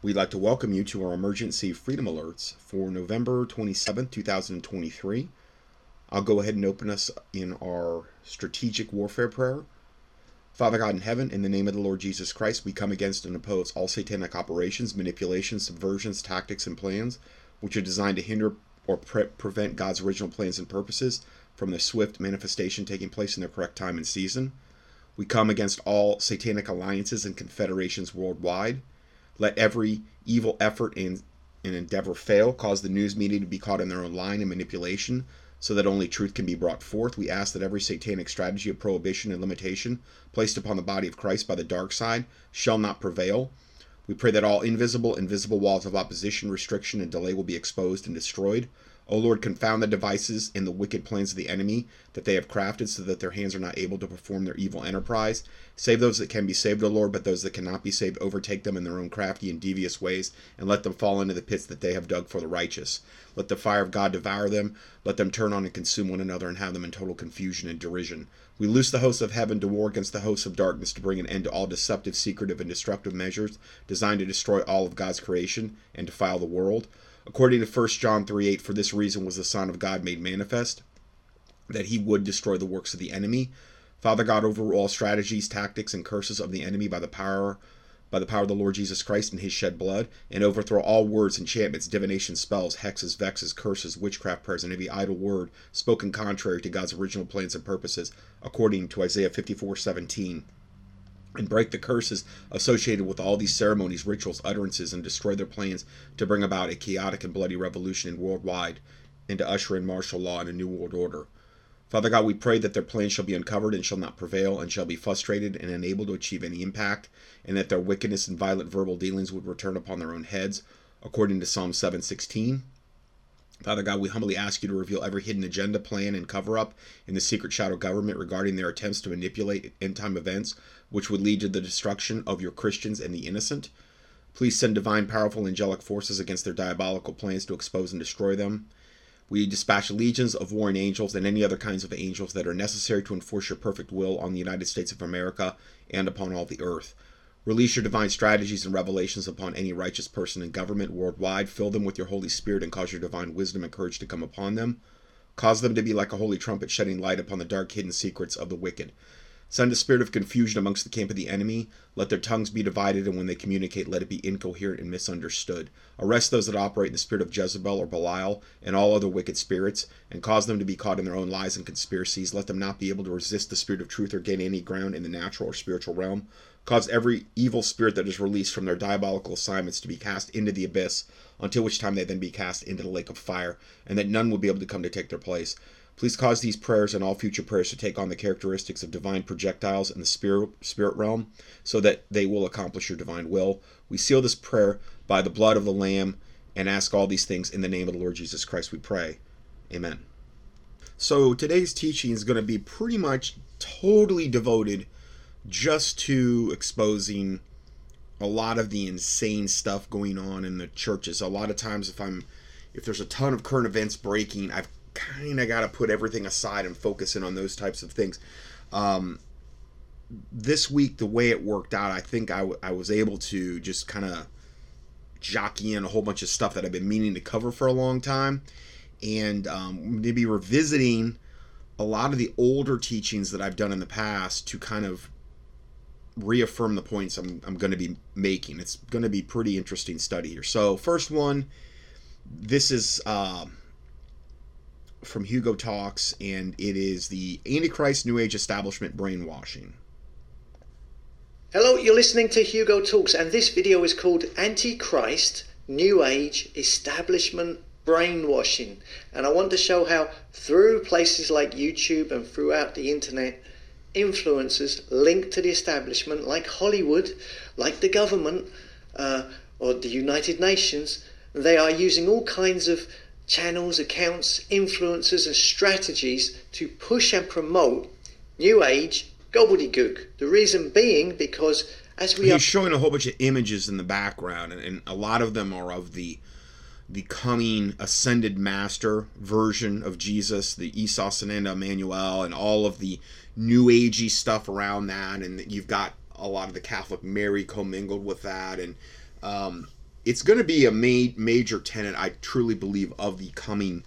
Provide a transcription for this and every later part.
We'd like to welcome you to our emergency freedom alerts for November 27, 2023. I'll go ahead and open us in our strategic warfare prayer. Father God in heaven, in the name of the Lord Jesus Christ, we come against and oppose all satanic operations, manipulations, subversions, tactics, and plans which are designed to hinder or pre- prevent God's original plans and purposes from the swift manifestation taking place in their correct time and season. We come against all satanic alliances and confederations worldwide. Let every evil effort and, and endeavor fail, cause the news media to be caught in their own line and manipulation, so that only truth can be brought forth. We ask that every satanic strategy of prohibition and limitation placed upon the body of Christ by the dark side shall not prevail. We pray that all invisible and visible walls of opposition, restriction, and delay will be exposed and destroyed. O Lord, confound the devices and the wicked plans of the enemy that they have crafted so that their hands are not able to perform their evil enterprise. Save those that can be saved, O Lord, but those that cannot be saved, overtake them in their own crafty and devious ways, and let them fall into the pits that they have dug for the righteous. Let the fire of God devour them. Let them turn on and consume one another and have them in total confusion and derision. We loose the hosts of heaven to war against the hosts of darkness to bring an end to all deceptive, secretive, and destructive measures designed to destroy all of God's creation and defile the world. According to 1 John 3 8, for this reason was the Son of God made manifest, that he would destroy the works of the enemy. Father God, over all strategies, tactics, and curses of the enemy by the power by the power of the Lord Jesus Christ and his shed blood, and overthrow all words, enchantments, divination, spells, hexes, vexes, curses, witchcraft prayers, and every idle word spoken contrary to God's original plans and purposes, according to Isaiah 54 17 and break the curses associated with all these ceremonies, rituals, utterances, and destroy their plans to bring about a chaotic and bloody revolution in worldwide and to usher in martial law and a new world order. Father God, we pray that their plans shall be uncovered and shall not prevail, and shall be frustrated and unable to achieve any impact, and that their wickedness and violent verbal dealings would return upon their own heads, according to Psalm 716. Father God, we humbly ask you to reveal every hidden agenda, plan, and cover up in the secret shadow government regarding their attempts to manipulate end time events, which would lead to the destruction of your Christians and the innocent. Please send divine, powerful, angelic forces against their diabolical plans to expose and destroy them. We dispatch legions of warring angels and any other kinds of angels that are necessary to enforce your perfect will on the United States of America and upon all the earth. Release your divine strategies and revelations upon any righteous person in government worldwide. Fill them with your Holy Spirit and cause your divine wisdom and courage to come upon them. Cause them to be like a holy trumpet shedding light upon the dark hidden secrets of the wicked. Send a spirit of confusion amongst the camp of the enemy. Let their tongues be divided, and when they communicate, let it be incoherent and misunderstood. Arrest those that operate in the spirit of Jezebel or Belial and all other wicked spirits, and cause them to be caught in their own lies and conspiracies. Let them not be able to resist the spirit of truth or gain any ground in the natural or spiritual realm. Cause every evil spirit that is released from their diabolical assignments to be cast into the abyss, until which time they then be cast into the lake of fire, and that none will be able to come to take their place. Please cause these prayers and all future prayers to take on the characteristics of divine projectiles in the spirit, spirit realm, so that they will accomplish your divine will. We seal this prayer by the blood of the Lamb and ask all these things in the name of the Lord Jesus Christ, we pray. Amen. So today's teaching is going to be pretty much totally devoted just to exposing a lot of the insane stuff going on in the churches. A lot of times if I'm if there's a ton of current events breaking, I've kind of got to put everything aside and focus in on those types of things. Um, this week, the way it worked out, I think I, w- I was able to just kind of jockey in a whole bunch of stuff that I've been meaning to cover for a long time. And um, to be revisiting a lot of the older teachings that I've done in the past to kind of reaffirm the points I'm, I'm going to be making. It's going to be pretty interesting study here. So, first one, this is. Uh, from Hugo Talks, and it is the Antichrist New Age Establishment Brainwashing. Hello, you're listening to Hugo Talks, and this video is called Antichrist New Age Establishment Brainwashing. And I want to show how, through places like YouTube and throughout the internet, influencers linked to the establishment, like Hollywood, like the government, uh, or the United Nations, they are using all kinds of channels, accounts, influencers, and strategies to push and promote New Age gobbledygook. The reason being because as we He's are showing a whole bunch of images in the background, and, and a lot of them are of the the coming ascended master version of Jesus, the Esau, Sananda Emmanuel, and all of the new agey stuff around that, and you've got a lot of the Catholic Mary commingled with that, and um, it's going to be a ma- major tenet, I truly believe, of the coming,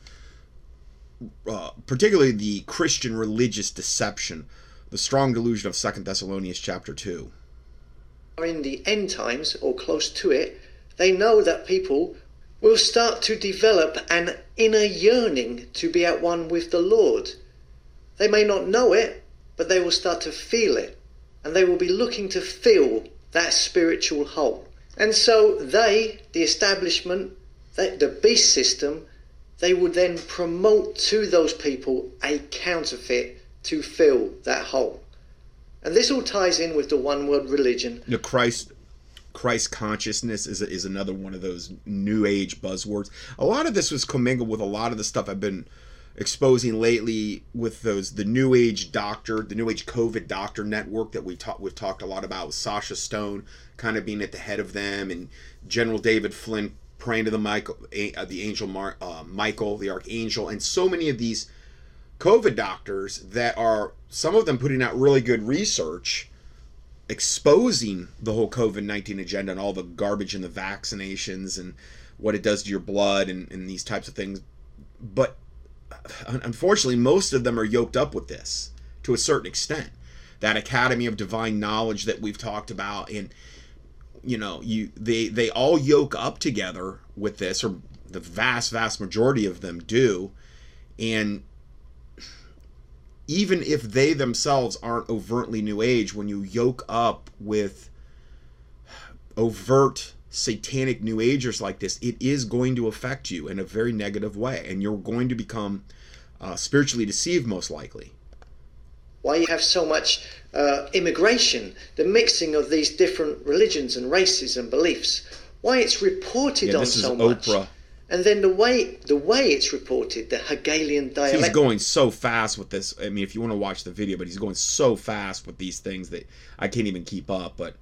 uh, particularly the Christian religious deception, the strong delusion of Second Thessalonians chapter two. Are In the end times or close to it, they know that people will start to develop an inner yearning to be at one with the Lord. They may not know it, but they will start to feel it, and they will be looking to fill that spiritual hole. And so they, the establishment, the beast system, they would then promote to those people a counterfeit to fill that hole. And this all ties in with the one world religion. The Christ Christ consciousness is is another one of those new age buzzwords. A lot of this was commingled with a lot of the stuff I've been exposing lately with those the new age doctor, the new age COVID doctor network that we talked we've talked a lot about with Sasha Stone kind of being at the head of them and General David Flynn praying to the Michael uh, the angel Mar, uh, Michael the archangel and so many of these COVID doctors that are some of them putting out really good research exposing the whole COVID 19 agenda and all the garbage and the vaccinations and what it does to your blood and, and these types of things. But unfortunately, most of them are yoked up with this to a certain extent. That Academy of Divine Knowledge that we've talked about, and you know, you they they all yoke up together with this, or the vast vast majority of them do, and even if they themselves aren't overtly new age, when you yoke up with overt satanic new agers like this, it is going to affect you in a very negative way, and you're going to become uh, spiritually deceived, most likely. Why you have so much uh, immigration, the mixing of these different religions and races and beliefs. Why it's reported yeah, on so much. Oprah and then the way the way it's reported, the Hegelian dialect. He's going so fast with this. I mean, if you want to watch the video, but he's going so fast with these things that I can't even keep up. But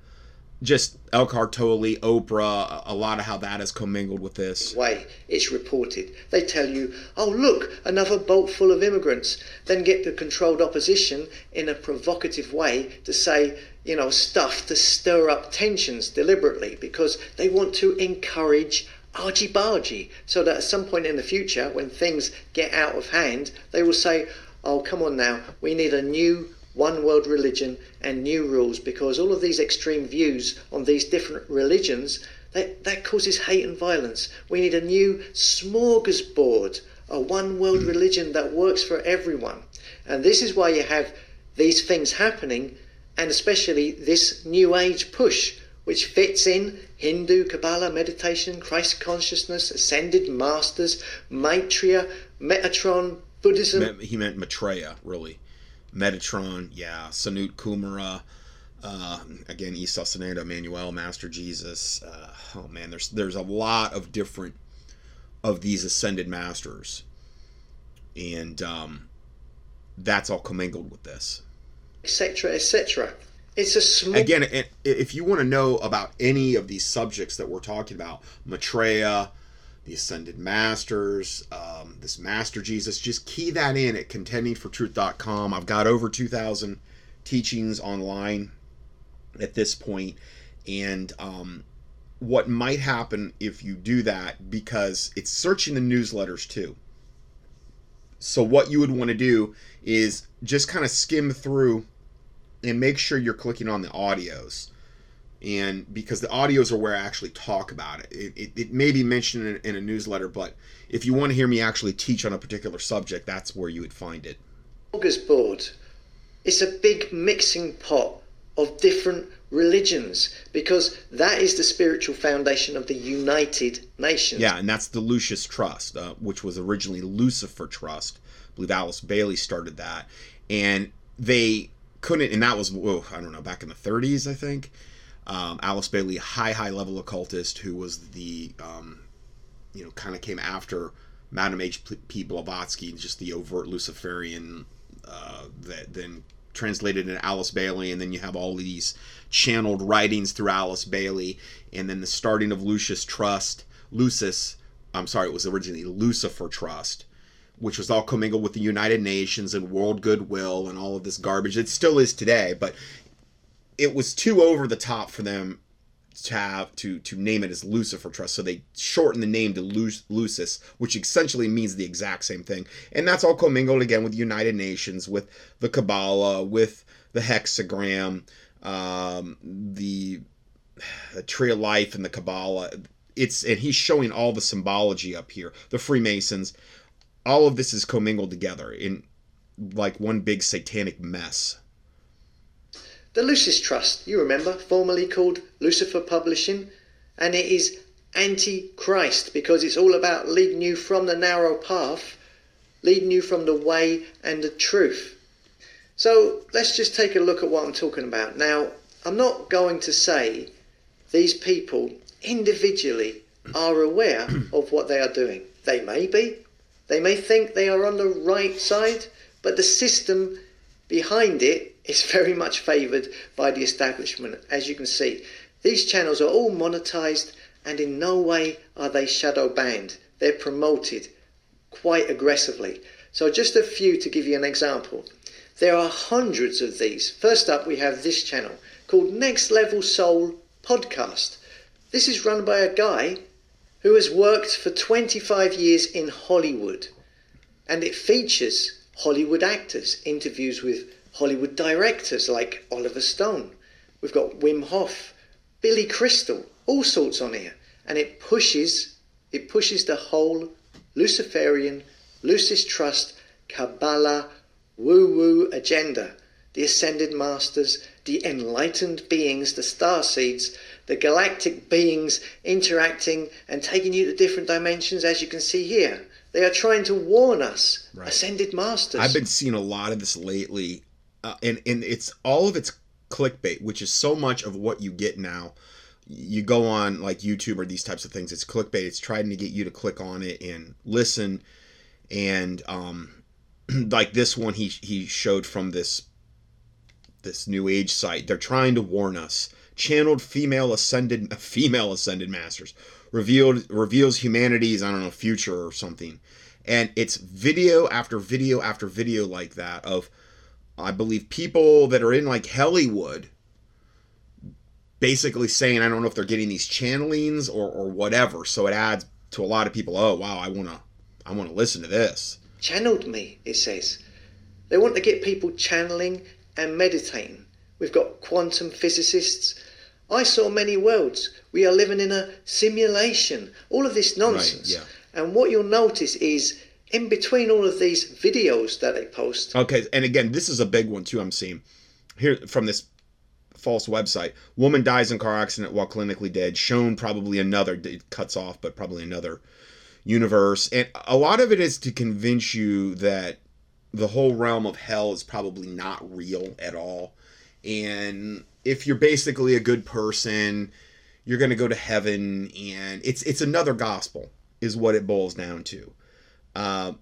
just Eckhart Tolle, Oprah, a lot of how that is commingled with this. Way it's reported. They tell you, oh, look, another boat full of immigrants. Then get the controlled opposition in a provocative way to say, you know, stuff to stir up tensions deliberately because they want to encourage argy bargy, so that at some point in the future, when things get out of hand, they will say, oh, come on now, we need a new one world religion and new rules because all of these extreme views on these different religions that, that causes hate and violence. We need a new smorgasbord, a one world religion that works for everyone. And this is why you have these things happening, and especially this new age push, which fits in Hindu, Kabbalah, meditation, Christ consciousness, ascended masters, Maitreya, Metatron, Buddhism. He meant Maitreya, really. Metatron, yeah. Sanat Kumara, uh, again, Isa Sananda, Emmanuel, Master Jesus. Uh, oh man, there's there's a lot of different of these ascended masters, and um, that's all commingled with this, etc., etc. It's a small. Again, if you want to know about any of these subjects that we're talking about, Maitreya, the Ascended Masters, um, this Master Jesus, just key that in at contendingfortruth.com. I've got over 2,000 teachings online at this point, and um, what might happen if you do that because it's searching the newsletters too. So what you would want to do is just kind of skim through and make sure you're clicking on the audios and because the audios are where I actually talk about it. It, it, it may be mentioned in, in, a newsletter, but if you want to hear me actually teach on a particular subject, that's where you would find it. Board. It's a big mixing pot of different religions because that is the spiritual foundation of the United Nations. Yeah, and that's the Lucius Trust, uh, which was originally Lucifer Trust. I believe Alice Bailey started that, and they couldn't, and that was whoa, I don't know back in the 30s, I think. Um, Alice Bailey, high high level occultist, who was the um, you know kind of came after Madame H. P. Blavatsky, just the overt Luciferian uh, that then translated into Alice Bailey, and then you have all these channeled writings through Alice Bailey, and then the starting of Lucius Trust, Lucis. I'm sorry, it was originally Lucifer Trust, which was all commingled with the United Nations and world goodwill and all of this garbage. It still is today, but it was too over the top for them to have to to name it as Lucifer Trust. So they shortened the name to Lucis, which essentially means the exact same thing. And that's all commingled again with United Nations, with the Kabbalah, with the hexagram, um, the, the Tree of Life, and the Kabbalah. It's and he's showing all the symbology up here. The Freemasons, all of this is commingled together in like one big satanic mess. The Lucis Trust, you remember, formerly called Lucifer Publishing, and it is anti Christ because it's all about leading you from the narrow path, leading you from the way and the truth. So let's just take a look at what I'm talking about. Now, I'm not going to say these people individually are aware of what they are doing. They may be. They may think they are on the right side, but the system behind it is very much favoured by the establishment, as you can see. These channels are all monetized and in no way are they shadow banned. They're promoted quite aggressively. So just a few to give you an example. There are hundreds of these. First up, we have this channel called Next Level Soul Podcast. This is run by a guy who has worked for 25 years in Hollywood and it features Hollywood actors, interviews with Hollywood directors like Oliver Stone. We've got Wim Hof, Billy Crystal, all sorts on here. And it pushes it pushes the whole Luciferian, Lucis Trust, Kabbalah, woo-woo agenda. The ascended masters, the enlightened beings, the star seeds, the galactic beings interacting and taking you to different dimensions as you can see here. They are trying to warn us, right. ascended masters. I've been seeing a lot of this lately, uh, and and it's all of it's clickbait, which is so much of what you get now. You go on like YouTube or these types of things. It's clickbait. It's trying to get you to click on it and listen. And um, like this one, he he showed from this this new age site. They're trying to warn us. Channeled female ascended female ascended masters revealed reveals humanity's I don't know future or something, and it's video after video after video like that of I believe people that are in like Hollywood basically saying I don't know if they're getting these channelings or or whatever. So it adds to a lot of people. Oh wow, I wanna I wanna listen to this. Channeled me, it says. They want to get people channeling and meditating. We've got quantum physicists I saw many worlds. We are living in a simulation. All of this nonsense. Right, yeah. And what you'll notice is in between all of these videos that they post. Okay, and again, this is a big one too. I'm seeing here from this false website. Woman dies in car accident while clinically dead. Shown probably another. It cuts off, but probably another universe. And a lot of it is to convince you that the whole realm of hell is probably not real at all. And if you're basically a good person, you're going to go to heaven, and it's it's another gospel is what it boils down to. Uh,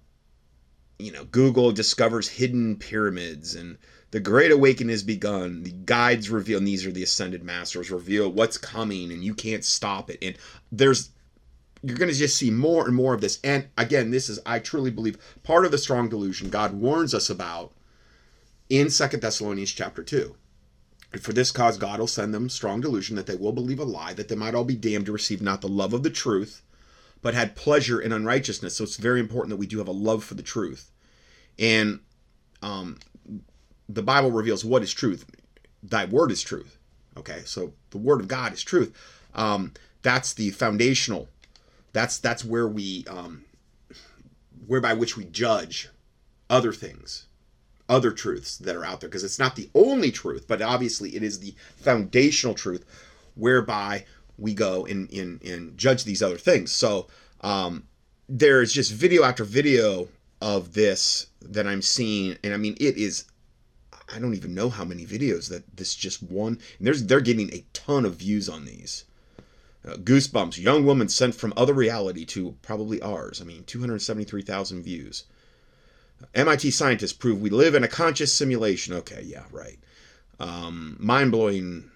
you know, Google discovers hidden pyramids, and the Great Awakening has begun. The guides reveal, and these are the ascended masters reveal what's coming, and you can't stop it. And there's you're going to just see more and more of this. And again, this is I truly believe part of the strong delusion God warns us about in Second Thessalonians chapter two. And for this cause, God will send them strong delusion that they will believe a lie, that they might all be damned to receive not the love of the truth, but had pleasure in unrighteousness. So it's very important that we do have a love for the truth. And um, the Bible reveals what is truth. Thy word is truth. Okay, so the word of God is truth. Um, that's the foundational. That's that's where we, um, whereby which we judge other things other truths that are out there because it's not the only truth, but obviously it is the foundational truth whereby we go and, and, and judge these other things. So um, there's just video after video of this that I'm seeing, and I mean it is. I don't even know how many videos that this just one. And there's they're getting a ton of views on these. Uh, Goosebumps, young woman sent from other reality to probably ours. I mean, 273,000 views. MIT scientists prove we live in a conscious simulation. Okay, yeah, right. Um, Mind blowing.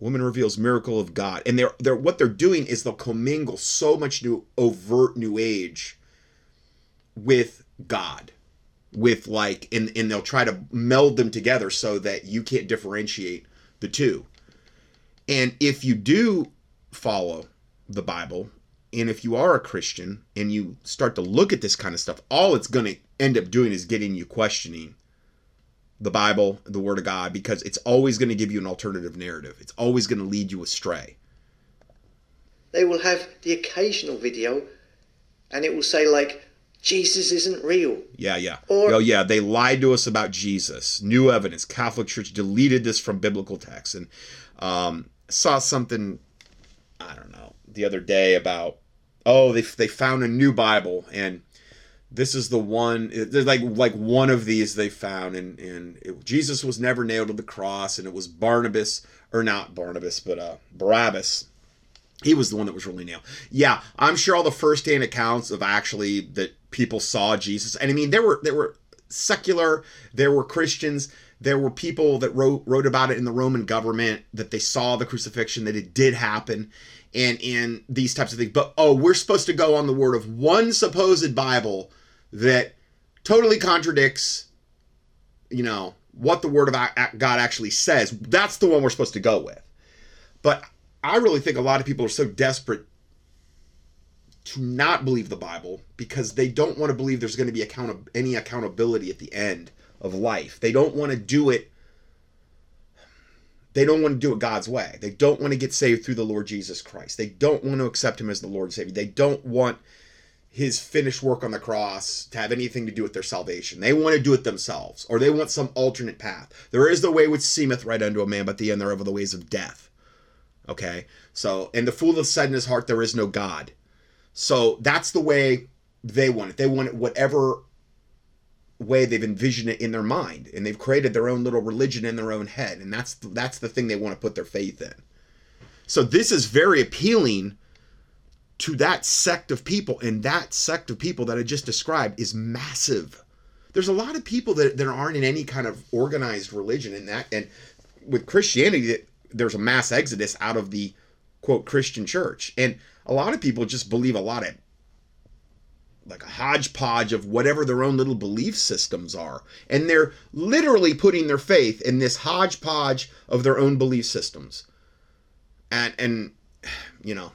Woman reveals miracle of God, and they're they're what they're doing is they'll commingle so much new overt new age with God, with like, and and they'll try to meld them together so that you can't differentiate the two. And if you do follow the Bible, and if you are a Christian and you start to look at this kind of stuff, all it's going to end up doing is getting you questioning the Bible, the Word of God, because it's always going to give you an alternative narrative. It's always going to lead you astray. They will have the occasional video and it will say, like, Jesus isn't real. Yeah, yeah. Or- oh, yeah. They lied to us about Jesus. New evidence. Catholic Church deleted this from biblical texts. And um, saw something, I don't know, the other day about, oh, they, they found a new Bible and this is the one there's like like one of these they found and and it, jesus was never nailed to the cross and it was barnabas or not barnabas but uh barabbas. He was the one that was really nailed. Yeah i'm sure all the first-hand accounts of actually that people saw jesus. And i mean there were there were secular there were christians there were people that wrote wrote about it in the roman government that they saw the crucifixion that it did happen and and these types of things. But oh we're supposed to go on the word of one supposed bible that totally contradicts, you know, what the Word of God actually says. That's the one we're supposed to go with. But I really think a lot of people are so desperate to not believe the Bible because they don't want to believe there's going to be account- any accountability at the end of life. They don't want to do it. They don't want to do it God's way. They don't want to get saved through the Lord Jesus Christ. They don't want to accept Him as the Lord and Savior. They don't want his finished work on the cross to have anything to do with their salvation. They want to do it themselves, or they want some alternate path. There is the way which seemeth right unto a man, but the end thereof are the ways of death. Okay? So, and the fool hath said in his heart, There is no God. So that's the way they want it. They want it whatever way they've envisioned it in their mind. And they've created their own little religion in their own head. And that's that's the thing they want to put their faith in. So this is very appealing to that sect of people and that sect of people that i just described is massive. There's a lot of people that, that aren't in any kind of organized religion and that and with christianity there's a mass exodus out of the quote christian church. And a lot of people just believe a lot of like a hodgepodge of whatever their own little belief systems are. And they're literally putting their faith in this hodgepodge of their own belief systems. And and you know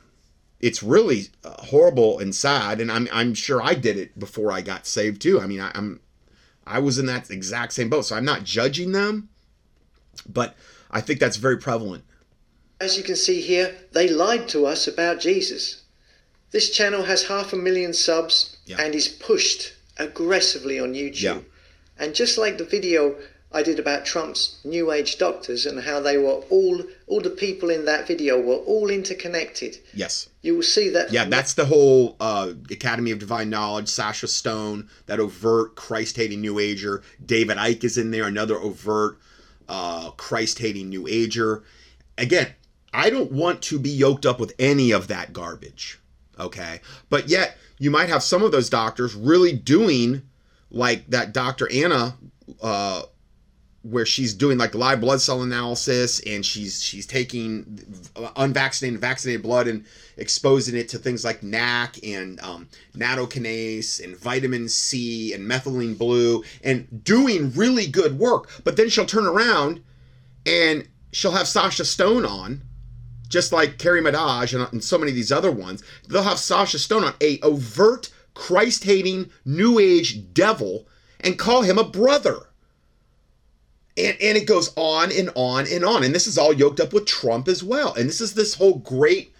it's really uh, horrible and sad and I'm I'm sure I did it before I got saved too. I mean, I, I'm I was in that exact same boat. So I'm not judging them, but I think that's very prevalent. As you can see here, they lied to us about Jesus. This channel has half a million subs Yeah. and is pushed aggressively on YouTube. Yeah. And just like the video I did about Trump's New Age doctors and how they were all, all the people in that video were all interconnected. Yes. You will see that. Yeah, that's the whole uh, Academy of Divine Knowledge, Sasha Stone, that overt Christ hating New Ager. David Icke is in there, another overt uh, Christ hating New Ager. Again, I don't want to be yoked up with any of that garbage. Okay. But yet, you might have some of those doctors really doing like that Dr. Anna. Uh, where she's doing like live blood cell analysis and she's she's taking unvaccinated vaccinated blood and exposing it to things like NAC and um, nattokinase and vitamin C and methylene blue and doing really good work. But then she'll turn around and she'll have Sasha Stone on, just like Carrie Madej and, and so many of these other ones. They'll have Sasha Stone on, a overt Christ-hating New Age devil, and call him a brother and, and it goes on and on and on. And this is all yoked up with Trump as well. And this is this whole great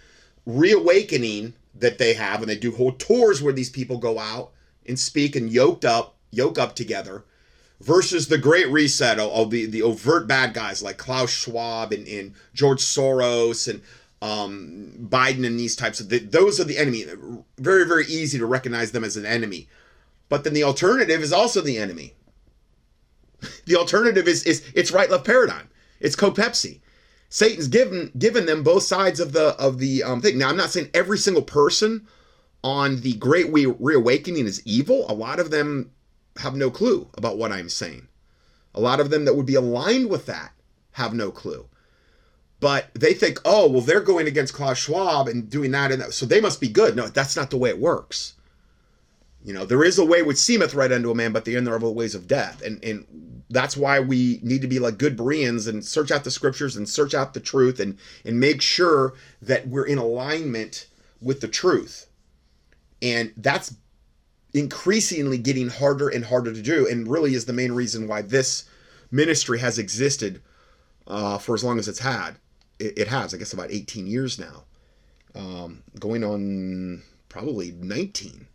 reawakening that they have. And they do whole tours where these people go out and speak and yoked up, yoke up together versus the great reset of, the, the overt bad guys like Klaus Schwab and, and George Soros and um, Biden and these types of the, those are the enemy. Very, very easy to recognize them as an enemy. But then the alternative is also the enemy. The alternative is is it's right left paradigm. It's Coke-Pepsi. Satan's given given them both sides of the of the um, thing. Now I'm not saying every single person on the Great Re- Reawakening is evil. A lot of them have no clue about what I'm saying. A lot of them that would be aligned with that have no clue. But they think, oh, well, they're going against Klaus Schwab and doing that, and that, so they must be good. No, that's not the way it works. You know, there is a way which seemeth right unto a man, but the end thereof are ways of death. And and that's why we need to be like good Bereans and search out the scriptures and search out the truth and and make sure that we're in alignment with the truth. And that's increasingly getting harder and harder to do, and really is the main reason why this ministry has existed uh, for as long as it's had. It, it, has, I guess, about 18 years now, um, going on probably 19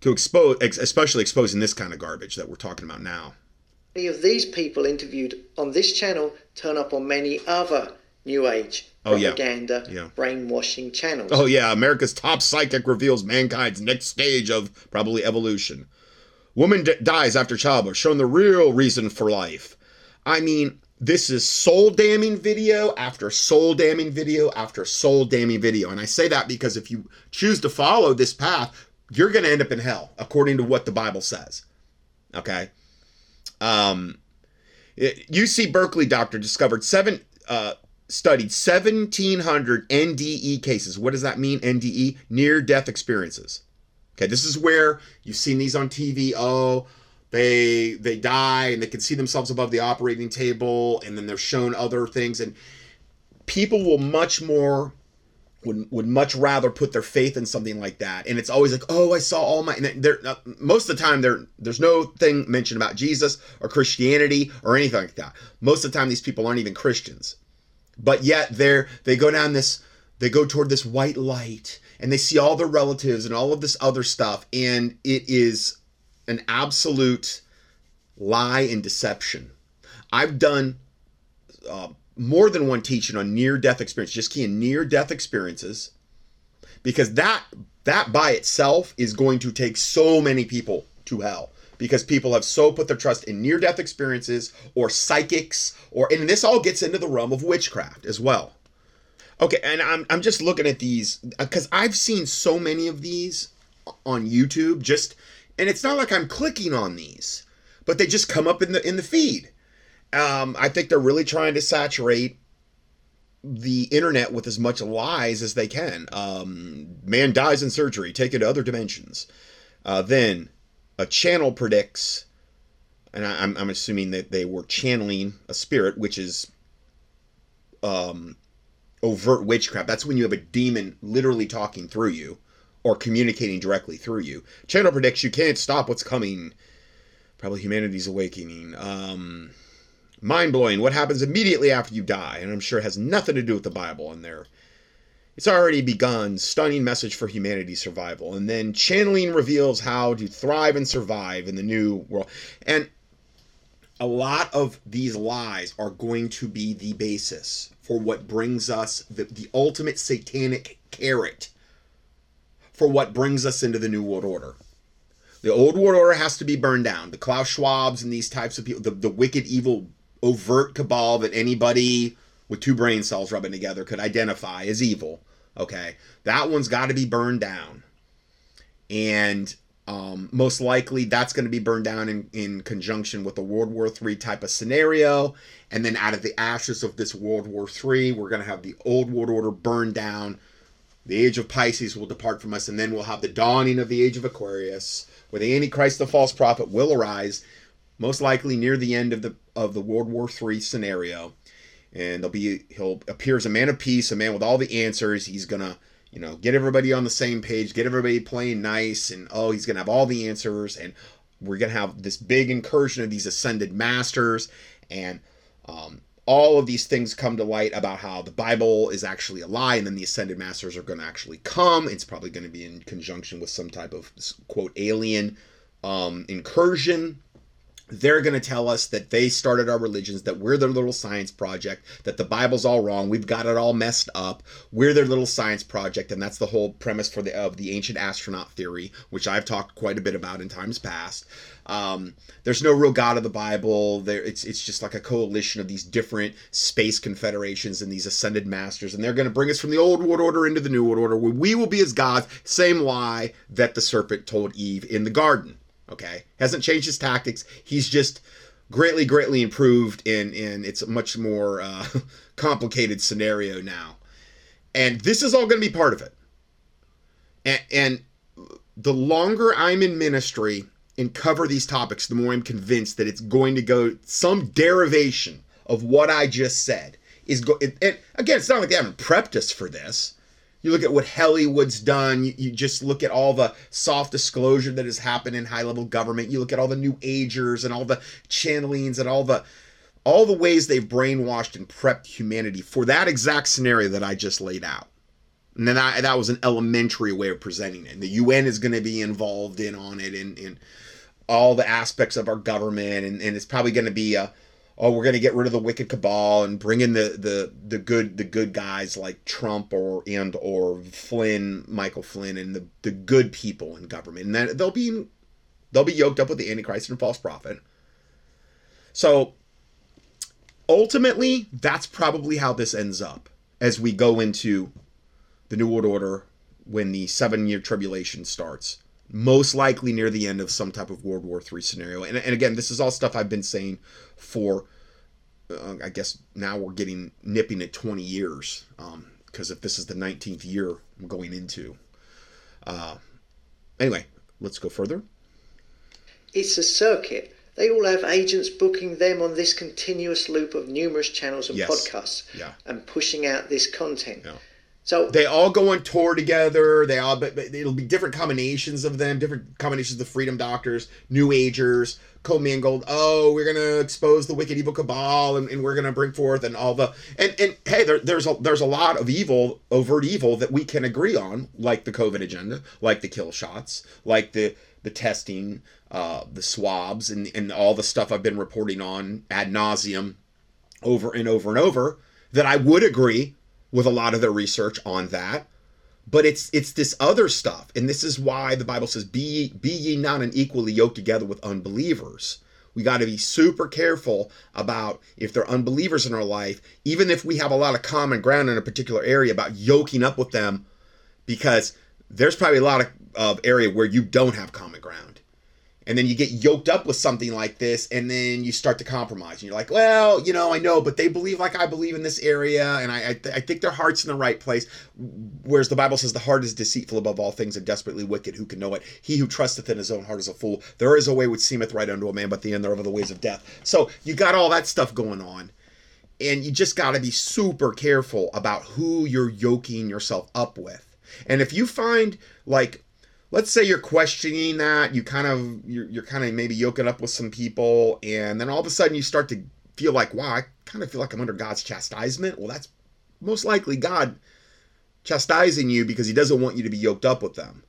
to expose, especially exposing this kind of garbage that we're talking about now. Many of these people interviewed on this channel turn up on many other New Age propaganda, oh, yeah. Yeah. brainwashing channels. Oh yeah, America's top psychic reveals mankind's next stage of probably evolution. Woman d- dies after childbirth, showing the real reason for life. I mean, this is soul damning video after soul damning video after soul damning video. And I say that because if you choose to follow this path, you're going to end up in hell, according to what the Bible says. Okay? Um, UC Berkeley doctor discovered seven, uh, studied 1,700 NDE cases. What does that mean, NDE? Near death experiences. Okay, this is where you've seen these on TV. Oh, they they die and they can see themselves above the operating table, and then they're shown other things. And people will much more would would much rather put their faith in something like that. And it's always like, oh, I saw all my. And there, uh, most of the time, there there's no thing mentioned about Jesus or Christianity or anything like that. Most of the time, these people aren't even Christians but yet they're they go down this they go toward this white light and they see all their relatives and all of this other stuff and it is an absolute lie and deception i've done uh, more than one teaching on near death experience just key in near death experiences because that that by itself is going to take so many people to hell because people have so put their trust in near death experiences or psychics or and this all gets into the realm of witchcraft as well. Okay, and I'm I'm just looking at these uh, cuz I've seen so many of these on YouTube just and it's not like I'm clicking on these, but they just come up in the in the feed. Um, I think they're really trying to saturate the internet with as much lies as they can. Um, man dies in surgery, take it to other dimensions. Uh, then a channel predicts, and I, am I'm assuming that they were channeling a spirit, which is um, overt witchcraft. That's when you have a demon literally talking through you or communicating directly through you. Channel predicts you can't stop what's coming. Probably humanity's awakening. Um, mind blowing. What happens immediately after you die? And I'm sure it has nothing to do with the Bible in there. It's already begun. Stunning message for humanity's survival. And then channeling reveals how to thrive and survive in the new world. And a lot of these lies are going to be the basis for what brings us the, the ultimate satanic carrot for what brings us into the New World Order. The old world order has to be burned down. The Klaus Schwabs and these types of people, the, the wicked, evil, overt cabal that anybody with two brain cells rubbing together could identify as evil Okay, that one's got to be burned down, and um, most likely that's going to be burned down in, in conjunction with a World War III type of scenario. And then out of the ashes of this World War III, we're going to have the old world order burned down. The age of Pisces will depart from us, and then we'll have the dawning of the age of Aquarius, where the Antichrist, the false prophet, will arise, most likely near the end of the of the World War III scenario and there'll be he'll appear as a man of peace, a man with all the answers. He's gonna you know get everybody on the same page, get everybody playing nice, and oh he's gonna have all the answers, and we're gonna have this big incursion of these ascended masters, and um, all of these things come to light about how the Bible is actually a lie, and then the ascended masters are going to actually come. It's probably going to be in conjunction with some type of quote alien um, incursion they're going to tell us that they started our religions, that we're their little science project, that the Bible's all wrong, we've got it all messed up. We're their little science project, and that's the whole premise for the of the ancient astronaut theory, which I've talked quite a bit about in times past. Um, there's no real God of the Bible. There, it's it's just like a coalition of these different space confederations and these ascended masters, and they're going to bring us from the old world order into the new world order, where we will be as gods. Same lie that the serpent told Eve in the garden. Okay, hasn't changed his tactics. He's just greatly, greatly improved in in it's a much more uh, complicated scenario now, and this is all going to be part of it. And, and the longer I'm in ministry and cover these topics, the more I'm convinced that it's going to go some derivation of what I just said is go. And again, it's not like they haven't prepped us for this. You look at what Hollywood's done. You, you, just look at all the soft disclosure that has happened in high level government. You look at all the new agers and all the channelings and all the all the ways they've brainwashed and prepped humanity for that exact scenario that I just laid out. And then I, that was an elementary way of presenting it. And the UN is going to be involved in on it and, and all the aspects of our government. And, and it's probably going to be a, oh, we're going to get rid of the wicked cabal and bring in the, the, the good the good guys like Trump or and or Flynn, Michael Flynn, and the, the good people in government. And then they'll be they'll be yoked up with the Antichrist and false prophet. So ultimately, that's probably how this ends up as we go into the New World Order when the seven year tribulation starts. Most likely near the end of some type of World War III scenario. And, and again, this is all stuff I've been saying for, uh, I guess now we're getting nipping at 20 years. Because um, if this is the 19th year I'm going into. Uh, anyway, let's go further. It's a circuit they all have agents booking them on this continuous loop of numerous channels and yes. podcasts yeah. and pushing out this content. Yeah. So they all go on tour together. They all, but, but, it'll be different combinations of them, different combinations of the Freedom Doctors, New Agers, commingled. Oh, we're gonna expose the wicked evil cabal, and, and we're gonna bring forth and all the and and hey, there, there's a there's a lot of evil, overt evil that we can agree on, like the COVID agenda, like the kill shots, like the the testing, uh, the swabs, and, and all the stuff I've been reporting on ad nauseum over and over and over, that I would agree with a lot of their research on that. But it's it's this other stuff, and this is why the Bible says, "Be be ye not unequally yoked together with unbelievers." We got to be super careful about if they're unbelievers in our life, even if we have a lot of common ground in a particular area, about yoking up with them, because there's probably a lot of, of area where you don't have common ground and then you get yoked up with something like this and then you start to compromise. And you're like well you know i know but they believe like i believe in this area and i, I, th- I, think their heart's in the right place. Whereas the bible says the heart is deceitful above all things and desperately wicked. Who can know it? He who trusteth in his own heart is a fool. There is a way which seemeth right unto a man but the end thereof are the ways of death. So you got all that stuff going on and you just got to be super careful about who you're yoking yourself up with. And if you find like let's say you're questioning that, you kind of you're, you're kind of maybe yoking up with some people and then all of a sudden you start to feel like, wow, I kind of feel like I'm under God's chastisement. Well, that's most likely God chastising you because he doesn't want you to be yoked up with them.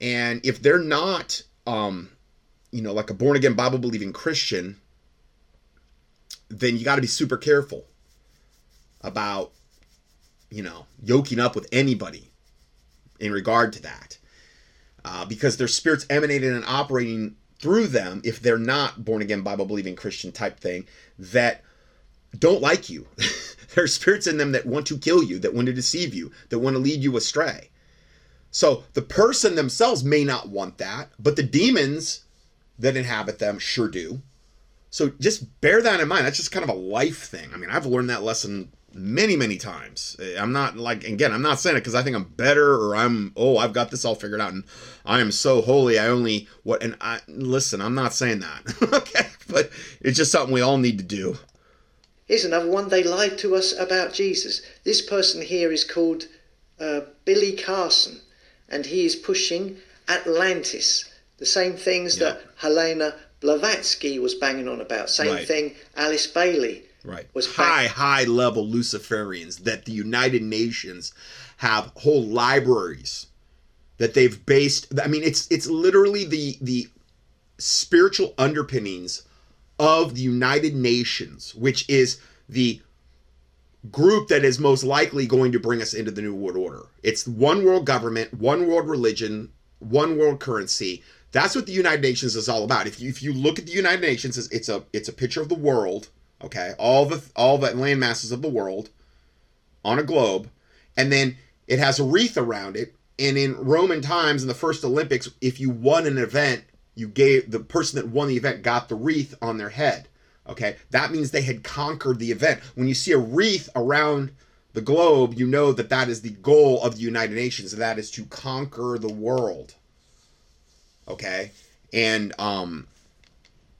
And if they're not um you know, like a born again Bible believing Christian, then you got to be super careful about you know, yoking up with anybody in regard to that. Uh, because their spirits emanating and operating through them, if they're not born again, Bible believing Christian type thing, that don't like you. there are spirits in them that want to kill you, that want to deceive you, that want to lead you astray. So the person themselves may not want that, but the demons that inhabit them sure do. So just bear that in mind. That's just kind of a life thing. I mean, I've learned that lesson many many times. I'm not like again i'm not saying it because i think i'm better or i'm oh i've got this all figured out and i am so holy i only what and i listen i'm not saying that okay? But it's just something we all need to do. Here's another one. They lied to us about jesus. This person here is called uh, billy carson and he is pushing atlantis. The same things that helena blavatsky was banging on about. Same right. thing alice bailey right. Was high high level luciferians that the united nations have whole libraries that they've based i mean it's it's literally the the spiritual underpinnings of the united nations which is the group that is most likely going to bring us into the new world order. It's one world government one world religion one world currency. That's what the united nations is all about. If you, if you look at the united nations it's a it's a picture of the world okay all the all the land masses of the world on a globe and then it has a wreath around it and in roman times in the first olympics if you won an event you gave the person that won the event got the wreath on their head okay? That means they had conquered the event. When you see a wreath around the globe you know that that is the goal of the united nations and that is to conquer the world Okay, and um,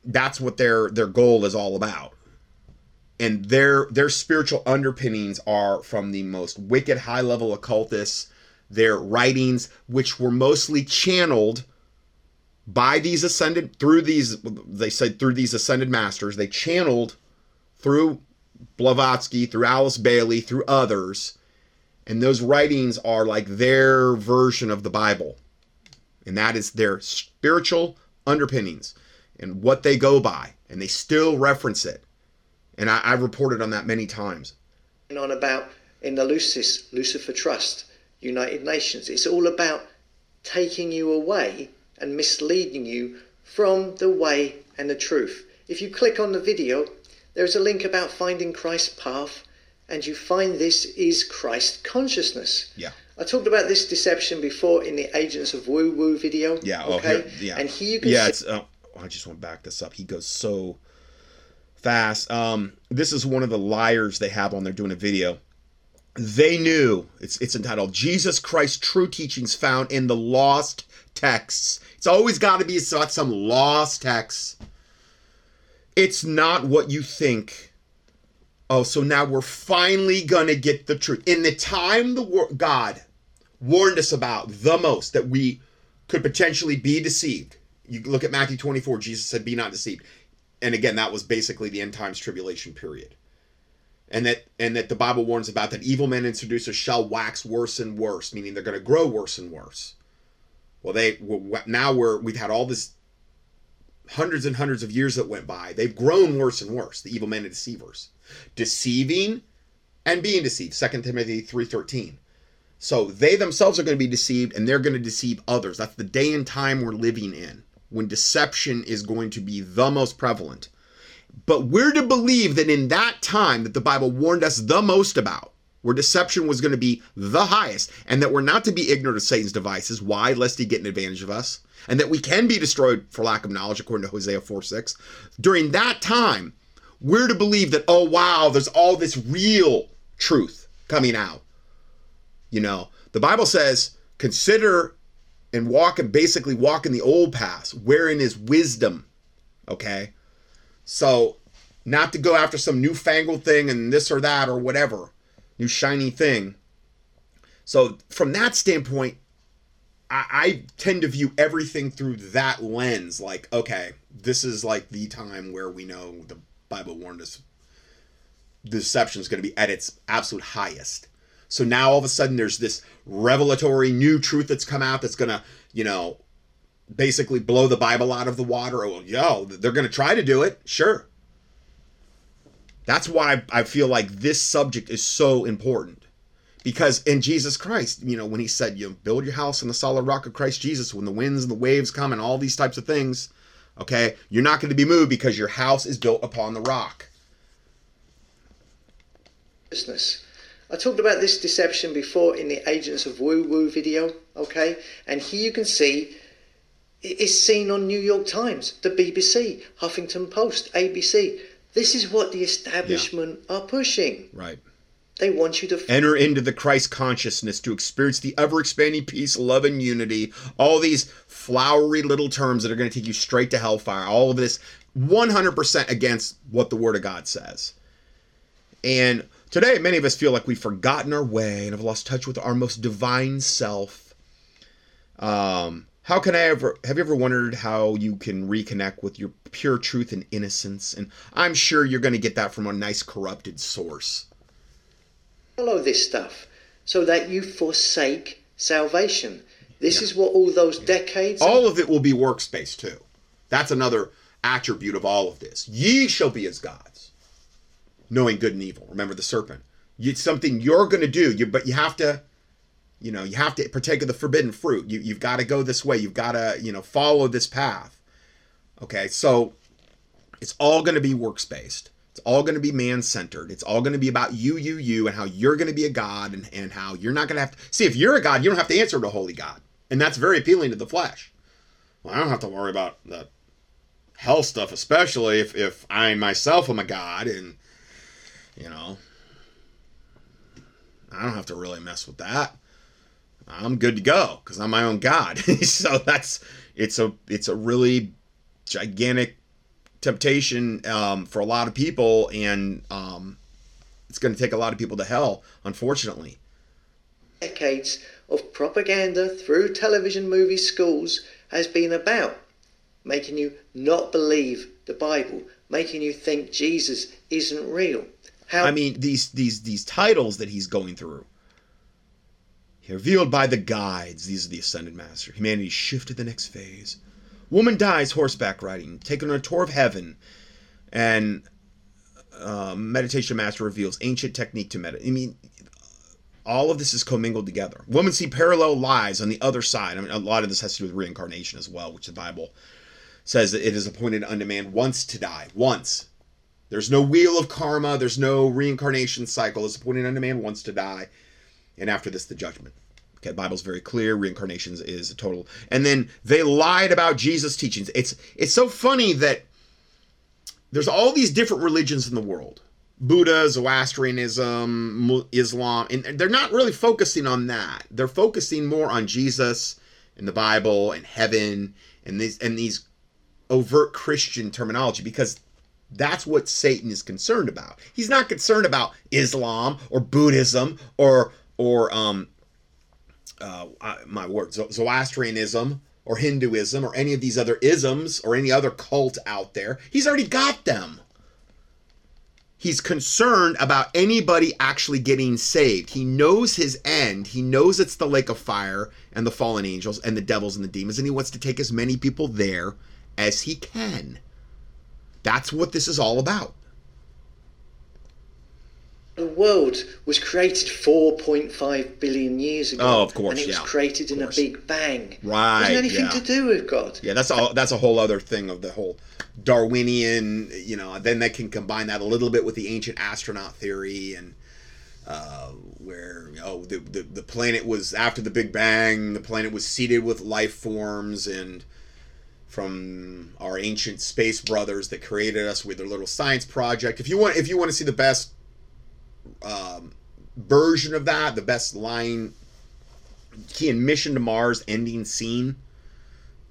that's what their their goal is all about. And their their spiritual underpinnings are from the most wicked high level occultists. Their writings, which were mostly channeled by these ascended through these they said through these ascended masters. They channeled through blavatsky through alice bailey through others. And those writings are like their version of the bible. And that is their spiritual underpinnings and what they go by. And they still reference it and I, have reported on that many times And on about in the lucis lucifer trust united nations it's all about taking you away and misleading you from the way and the truth. If you click on the video, there's a link about finding Christ's path, and you find this is Christ consciousness. Yeah. I talked about this deception before in the Agents of Woo Woo video. Yeah. Oh, okay. here, yeah. And here you can. Yeah. See- it's. Uh, I just want to back this up. He goes so fast. Um, this is one of the liars they have on there doing a video. They knew it's it's entitled Jesus Christ True Teachings Found in the Lost Texts. It's always got to be some lost text. It's not what you think. Oh, so now we're finally gonna get the truth. In the time the wor- God warned us about the most that we could potentially be deceived. You look at Matthew 24, Jesus said, Be not deceived. And again, that was basically the end times tribulation period. And that and that the Bible warns about that evil men and seducers shall wax worse and worse, meaning they're going to grow worse and worse. Well, they now we're we've had all this hundreds and hundreds of years that went by. They've grown worse and worse. The evil men and deceivers, deceiving and being deceived. Second Timothy three thirteen. So they themselves are going to be deceived, and they're going to deceive others. That's the day and time we're living in when deception is going to be the most prevalent. But we're to believe that in that time that the Bible warned us the most about, where deception was going to be the highest, and that we're not to be ignorant of Satan's devices. Why? Lest he get an advantage of us. And that we can be destroyed for lack of knowledge, according to Hosea 4 6. During that time, we're to believe that, oh, wow, there's all this real truth coming out. You know, the Bible says, consider and walk and basically walk in the old paths, wherein is wisdom. Okay? So, not to go after some newfangled thing and this or that or whatever new shiny thing. So from that standpoint, I, I, tend to view everything through that lens. Like, okay, this is like the time where we know the Bible warned us deception is going to be at its absolute highest. So now all of a sudden there's this revelatory new truth that's come out that's going to, you know, basically blow the Bible out of the water. Oh, yo, they're going to try to do it. Sure. That's why I feel like this subject is so important. Because in Jesus Christ, you know, when he said, you know, build your house on the solid rock of Christ Jesus, when the winds and the waves come and all these types of things, okay, you're not going to be moved because your house is built upon the rock. Business. I talked about this deception before in the Agents of Woo Woo video, okay? And here you can see it's seen on New York Times, the BBC, Huffington Post, ABC. This is what the establishment yeah. are pushing. Right. They want you to enter into the Christ consciousness to experience the ever expanding peace, love, and unity. All these flowery little terms that are going to take you straight to hellfire. All of this 100% against what the Word of God says. And today, many of us feel like we've forgotten our way and have lost touch with our most divine self. Um, how can I ever have you ever wondered how you can reconnect with your pure truth and innocence? And I'm sure you're going to get that from a nice corrupted source. Follow this stuff so that you forsake salvation. This yeah. is what all those decades. All of it will be workspace too. That's another attribute of all of this. Ye shall be as gods, knowing good and evil. Remember the serpent. It's something you're going to do, you, but you have to you know you have to partake of the forbidden fruit. You, you've got to go this way. You've got to you know follow this path. Okay so it's all going to be works based it's all going to be man centered it's all going to be about you you you and how you're going to be a god and, and how you're not going to have to see if you're a god you don't have to answer to holy god. And that's very appealing to the flesh. Well i don't have to worry about the hell stuff especially if, if i myself am a god and you know i don't have to really mess with that I'm good to go because I'm my own God. so that's it's a it's a really gigantic temptation um, for a lot of people, and um, it's going to take a lot of people to hell, unfortunately. Decades of propaganda through television, movies, schools has been about making you not believe the Bible, making you think Jesus isn't real. How I mean these these these titles that he's going through. Revealed by the guides, these are the ascended master. Humanity shifted the next phase. Woman dies horseback riding, taken on a tour of heaven, and uh, meditation master reveals ancient technique to meditate. I mean, all of this is commingled together. Women see parallel lives on the other side. I mean, a lot of this has to do with reincarnation as well, which the Bible says that it is appointed unto man once to die. Once. There's no wheel of karma. There's no reincarnation cycle. It's appointed unto man once to die, and after this, the judgment. Okay, Bible's very clear. Reincarnations is a total. And then they lied about Jesus' teachings. It's it's so funny that there's all these different religions in the world. Buddha, Zoroastrianism, Islam, and they're not really focusing on that. They're focusing more on Jesus and the Bible and heaven and these and these overt Christian terminology because that's what Satan is concerned about. He's not concerned about Islam or Buddhism or or um uh, my word Zoroastrianism or Hinduism or any of these other isms or any other cult out there. He's already got them. He's concerned about anybody actually getting saved. He knows his end. He knows it's the lake of fire and the fallen angels and the devils and the demons, and he wants to take as many people there as he can. That's what this is all about. The world was created 4.5 billion years ago. Oh, of course, and it was yeah, created in a big bang. Right. It anything yeah. to do with God. Yeah, that's all. That's a whole other thing of the whole Darwinian. You know, then they can combine that a little bit with the ancient astronaut theory and. Uh, where oh the, the the planet was after the Big Bang, the planet was seeded with life forms, and from our ancient space brothers that created us with their little science project. If you want, if you want to see the best um, version of that, the best line key in Mission to Mars ending scene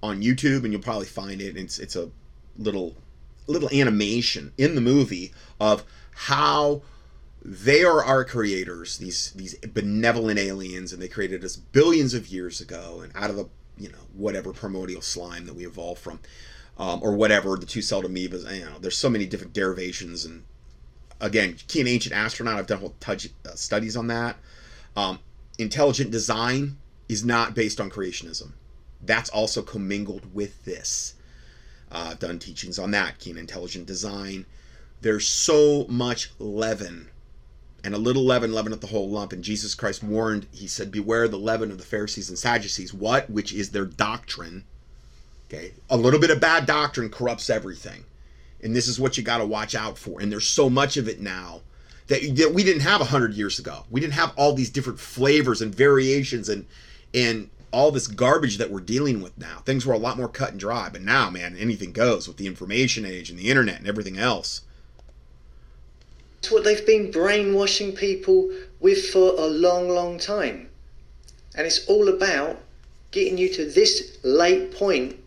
on YouTube, and you'll probably find it. It's it's a little little animation in the movie of how they are our creators, these these benevolent aliens, and they created us billions of years ago, and out of the you know whatever primordial slime that we evolved from, um, or whatever the two-celled amoebas. You know, there's so many different derivations and again, key and ancient astronaut. I've done whole touch, uh, studies on that. Um, intelligent design is not based on creationism. That's also commingled with this. Uh, I've done teachings on that, key and intelligent design. There's so much leaven, and a little leaven leaveneth the whole lump. And Jesus Christ warned, he said, Beware the leaven of the Pharisees and Sadducees. What? Which is their doctrine. Okay. A little bit of bad doctrine corrupts everything and this is what you got to watch out for. And there's so much of it now that, that we didn't have 100 years ago. We didn't have all these different flavors and variations and and all this garbage that we're dealing with now. Things were a lot more cut and dry, but now, man, anything goes with the information age and the internet and everything else. It's what they've been brainwashing people with for a long, long time. And it's all about getting you to this late point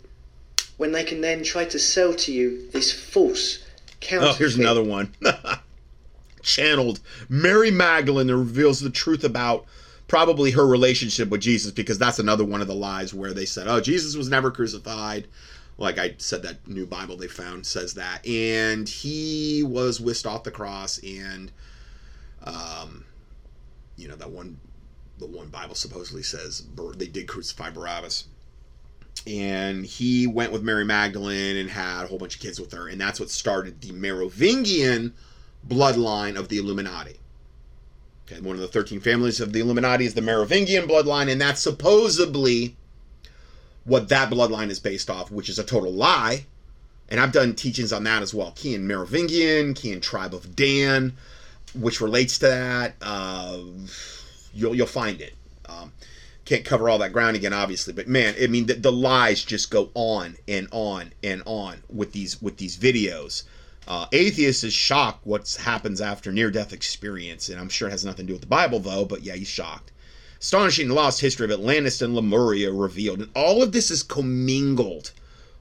when they can then try to sell to you this false counterfeit. Oh, here's another one. Channeled Mary Magdalene reveals the truth about probably her relationship with Jesus because that's another one of the lies where they said, "Oh, Jesus was never crucified." Like I said, that new Bible they found says that, and he was whisked off the cross, and um, you know that one, the one Bible supposedly says they did crucify Barabbas. And he went with Mary Magdalene and had a whole bunch of kids with her, and that's what started the Merovingian bloodline of the Illuminati. Okay, one of the 13 families of the Illuminati is the Merovingian bloodline, and that's supposedly what that bloodline is based off, which is a total lie. And I've done teachings on that as well. Kian Merovingian, Kian Tribe of Dan, which relates to that. Uh, you'll you'll find it. Um, can't cover all that ground again, obviously. But man, I mean, the, the lies just go on and on and on with these with these videos. Uh, atheist is shocked what happens after near death experience, and I'm sure it has nothing to do with the Bible though. But yeah, he's shocked. Astonishing lost history of Atlantis and Lemuria revealed. And all of this is commingled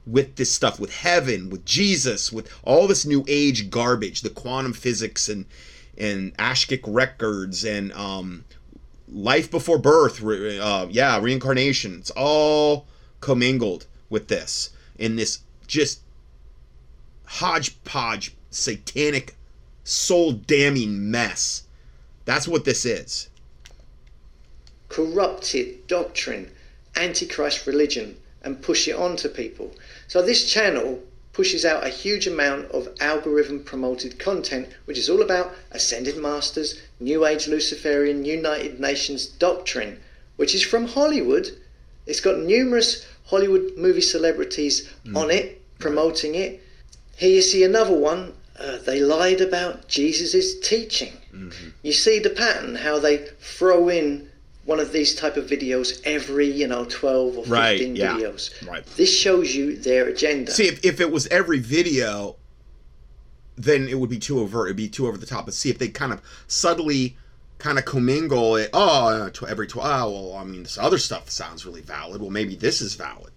with this stuff, with heaven, with Jesus, with all this new age garbage, the quantum physics and and Akashic records and um, life before birth, uh, yeah, reincarnation. It's all commingled with this in this just hodgepodge satanic soul damning mess. That's what this is. Corrupted doctrine, antichrist religion, and push it on to people. So this channel pushes out a huge amount of algorithm promoted content, which is all about ascended masters, New Age Luciferian United Nations doctrine, which is from Hollywood. It's got numerous Hollywood movie celebrities mm. on it promoting it. Here you see another one. Uh, they lied about Jesus' teaching. Mm-hmm. You see the pattern, how they throw in one of these type of videos every you know 12 or 15 right, yeah. videos. Right. This shows you their agenda. See if, if it was every video then it would be too overt it'd be too over the top. But see if they kind of subtly kind of commingle it oh uh, every 12 oh, ah, well i mean this other stuff sounds really valid. Well maybe this is valid.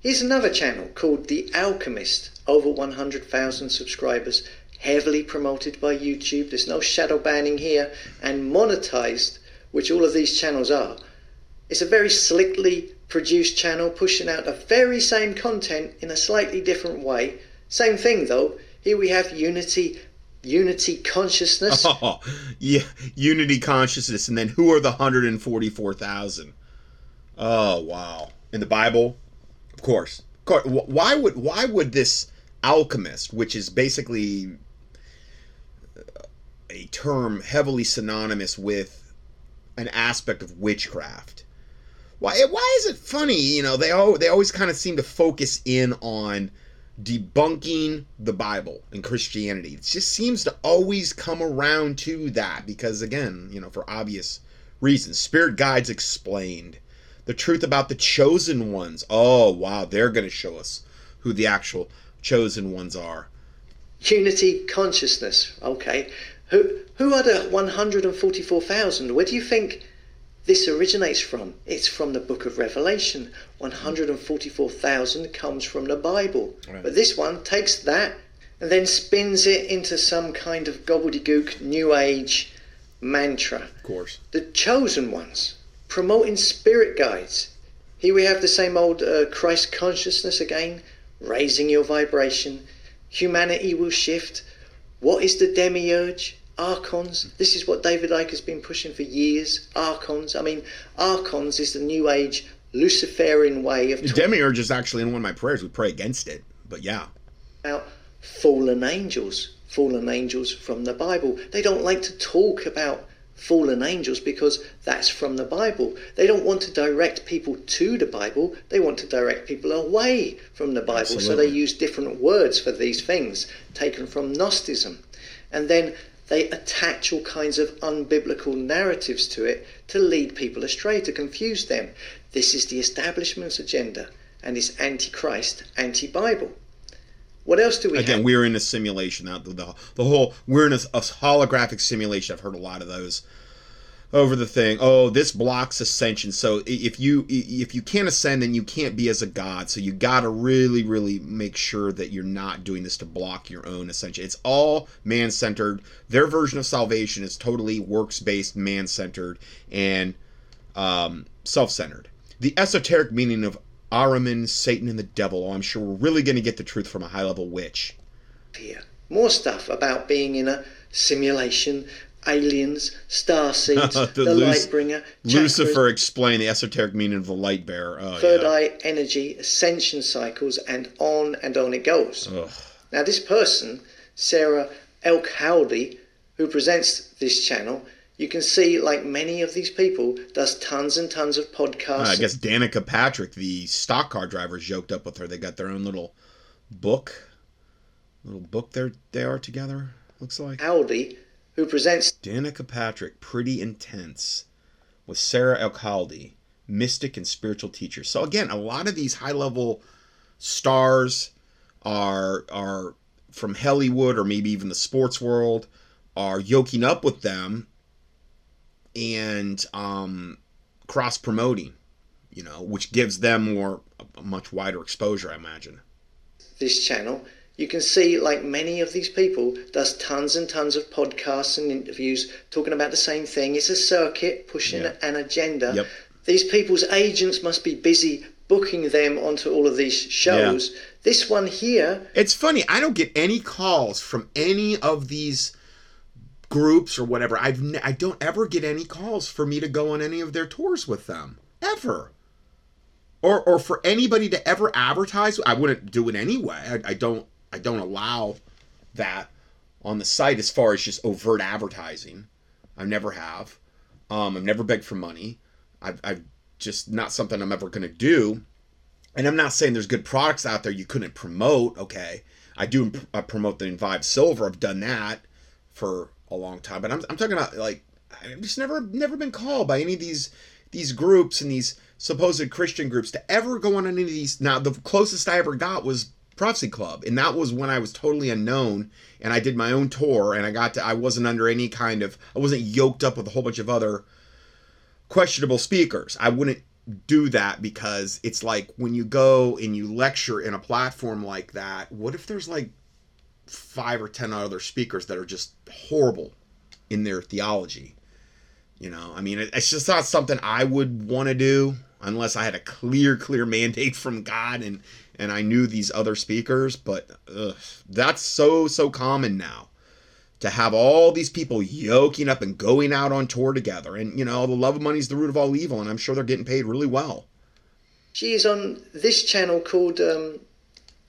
Here's another channel called the alchemist. Over 100000 subscribers heavily promoted by youtube. There's no shadow banning here. And monetized which all of these channels are. It's a very slickly produced channel pushing out the very same content in a slightly different way. Same thing though. Here we have unity unity consciousness. Oh, yeah, unity consciousness and then who are the 144,000? Oh, wow. In the Bible? Of course. Of course. Why would why would this alchemist, which is basically a term heavily synonymous with an aspect of witchcraft. Why why is it funny? You know, they all they always kind of seem to focus in on debunking the Bible and Christianity. It just seems to always come around to that because again, you know, for obvious reasons. Spirit guides explained. The truth about the chosen ones. Oh, wow, they're going to show us who the actual chosen ones are. Unity consciousness. Okay. Who, who are the 144,000? Where do you think this originates from? It's from the book of Revelation. 144,000 comes from the Bible. Right. But this one takes that and then spins it into some kind of gobbledygook new age mantra. Of course. The chosen ones, promoting spirit guides. Here we have the same old uh, Christ consciousness again, raising your vibration. Humanity will shift what is the demiurge? Archons. This is what David Icke has been pushing for years. Archons. I mean, Archons is the new age Luciferian way of. Talk- demiurge is actually in one of my prayers. We pray against it, but yeah. About fallen angels, fallen angels from the Bible. They don't like to talk about fallen angels because that's from the Bible. They don't want to direct people to the Bible, they want to direct people away from the Bible. Absolutely. So they use different words for these things taken from Gnosticism. And then they attach all kinds of unbiblical narratives to it to lead people astray, to confuse them. This is the establishment's agenda and it's anti Christ, anti Bible. What else do we Again, have? we're in a simulation. The, the, the whole, we're in a, a, holographic simulation. I've heard a lot of those over the thing. Oh, this blocks ascension. So if you if you can't ascend, then you can't be as a god. So you got to really, really make sure that you're not doing this to block your own ascension. It's all man centered. Their version of salvation is totally works based, man centered, and um, self centered. The esoteric meaning of Ahriman, Satan, and the devil. Oh, I'm sure we're really going to get the truth from a high level witch. Here, more stuff about being in a simulation, aliens, star seeds, the, the light bringer. Lucifer explained the esoteric meaning of the light bearer. Oh, third yeah. eye energy, ascension cycles, and on and on it goes. Ugh. Now, this person, Sarah Elk-Howdy, who presents this channel, you can see, like many of these people, does tons and tons of podcasts. Uh, I guess Danica Patrick, the stock car drivers, joked up with her. They got their own little book, little book there they are together. Looks like Aldi, who presents Danica Patrick, pretty intense, with Sarah Elk-Howdy, mystic and spiritual teacher. So again, a lot of these high level stars are are from Hollywood or maybe even the sports world are yoking up with them and um, cross promoting, you know, which gives them more a much wider exposure, I imagine. This channel, you can see like many of these people does tons and tons of podcasts and interviews talking about the same thing. It's a circuit pushing Yeah. an agenda. Yep. These people's agents must be busy booking them onto all of these shows. This one here, It's funny. I don't get any calls from any of these groups or whatever. I've ne- I don't ever get any calls for me to go on any of their tours with them ever, or or for anybody to ever advertise. I wouldn't do it anyway. I, I don't I don't allow that on the site as far as just overt advertising. I never have. Um, I've never begged for money. I've, I've just not something I'm ever going to do and I'm not saying there's good products out there you couldn't promote. Okay, I do uh, promote the Invive Silver. I've done that for a long time, but I'm, I'm talking about like I've just never never been called by any of these these groups and these supposed Christian groups to ever go on any of these. Now the closest I ever got was Prophecy Club, and that was when I was totally unknown, and I did my own tour, and I got to I wasn't under any kind of I wasn't yoked up with a whole bunch of other questionable speakers. I wouldn't do that because it's like when you go and you lecture in a platform like that, what if there's like five or ten other speakers that are just horrible in their theology? You know, I mean, it's just not something I would want to do unless I had a clear, clear mandate from God and and I knew these other speakers. But ugh, that's so so common now to have all these people yoking up and going out on tour together. And you know, the love of money is the root of all evil, and I'm sure they're getting paid really well. she is on this channel called um,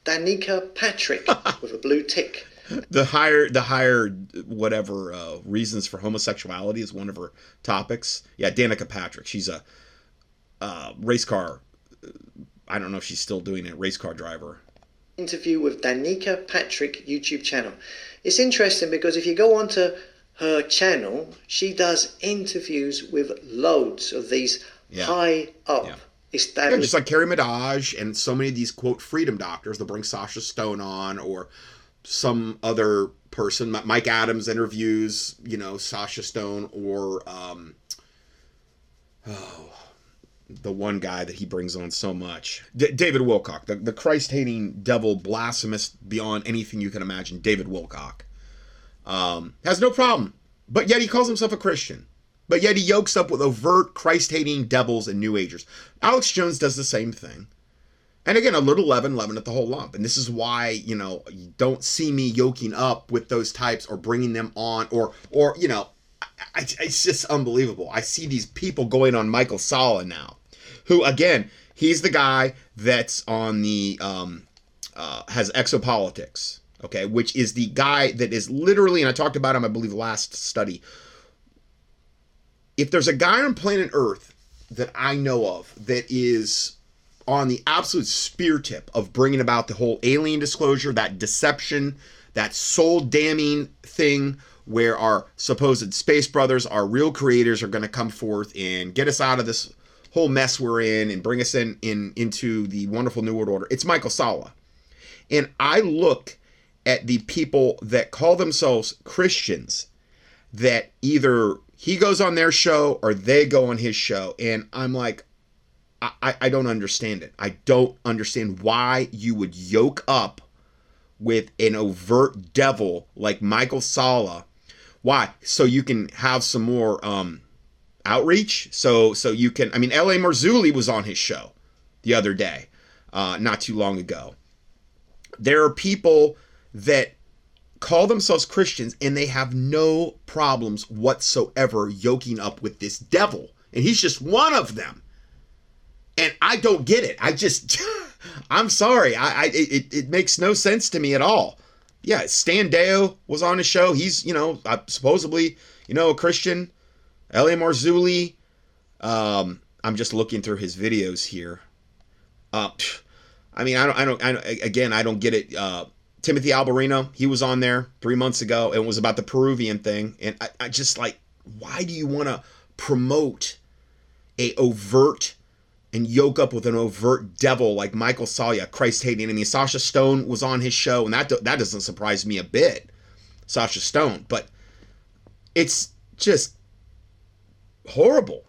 Danica Patrick with a blue tick. The higher, the higher, whatever uh, reasons for homosexuality is one of her topics. Yeah, Danica Patrick. She's a uh, race car. I don't know if she's still doing it. Race car driver. interview with Danica Patrick YouTube channel. It's interesting because if you go onto her channel, she does interviews with loads of these Yeah. high up Yeah. Yeah, just like Carrie Madej and so many of these quote freedom doctors. They'll bring Sasha Stone on or some other person. Mike Adams interviews, you know, Sasha Stone or um, oh, the one guy that he brings on so much, D- David Wilcock, the, the Christ-hating devil, blasphemous beyond anything you can imagine. David Wilcock um, has no problem, but yet he calls himself a Christian. But yet he yokes up with overt Christ-hating devils and New Agers. Alex Jones does the same thing. And again, a little leaven, leaven at the whole lump. And this is why, you know, you don't see me yoking up with those types or bringing them on or, or you know, I, I, it's just unbelievable. I see these people going on Michael Salla now, who, again, he's the guy that's on the, um, uh, has exopolitics, okay, which is the guy that is literally, and I talked about him, I believe, last study. If there's a guy on planet Earth that I know of that is on the absolute spear tip of bringing about the whole alien disclosure, that deception, that soul damning thing where our supposed space brothers, our real creators, are going to come forth and get us out of this whole mess we're in and bring us in, in into the wonderful new world order. It's Michael Salla. And I look at the people that call themselves Christians that either he goes on their show or they go on his show. And I'm like, I, I don't understand it. I don't understand why you would yoke up with an overt devil like Michael Salla. Why? So you can have some more um, outreach. So so you can. I mean, L.A. Marzulli was on his show the other day, uh, not too long ago. There are people that call themselves Christians and they have no problems whatsoever yoking up with this devil, and he's just one of them and I don't get it. I just, I'm sorry. I, I it, it makes no sense to me at all. Yeah, Stan Deyo was on his show. He's, you know, uh, supposedly, you know, a Christian. L.A. Marzulli. Um, I'm just looking through his videos here. Uh, I mean, I don't, I don't, I don't, again, I don't get it. Uh, Timothy Alberino, he was on there three months ago. and It was about the Peruvian thing, and I, I just like, why do you want to promote a overt and yoke up with an overt devil like Michael Salla, Christ hating enemy. Sasha Stone was on his show, and that that doesn't surprise me a bit. Sasha Stone, but it's just horrible.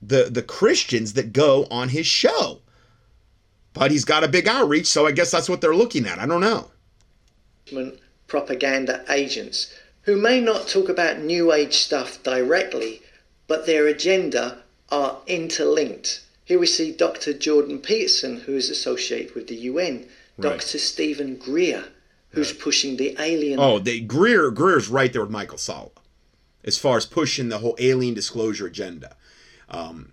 the the Christians that go on his show. But he's got a big outreach, so I guess that's what they're looking at. I don't know. Propaganda agents who may not talk about New Age stuff directly, but their agenda are interlinked. Here we see Dr. Jordan Peterson, who is associated with the UN, right. Dr. Stephen Greer, who's right. pushing the alien. Oh, the Greer Greer's right there with Michael Salla, as far as pushing the whole alien disclosure agenda. Um,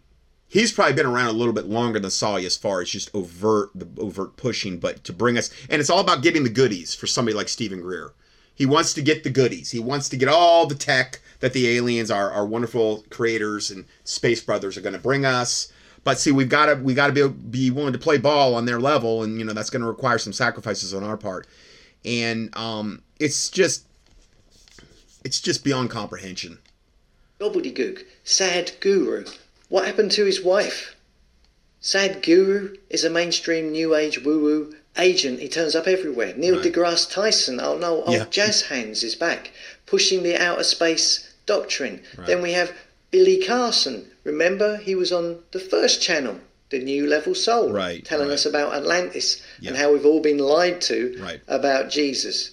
he's probably been around a little bit longer than Salla as far as just overt the overt pushing, but to bring us and it's all about getting the goodies for somebody like Stephen Greer. He wants to get the goodies. He wants to get all the tech that the aliens, our, our wonderful creators and space brothers, are going to bring us. But see, we've got to we got to be be willing to play ball on their level, and you know that's going to require some sacrifices on our part. And um, it's just it's just beyond comprehension. Gobbledygook, sad guru. What happened to his wife? Sadhguru is a mainstream new age woo woo agent. He turns up everywhere. Neil right. deGrasse Tyson, oh no, old yeah. jazz hands is back, pushing the outer space doctrine. Right. Then we have Billy Carson. Remember, he was on the first channel, the New Level Soul, right, telling right. us about Atlantis yep. and how we've all been lied to about Jesus.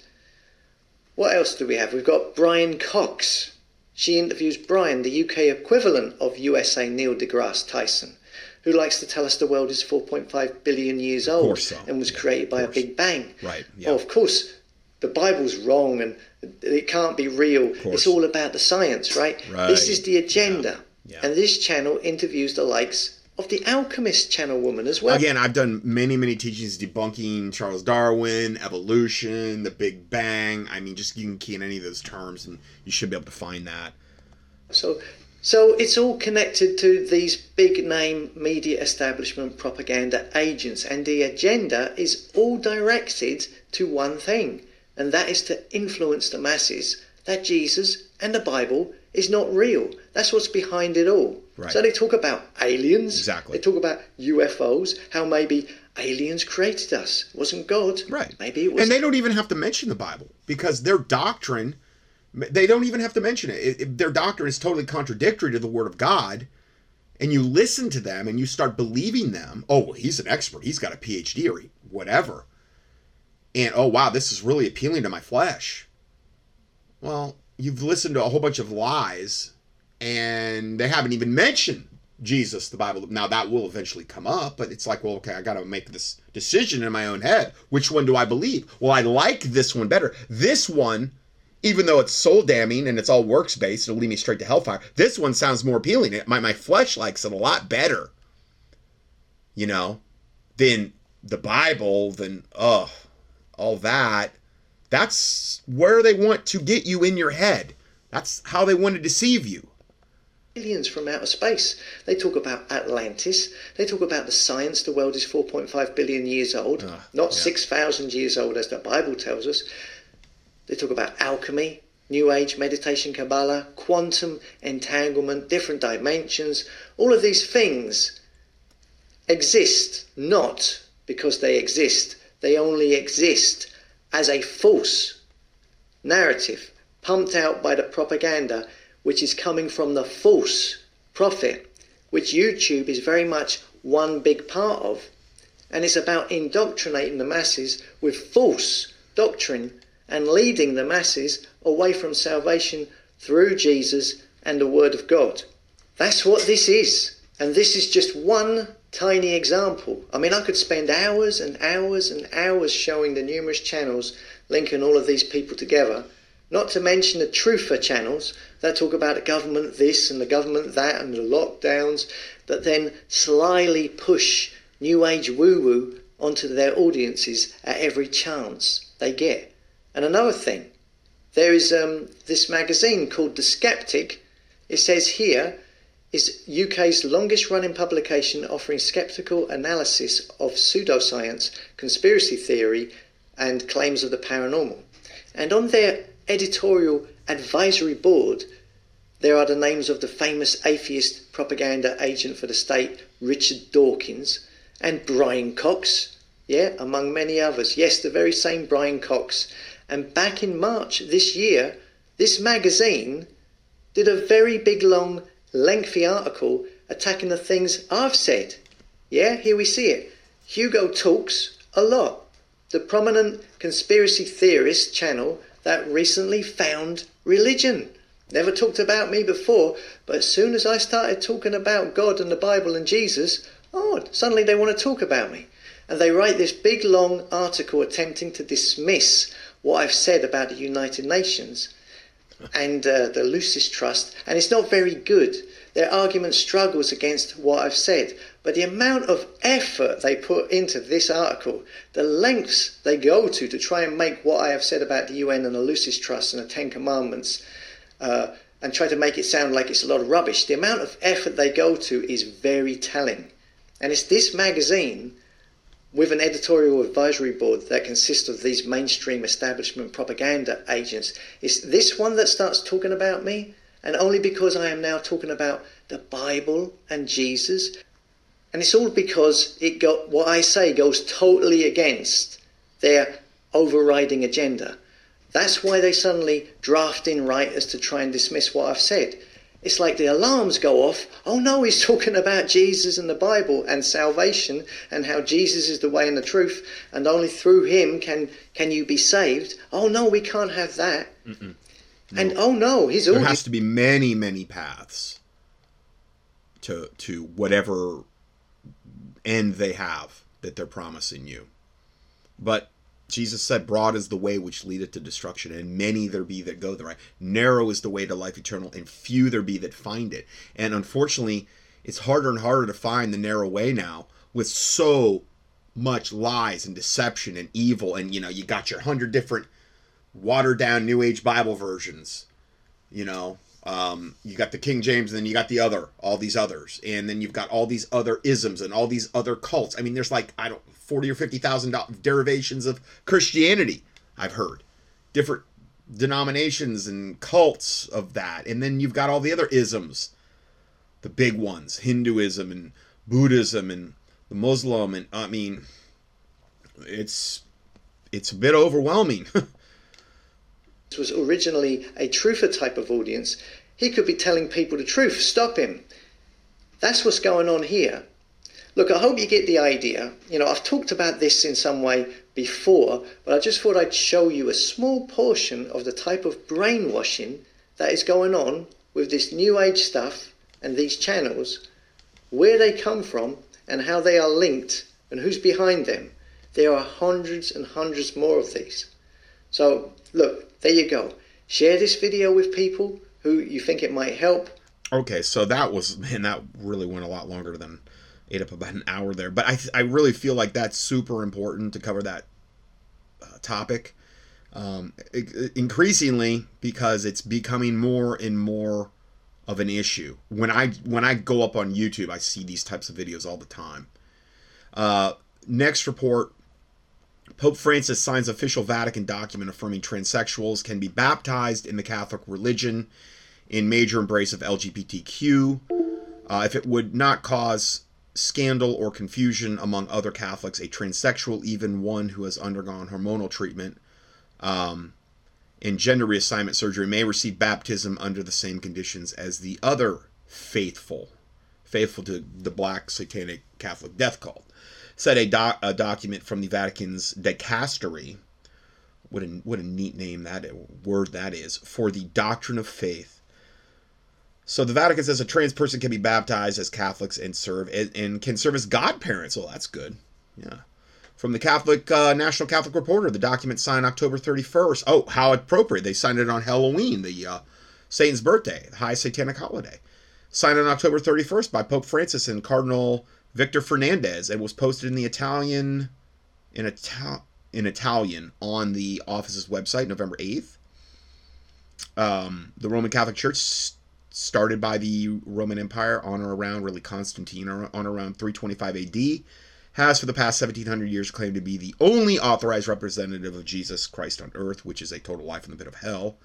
What else do we have? We've got Brian Cox. She interviews Brian, the UK equivalent of USA Neil deGrasse Tyson who likes to tell us the world is 4.5 billion years old so. and was yeah, created by a big bang. Right. Yeah. Oh, of course, the Bible's wrong and it can't be real. It's all about the science, right? right. This is the agenda. Yeah. And this channel interviews the likes of the Alchemist channel woman as well. Again, I've done many, many teachings debunking Charles Darwin, evolution, the Big Bang. I mean, just you can key in any of those terms and you should be able to find that. So so it's all connected to these big name media establishment propaganda agents, and the agenda is all directed to one thing, and that is to influence the masses that Jesus and the Bible is not real. That's what's behind it all. Right. So they talk about aliens. Exactly. They talk about UFOs, how maybe aliens created us. It wasn't God. Right. Maybe it was. And they don't even have to mention the Bible because their doctrine they don't even have to mention it. It, it. Their doctrine is totally contradictory to the Word of God. And you listen to them and you start believing them. Oh, well, he's an expert. He's got a PhD or whatever. And oh, wow, this is really appealing to my flesh. Well, you've listened to a whole bunch of lies and they haven't even mentioned Jesus, the Bible. Now that will eventually come up, but it's like, well, okay, I got to make this decision in my own head. Which one do I believe? Well, I like this one better. This one even though it's soul damning and it's all works based, it'll lead me straight to hellfire. This one sounds more appealing. It, my my flesh likes it a lot better. You know, than the Bible, than oh, all that. That's where they want to get you in your head. That's how they want to deceive you. Aliens from outer space. They talk about Atlantis. They talk about the science. The world is 4.5 billion years old, uh, not yeah. 6,000 years old as the Bible tells us. They talk about alchemy, New Age, meditation, Kabbalah, quantum entanglement, different dimensions. All of these things exist not because they exist, they only exist as a false narrative pumped out by the propaganda which is coming from the false prophet, which YouTube is very much one big part of. And it's about indoctrinating the masses with false doctrine and leading the masses away from salvation through Jesus and the Word of God. That's what this is. And this is just one tiny example. I mean, I could spend hours and hours and hours showing the numerous channels linking all of these people together, not to mention the truther channels that talk about the government this and the government that and the lockdowns, but then slyly push New Age woo woo onto their audiences at every chance they get. And another thing, there is um, this magazine called The Skeptic. It says here is UK's longest running publication offering skeptical analysis of pseudoscience, conspiracy theory, and claims of the paranormal. And on their editorial advisory board, there are the names of the famous atheist propaganda agent for the state, Richard Dawkins, and Brian Cox, yeah, among many others. Yes, the very same Brian Cox. And back in March this year, this magazine did a very big, long, lengthy article attacking the things I've said. Yeah, here we see it. Hugo talks a lot. The prominent conspiracy theorist channel that recently found religion. Never talked about me before, but as soon as I started talking about God and the Bible and Jesus, oh, suddenly they want to talk about me. And they write this big long article attempting to dismiss what I've said about the United Nations and uh, the Lucis Trust, and it's not very good. Their argument struggles against what I've said, but the amount of effort they put into this article, the lengths they go to to try and make what I have said about the UN and the Lucis Trust and the Ten Commandments uh, and try to make it sound like it's a lot of rubbish. The amount of effort they go to is very telling. And it's this magazine with an editorial advisory board that consists of these mainstream establishment propaganda agents. It's this one that starts talking about me, and only because I am now talking about the Bible and Jesus. And it's all because it got what I say goes totally against their overriding agenda. That's why they suddenly draft in writers to try and dismiss what I've said. It's like the alarms go off. Oh no, he's talking about Jesus and the Bible and salvation and how Jesus is the way and the truth, and only through him can can you be saved. Oh no, we can't have that. No. And oh no, he's there has to be many many paths to to whatever end they have that they're promising you. But Jesus said, Broad is the way which leadeth to destruction, and many there be that go the right. Narrow is the way to life eternal, and few there be that find it. And unfortunately, it's harder and harder to find the narrow way now with so much lies and deception and evil. And, you know, you got your hundred different watered down New Age Bible versions, you know, um, you got the King James, and then you got the other, all these others, and then you've got all these other isms and all these other cults. I mean, there's like I don't forty or fifty thousand derivations of Christianity. I've heard different denominations and cults of that, and then you've got all the other isms, the big ones, Hinduism and Buddhism and the Muslim, and I mean, it's it's a bit overwhelming. was originally a truther type of audience, he could be telling people the truth. Stop him. That's what's going on here. Look, I hope you get the idea. You know, I've talked about this in some way before, but I just thought I'd show you a small portion of the type of brainwashing that is going on with this new age stuff and these channels, where they come from and how they are linked and who's behind them. There are hundreds and hundreds more of these. So, look, there you go. Share this video with people who you think it might help. Okay, so that was man, that really went a lot longer than ate up about an hour there. But I I really feel like that's super important to cover that uh, topic. Um, increasingly because it's becoming more and more of an issue. When I when I go up on YouTube, I see these types of videos all the time. Uh, next report Pope Francis signs official Vatican document affirming transsexuals can be baptized in the Catholic religion in major embrace of LGBTQ. Uh, if it would not cause scandal or confusion among other Catholics, a transsexual, even one who has undergone hormonal treatment um, and gender reassignment surgery, may receive baptism under the same conditions as the other faithful, faithful to the Black Satanic Catholic death cult said a, doc, a document from the Vatican's dicastery. What a what a neat name that word that is for the doctrine of faith. So the Vatican says a trans person can be baptized as Catholics and serve and, and can serve as godparents. Well, that's good. Yeah. From the Catholic uh, National Catholic Reporter, the document signed October 31st. Oh, how appropriate! They signed it on Halloween, the uh, Satan's birthday, the high satanic holiday. Signed on October 31st by Pope Francis and Cardinal Victor Fernandez and was posted in the Italian in Ital- in Italian on the office's website November 8th. Um, the Roman Catholic Church started by the Roman Empire on or around really Constantine on around 325 AD has for the past 1700 years claimed to be the only authorized representative of Jesus Christ on earth, which is a total lie in the pit of hell.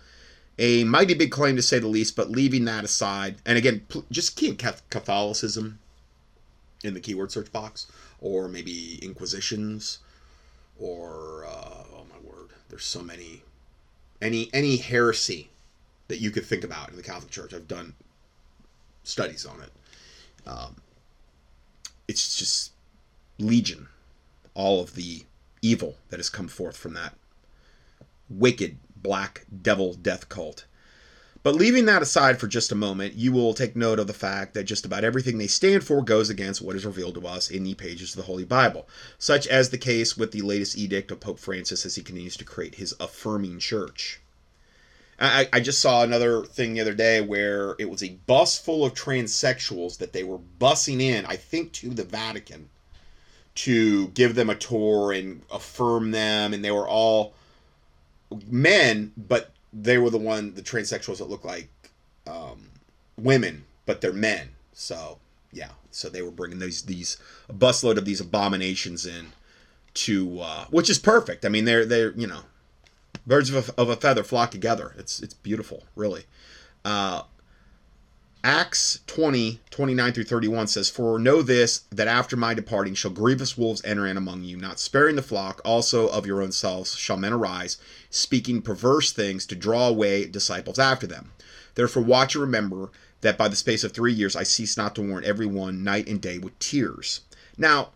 A mighty big claim to say the least, but leaving that aside, and again, just in Catholicism in the keyword search box, or maybe Inquisitions, or uh, oh my word, there's so many, any any heresy that you could think about in the Catholic Church. I've done studies on it. Um, it's just legion, all of the evil that has come forth from that wicked black devil death cult. But leaving that aside for just a moment, you will take note of the fact that just about everything they stand for goes against what is revealed to us in the pages of the Holy Bible, such as the case with the latest edict of Pope Francis as he continues to create his affirming church. I, I just saw another thing the other day where it was a bus full of transsexuals that they were bussing in, I think, to the Vatican to give them a tour and affirm them, and they were all men, but they were the one the transsexuals that look like um, women, but they're men. So yeah, so they were bringing these these a busload of these abominations in to uh, which is perfect. I mean, they're they're you know birds of a, of a feather flock together. It's it's beautiful, really. Uh, Acts 20, 29 through 31 says, For know this, that after my departing shall grievous wolves enter in among you, not sparing the flock, also of your own selves shall men arise, speaking perverse things to draw away disciples after them. Therefore watch and remember that by the space of three years I cease not to warn every one night and day with tears. Now,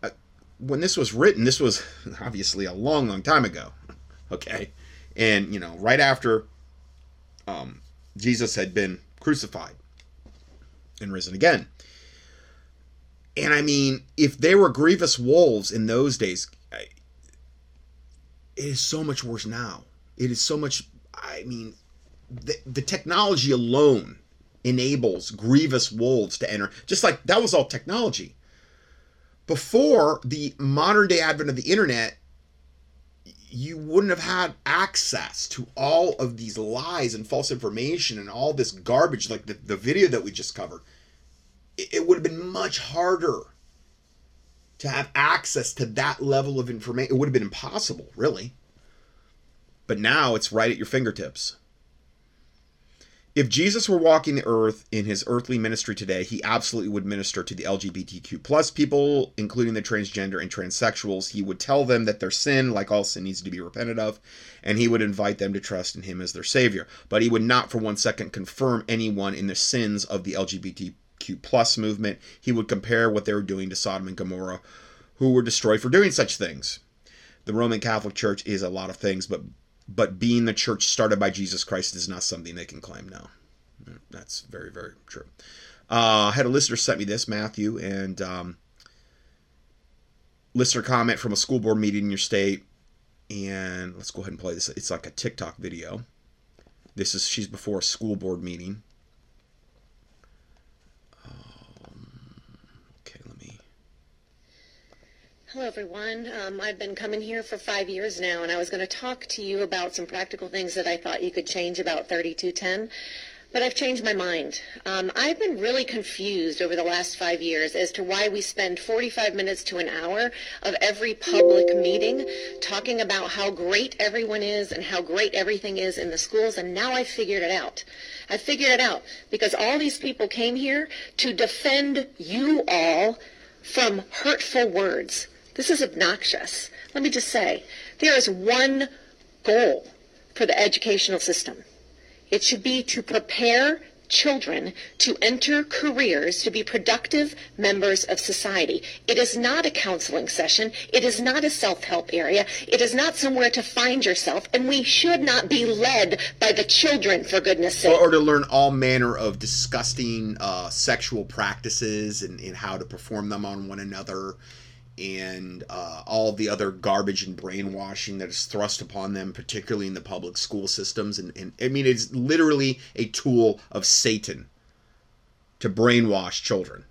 uh, when this was written, this was obviously a long, long time ago. Okay? And, you know, right after um, Jesus had been crucified and risen again. And I mean, if they were grievous wolves in those days, it is so much worse now. It is so much, I mean, the, the technology alone enables grievous wolves to enter. Just like that was all technology. Before the modern day advent of the internet, you wouldn't have had access to all of these lies and false information and all this garbage like the, the video that we just covered. It, it would have been much harder to have access to that level of information it would have been impossible really. But now it's right at your fingertips if Jesus were walking the earth in his earthly ministry today, he absolutely would minister to the LGBTQ plus people, including the transgender and transsexuals. He would tell them that their sin, like all sin, needs to be repented of, and he would invite them to trust in him as their savior. But he would not for one second confirm anyone in the sins of the LGBTQ plus movement. He would compare what they were doing to Sodom and Gomorrah, who were destroyed for doing such things. The Roman Catholic Church is a lot of things, but but being the church started by Jesus Christ is not something they can claim now. That's very, very true. Uh, I had a listener sent me this, Matthew, and um, listener comment from a school board meeting in your state. And let's go ahead and play this. It's like a TikTok video. This is she's before a school board meeting. Hello, everyone. Um, I've been coming here for five years now, and I was going to talk to you about some practical things that I thought you could change about 3210. But I've changed my mind. Um, I've been really confused over the last five years as to why we spend 45 minutes to an hour of every public meeting talking about how great everyone is and how great everything is in the schools, and now I've figured it out. I figured it out because all these people came here to defend you all from hurtful words. This is obnoxious. Let me just say, there is one goal for the educational system. It should be to prepare children to enter careers to be productive members of society. It is not a counseling session. It is not a self-help area. It is not somewhere to find yourself. And we should not be led by the children, for goodness sake. Or, or to learn all manner of disgusting uh, sexual practices and, and how to perform them on one another and uh, all the other garbage and brainwashing that is thrust upon them, particularly in the public school systems. And, and I mean, it's literally a tool of Satan to brainwash children.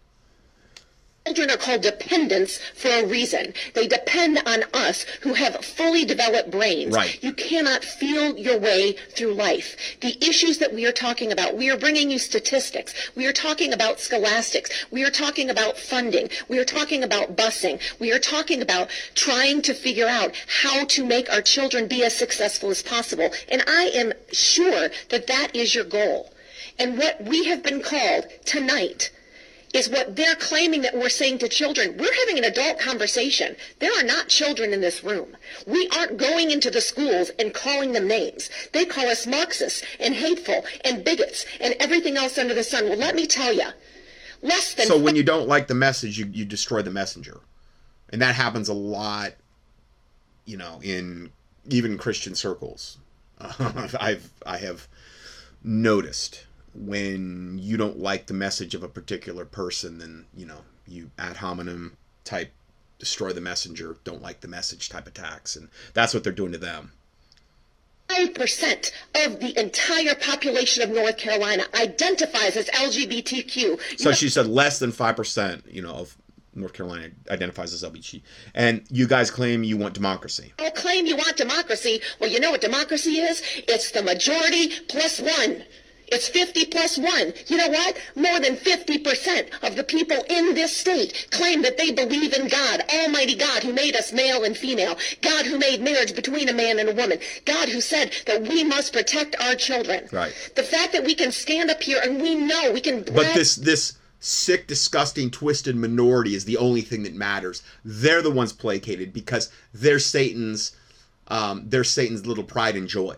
Children are called dependents for a reason. They depend on us who have fully developed brains. Right. You cannot feel your way through life. The issues that we are talking about, we are bringing you statistics. We are talking about scholastics. We are talking about funding. We are talking about busing. We are talking about trying to figure out how to make our children be as successful as possible. And I am sure that that is your goal. And what we have been called tonight is what they're claiming that we're saying to children. We're having an adult conversation. There are not children in this room. We aren't going into the schools and calling them names. They call us Marxists and hateful and bigots and everything else under the sun. Well, let me tell you, Less than. So when you don't like the message, you, you destroy the messenger. And that happens a lot, you know, in even Christian circles. Uh, I've I have noticed when you don't like the message of a particular person, then you know you ad hominem type destroy the messenger, don't like the message type attacks, and that's what they're doing to them. 5% of the entire population of North Carolina identifies as LGBTQ. So she said less than 5%, you know, of North Carolina identifies as LGBT. And you guys claim you want democracy. You claim you want democracy. Well, you know what democracy is? It's the majority plus one. It's 50 plus 1. You know what? More than 50% of the people in this state claim that they believe in God, Almighty God who made us male and female, God who made marriage between a man and a woman, God who said that we must protect our children. Right. The fact that we can stand up here and we know we can But this this sick, disgusting, twisted minority is the only thing that matters. They're the ones placated because they're Satan's um, they're Satan's little pride and joy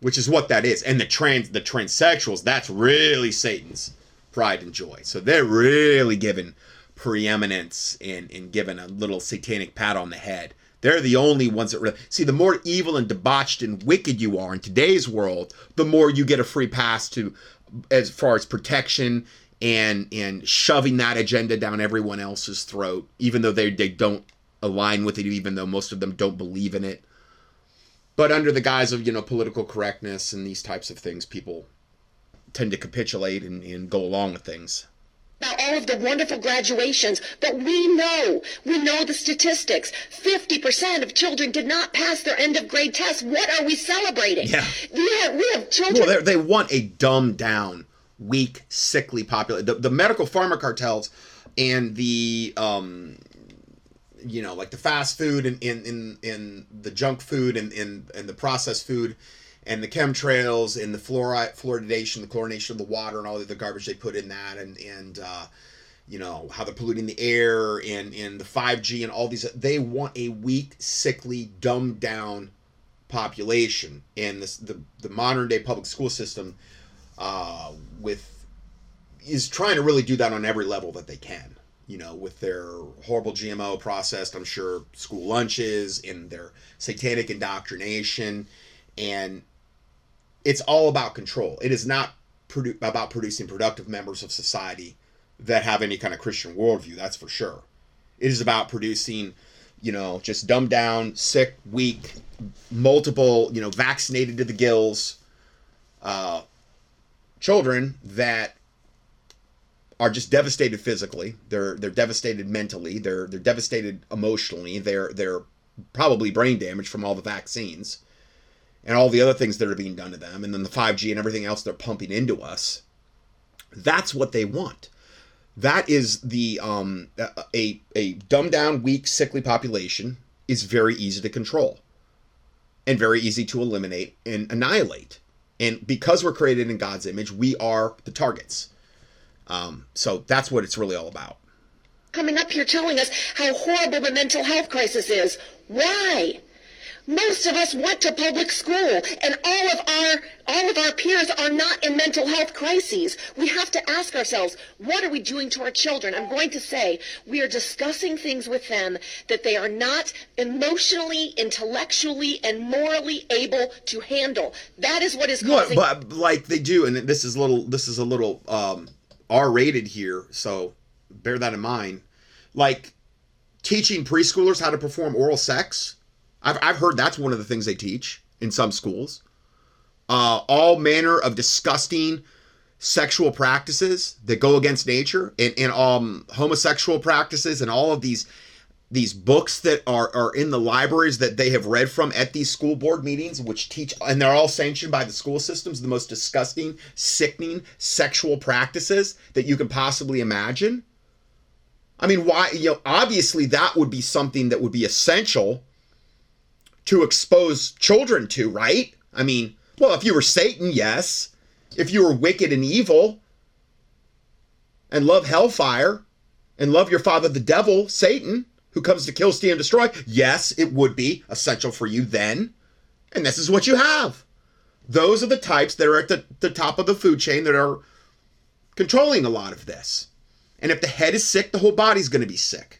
which is what that is. And the trans the transsexuals, that's really Satan's pride and joy. So they're really given preeminence and, and given a little satanic pat on the head. They're the only ones that really see the more evil and debauched and wicked you are in today's world, the more you get a free pass to as far as protection and and shoving that agenda down everyone else's throat, even though they, they don't align with it, even though most of them don't believe in it but under the guise of you know political correctness and these types of things people tend to capitulate and, and go along with things about all of the wonderful graduations, but we know, we know the statistics. 50% of children did not pass their end of grade test. What are we celebrating? Yeah. We have, we have children. Well, they want a dumbed down, weak, sickly population. The, the medical pharma cartels and the um, you know, like the fast food and in in, in the junk food and in and the processed food and the chemtrails and the fluoride fluoridation, the chlorination of the water and all the other garbage they put in that and and uh, you know how they're polluting the air and and the 5G and all these they want a weak, sickly, dumbed down population. And this the the modern day public school system uh, with is trying to really do that on every level that they can you know, with their horrible GMO processed, I'm sure, school lunches and their satanic indoctrination. And it's all about control. It is not produ- about producing productive members of society that have any kind of Christian worldview, that's for sure. It is about producing, you know, just dumbed down, sick, weak, multiple, you know, vaccinated to the gills uh, children that are just devastated physically. They're they're devastated mentally. They're they're devastated emotionally. They're they're probably brain damaged from all the vaccines and all the other things that are being done to them, and then the 5G and everything else they're pumping into us. That's what they want. That is the um, a a dumbed down, weak, sickly population is very easy to control and very easy to eliminate and annihilate. And because we're created in God's image, we are the targets um, so that's what it's really all about. Coming up here telling us how horrible the mental health crisis is. Why? Most of us went to public school, and all of our all of our peers are not in mental health crises. We have to ask ourselves, what are we doing to our children? I'm going to say we are discussing things with them that they are not emotionally, intellectually, and morally able to handle. That is what is causing. But, but like they do, and this is little. This is a little. Um, R rated here, so bear that in mind. Like teaching preschoolers how to perform oral sex. I've, I've heard that's one of the things they teach in some schools. Uh, all manner of disgusting sexual practices that go against nature and, and um, homosexual practices and all of these these books that are, are in the libraries that they have read from at these school board meetings, which teach, and they're all sanctioned by the school systems, the most disgusting, sickening sexual practices that you can possibly imagine. I mean, why, you know, obviously that would be something that would be essential to expose children to, right? I mean, well, if you were Satan, yes. If you were wicked and evil and love hellfire and love your father, the devil, Satan, who comes to kill, steal, and destroy, yes, it would be essential for you then. And this is what you have. Those are the types that are at the, the top of the food chain that are controlling a lot of this. And if the head is sick, the whole body's going to be sick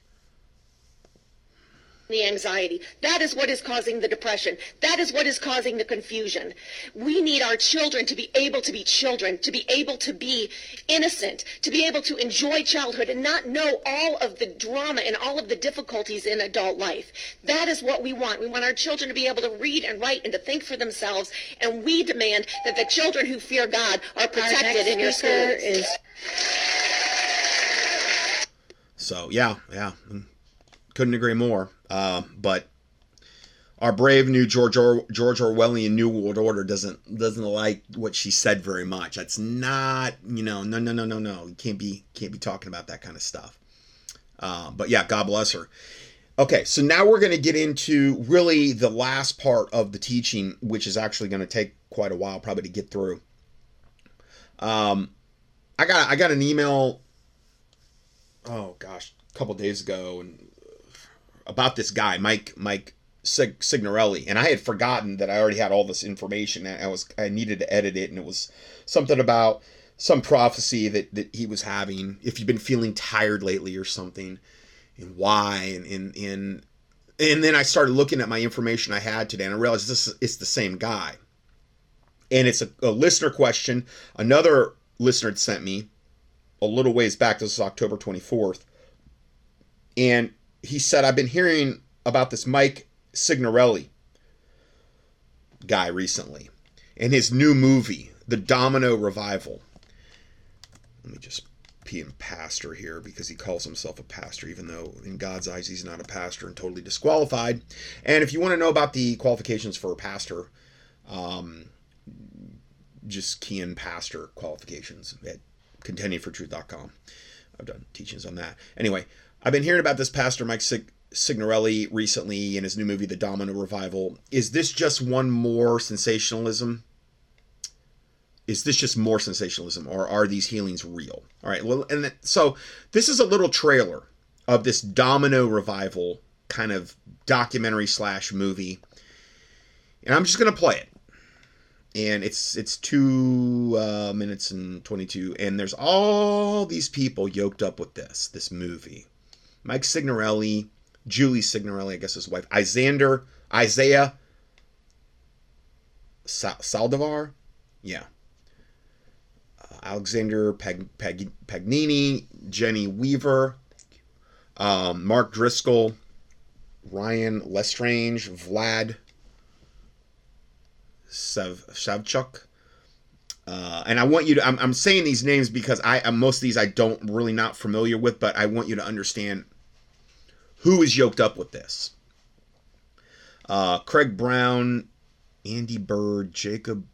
the anxiety. That is what is causing the depression. That is what is causing the confusion. We need our children to be able to be children, to be able to be innocent, to be able to enjoy childhood and not know all of the drama and all of the difficulties in adult life. That is what we want. We want our children to be able to read and write and to think for themselves. And we demand that the children who fear God are protected in your schools. Is- so yeah, yeah, couldn't agree more. Uh, but our brave new George or- George Orwellian New World Order doesn't doesn't like what she said very much. That's not you know no no no no no. You can't be can't be talking about that kind of stuff. Uh, but yeah, God bless her. Okay, so now we're going to get into really the last part of the teaching, which is actually going to take quite a while probably to get through. Um, I got I got an email. Oh gosh, a couple days ago, and about this guy, Mike Mike Sig- Signorelli, and I had forgotten that I already had all this information. And I was I needed to edit it, and it was something about some prophecy that that he was having. If you've been feeling tired lately or something, and why, and and and and then I started looking at my information I had today, and I realized this is it's the same guy. And it's a, a listener question. Another listener had sent me a little ways back. This is October 24th. And he said, I've been hearing about this Mike Signorelli guy recently and his new movie, The Domino Revival. Let me just pee him pastor here because he calls himself a pastor, even though in God's eyes he's not a pastor and totally disqualified. And if you want to know about the qualifications for a pastor, um, just key in pastor qualifications at contendingfortruth.com. I've done teachings on that. Anyway, I've been hearing about this pastor Mike Sig- Signorelli recently in his new movie, The Domino Revival. Is this just one more sensationalism? Is this just more sensationalism, or are these healings real? All right. Well, and so this is a little trailer of this Domino Revival kind of documentary slash movie, and I'm just gonna play it. And it's it's two uh, minutes and twenty two, and there's all these people yoked up with this this movie Mike Signorelli, Julie Signorelli, I guess his wife, Isander, Isaiah Sa- Saldivar, yeah, uh, Alexander Pag- Pag- Pagani, Jenny Weaver, um, Mark Driscoll, Ryan LeStrange, Vlad Sav- Savchuk. Uh, and I want you to, I'm, I'm saying these names because I'm most of these I don't really not familiar with, but I want you to understand who is yoked up with this. Uh, Craig Brown, Andy Byrd, Jacob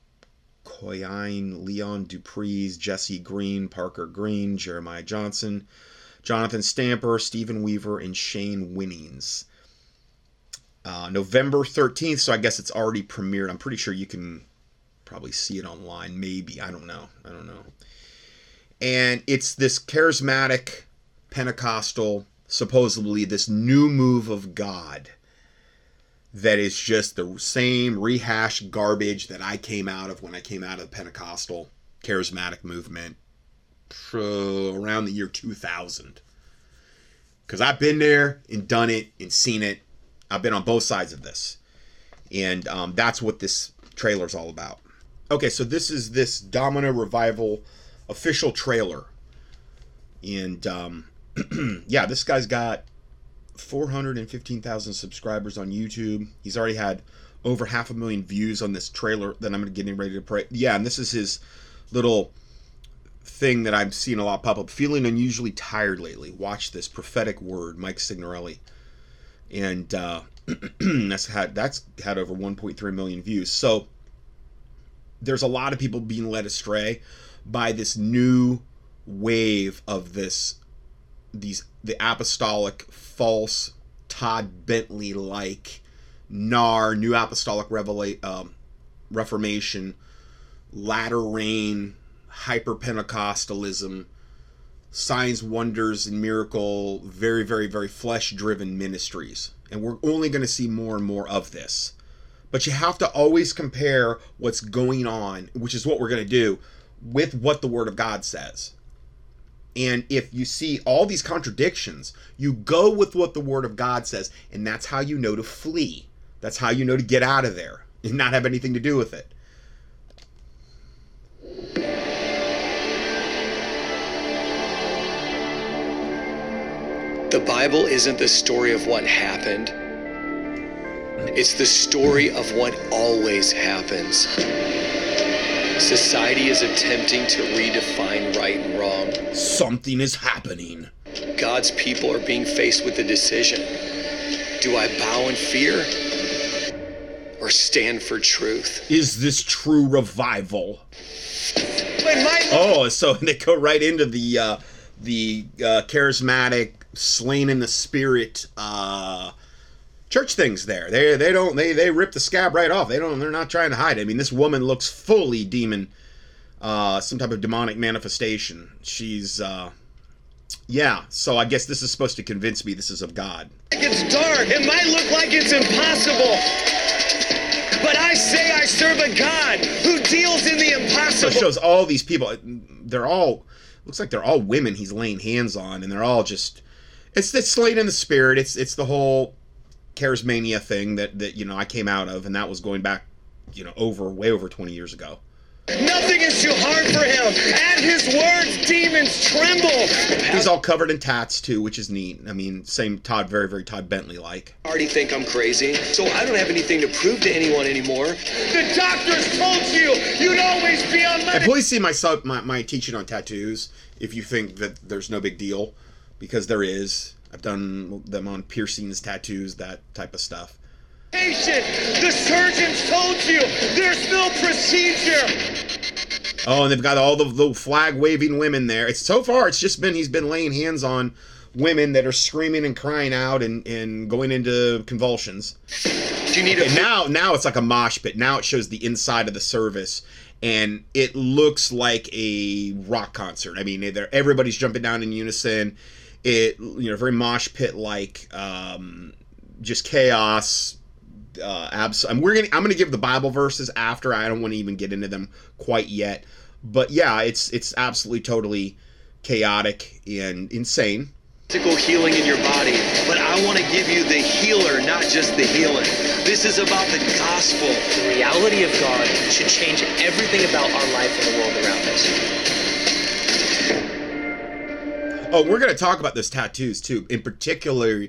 Coyne, Leon du Preez, Jesse Green, Parker Green, Jeremiah Johnson, Jonathan Stamper, Stephen Weaver, and Shane Winnings. Uh, November 13th, so I guess it's already premiered. I'm pretty sure you can probably see it online. Maybe. I don't know. I don't know. And it's this charismatic Pentecostal supposedly this new move of God that is just the same rehashed garbage that I came out of when I came out of the Pentecostal charismatic movement around the year 2000. Because I've been there and done it and seen it. I've been on both sides of this. And um, that's what this trailer is all about. Okay, so this is this Domino Revival official trailer. And um, yeah, this guy's got 415,000 subscribers on YouTube. He's already had over half a million views on this trailer that I'm getting ready to pray. Yeah, and this is his little thing that I'm seeing a lot pop up. Feeling unusually tired lately. Watch this prophetic word, Mike Signorelli, and uh, that's had that's had over 1.3 million views. So there's a lot of people being led astray by this new wave of this these the apostolic false Todd Bentley like NAR New Apostolic Revela- um, Reformation latter rain hyper Pentecostalism signs wonders and miracle very very very flesh driven ministries. And we're only going to see more and more of this but you have to always compare what's going on which is what we're going to do with what the word of God says And if you see all these contradictions, you go with what the Word of God says, and that's how you know to flee. That's how you know to get out of there and not have anything to do with it. The Bible isn't the story of what happened. It's the story of what always happens. Society is attempting to redefine right and wrong. Something is happening. God's people are being faced with a decision. Do I bow in fear or stand for truth? Is this true revival? My Oh, so they go right into the uh, the uh, charismatic, slain in the spirit uh, church things. There, they they don't they they rip the scab right off. They don't. They're not trying to hide. it. I mean, this woman looks fully demon, uh, some type of demonic manifestation. She's. Uh, yeah, so I guess this is supposed to convince me this is of God. it's dark, it might look like it's impossible. But I say I serve a God who deals in the So impossible. it shows all these people. They're all looks like they're all women he's laying hands on, and they're all just. It's it's slain in the spirit. It's it's the whole charismania thing that that you know I came out of, and that was going back, you know, over way over twenty years ago. Nothing is too hard for him. At his words, demons tremble. He's all covered in tats too, which is neat. I mean, same Todd, very very Todd Bentley like. already think I'm crazy, so I don't have anything to prove to anyone anymore. The doctors told you you'd always be on my. please see my sub my, my teaching on tattoos if you think that there's no big deal, because there is. I've done them on piercings, tattoos, that type of stuff. Patient, the surgeons told you there's no procedure. Oh, and they've got all the, the flag waving women there. It's so far it's just been he's been laying hands on women that are screaming and crying out and, and going into convulsions. Do you need a now now it's like a mosh pit. Now it shows the inside of the service and it looks like a rock concert. I mean, everybody's jumping down in unison. It you know very mosh pit like, um, just chaos. Uh, abs- and we're gonna I'm gonna give the Bible verses after. I don't want to even get into them quite yet, but yeah, it's it's absolutely totally chaotic and insane. physical healing in your body, but I want to give you the healer, not just the healing. This is about the gospel. The reality of God should change everything about our life and the world around us. Oh, we're going to talk about those tattoos too. In particular,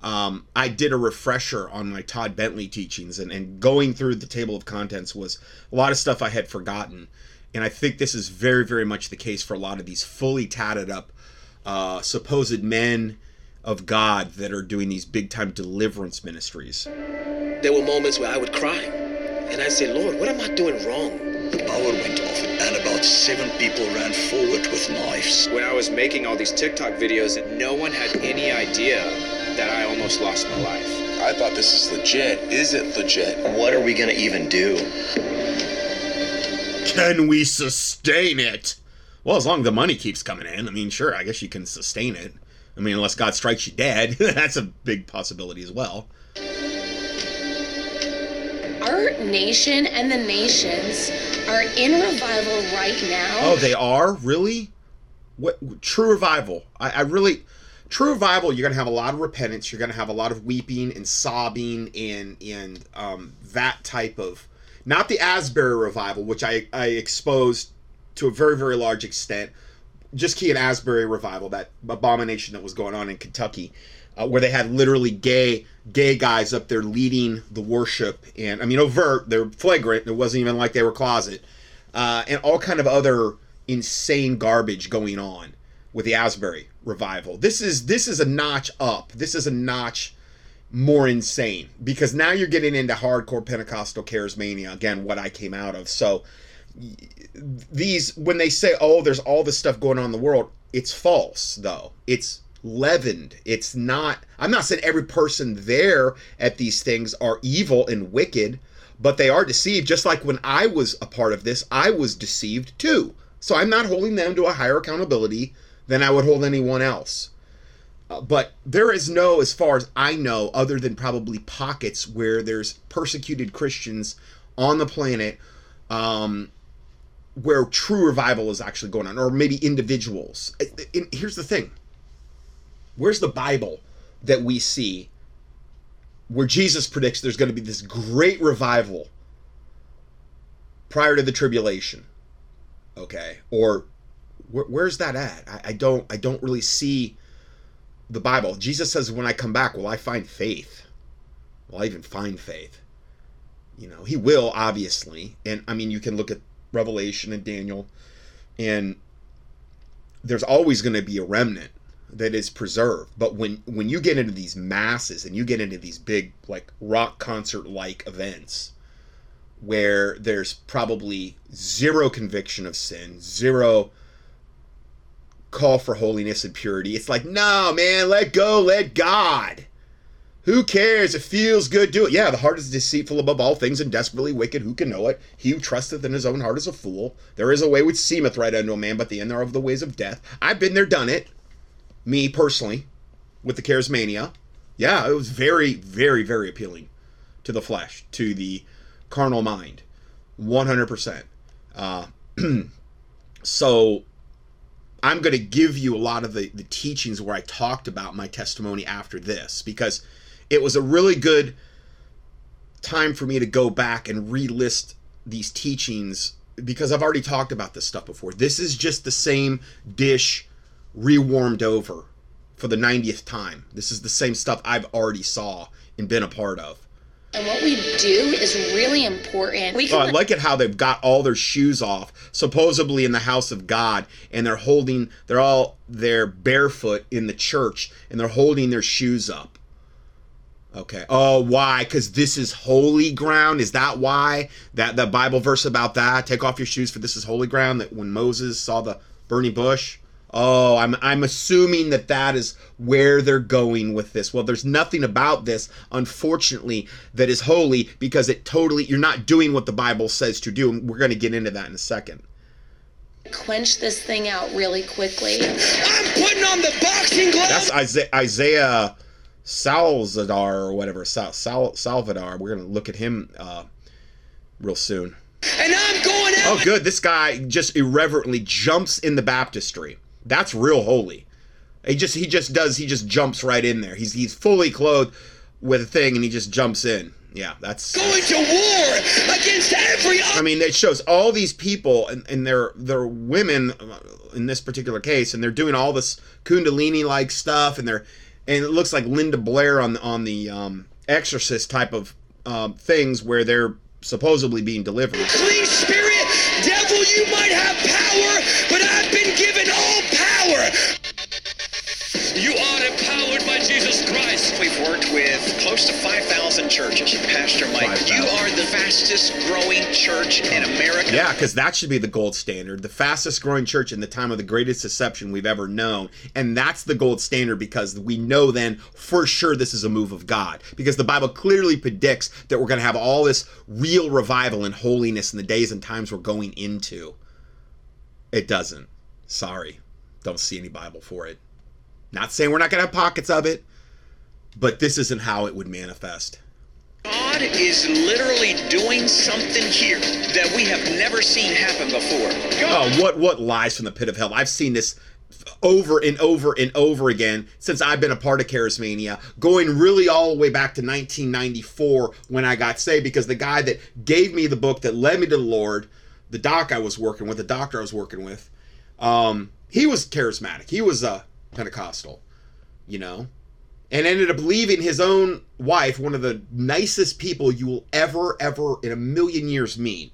um, I did a refresher on my Todd Bentley teachings, and, and going through the table of contents was a lot of stuff I had forgotten. And I think this is very, very much the case for a lot of these fully tatted up uh, supposed men of God that are doing these big time deliverance ministries. There were moments where I would cry, and I'd say, Lord, what am I doing wrong? The power went off, and about seven people ran forward with knives. when I was making all these TikTok videos, no one had any idea that I almost lost my life. I thought this is legit. Is it legit? What are we going to even do? Can we sustain it? Well, as long as the money keeps coming in, I mean, sure, I guess you can sustain it. I mean, unless God strikes you dead, that's a big possibility as well. Our nation and the nations are in revival right now. Oh, they are really what true revival. I, I really true revival. You're gonna have a lot of repentance. You're gonna have a lot of weeping and sobbing and and um, that type of not the Asbury revival, which I I exposed to a very very large extent. Just key an Asbury revival, that abomination that was going on in Kentucky, uh, where they had literally gay gay guys up there leading the worship, and I mean overt, they're flagrant. It wasn't even like they were closet, uh, and all kind of other insane garbage going on with the Asbury revival. This is this is a notch up. This is a notch more insane because now you're getting into hardcore Pentecostal charismania again. What I came out of, so these when they say oh there's all this stuff going on in the world it's false though it's leavened. It's not i'm not saying every person there at these things are evil and wicked but they are deceived. Just like when i was a part of this i was deceived too. So i'm not holding them to a higher accountability than i would hold anyone else. Uh, but there is no as far as i know other than probably pockets where there's persecuted christians on the planet um, where true revival is actually going on, or maybe individuals. And- here's the thing: where's the Bible that we see where Jesus predicts there's going to be this great revival prior to the tribulation? Okay, or where, where's that at? I, I don't I don't really see the Bible. Jesus says, "When I come back, will I find faith? Will I even find faith?" You know, He will obviously, and I mean, you can look at Revelation and Daniel, and there's always going to be a remnant that is preserved. But when when you get into these masses and you get into these big like rock concert like events where there's probably zero conviction of sin, zero call for holiness and purity. It's like, no, man, let go, let God. Who cares? It feels good. Do it. Yeah, the heart is deceitful above all things and desperately wicked. Who can know it? He who trusteth in his own heart is a fool. There is a way which seemeth right unto a man, but the end thereof the ways of death. I've been there, done it. Me personally, with the charismania. Yeah, it was very, very, very appealing to the flesh, to the carnal mind. 100%. Uh, so I'm going to give you a lot of the, the teachings where I talked about my testimony after this because it was a really good time for me to go back and relist these teachings because I've already talked about this stuff before. This is just the same dish rewarmed over for the 90th time. This is the same stuff I've already saw and been a part of. And what we do is really important. We Oh, I like it how they've got all their shoes off, supposedly in the house of God, and they're holding, they're all, they're barefoot in the church, and they're holding their shoes up. Okay. Oh, why? Because this is holy ground. Is that why? That the Bible verse about that? Take off your shoes, for this is holy ground. That when Moses saw the burning bush. Oh, I'm I'm assuming that that is where they're going with this. Well, there's nothing about this, unfortunately, that is holy because it totally you're not doing what the Bible says to do. And we're going to get into that in a second. quench this thing out really quickly. I'm putting on the boxing gloves. That's Isaiah, Isaiah Salzadar or whatever. Sal, Sal, Salvador. We're going to look at him uh, real soon. and I'm going out. Oh, good. This guy just irreverently jumps in the baptistry. That's real holy. He just he just does he just jumps right in there. He's he's fully clothed with a thing and he just jumps in. Yeah, that's. Going to war against every. I mean, it shows all these people and, and they're they're women uh, in this particular case, and they're doing all this Kundalini like stuff, and they're and it looks like Linda Blair on the on the um, Exorcist type of um, things where they're supposedly being delivered. Clean spirit, close to 5,000 churches. Pastor Mike, 5,000. you are the fastest growing church in America. Yeah, because that should be the gold standard. The fastest growing church in the time of the greatest deception we've ever known. And that's the gold standard because we know then for sure this is a move of God. Because the Bible clearly predicts that we're going to have all this real revival and holiness in the days and times we're going into. It doesn't. Sorry. Don't see any Bible for it. Not saying we're not going to have pockets of it, but this isn't how it would manifest. God is literally doing something here that we have never seen happen before. Oh, what what lies from the pit of hell? I've seen this over and over and over again since I've been a part of Charismania, going really all the way back to 1994 when I got saved. Because the guy that gave me the book that led me to the Lord, the doc I was working with, the doctor I was working with, um, he was charismatic. He was a Pentecostal, you know, and ended up leaving his own wife, one of the nicest people you will ever, ever in a million years meet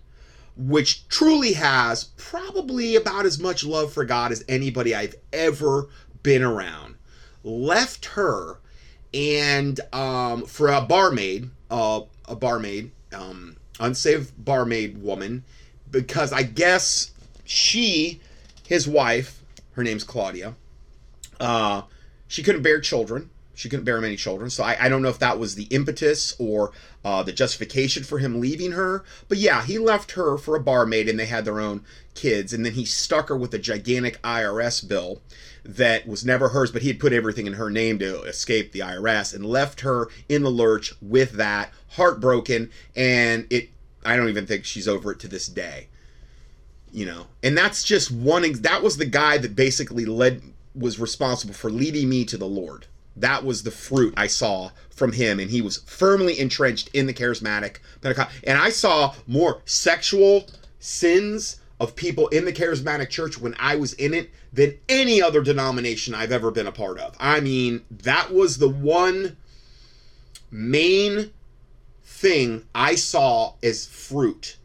which truly has probably about as much love for God as anybody I've ever been around, left her and um, for a barmaid, uh, a barmaid, um, unsaved barmaid woman, because I guess she, his wife, her name's Claudia, uh, she couldn't bear children. She couldn't bear many children. So I, I don't know if that was the impetus or uh, the justification for him leaving her. But yeah, he left her for a barmaid and they had their own kids. And then he stuck her with a gigantic IRS bill that was never hers, but he had put everything in her name to escape the IRS and left her in the lurch with that, heartbroken. And it, I don't even think she's over it to this day you know, and that's just one. That was the guy that basically led was responsible for leading me to the Lord. That was the fruit I saw from him, and he was firmly entrenched in the charismatic Pentecost. And I saw more sexual sins of people in the charismatic church when I was in it than any other denomination I've ever been a part of. I mean, that was the one main thing I saw as fruit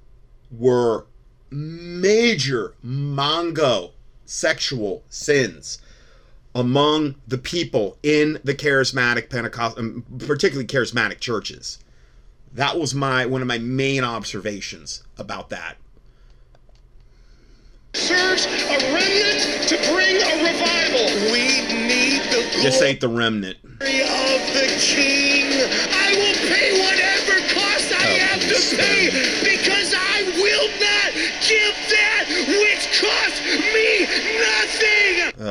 were major mongo sexual sins among the people in the charismatic Pentecost, um, particularly charismatic churches. That was my one of my main observations about that. Church, a remnant to bring a revival. We need the This ain't the remnant. of the King.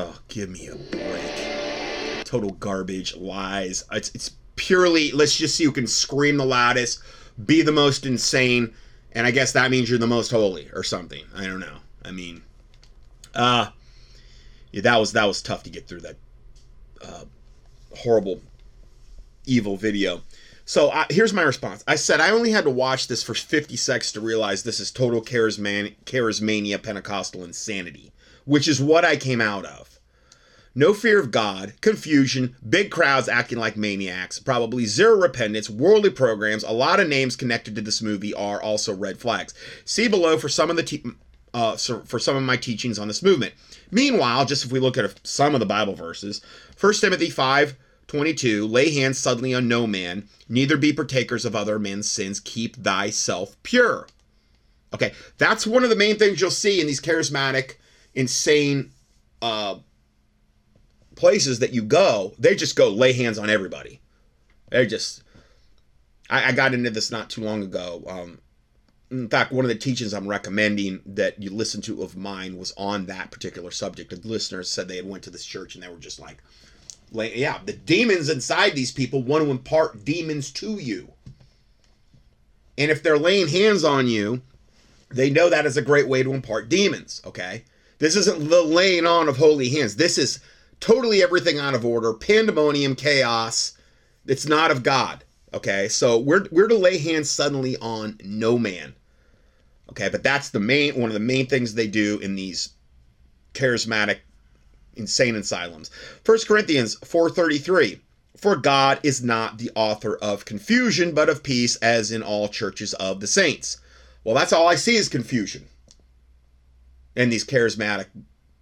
Oh, give me a break. Total garbage, lies. It's it's purely let's just see who can scream the loudest, be the most insane, and I guess that means you're the most holy or something. I don't know. I mean, uh yeah, that was that was tough to get through that uh, horrible, evil video. So I, here's my response. I said I only had to watch this for 50 seconds to realize this is total charisman- charismania Pentecostal insanity, which is what I came out of. No fear of God, confusion, big crowds acting like maniacs, probably zero repentance, worldly programs, a lot of names connected to this movie are also red flags. See below for some of the te- uh, for some of my teachings on this movement. Meanwhile, just if we look at some of the Bible verses, 1 Timothy 5 22, lay hands suddenly on no man, neither be partakers of other men's sins, keep thyself pure. Okay, that's one of the main things you'll see in these charismatic, insane uh, places that you go. They just go lay hands on everybody. They just. I, I got into this not too long ago. Um, in fact, one of the teachings I'm recommending that you listen to of mine was on that particular subject. The listeners said they had went to this church and they were just like, like yeah, the demons inside these people want to impart demons to you. And if they're laying hands on you, they know that is a great way to impart demons, okay? This isn't the laying on of holy hands. This is totally everything out of order, pandemonium, chaos. It's not of God, okay? So we're we're to lay hands suddenly on no man. Okay, but that's the main one of the main things they do in these charismatic insane asylums. 1 Corinthians 4:33 For God is not the author of confusion but of peace as in all churches of the saints. Well, that's all I see is confusion. And these charismatic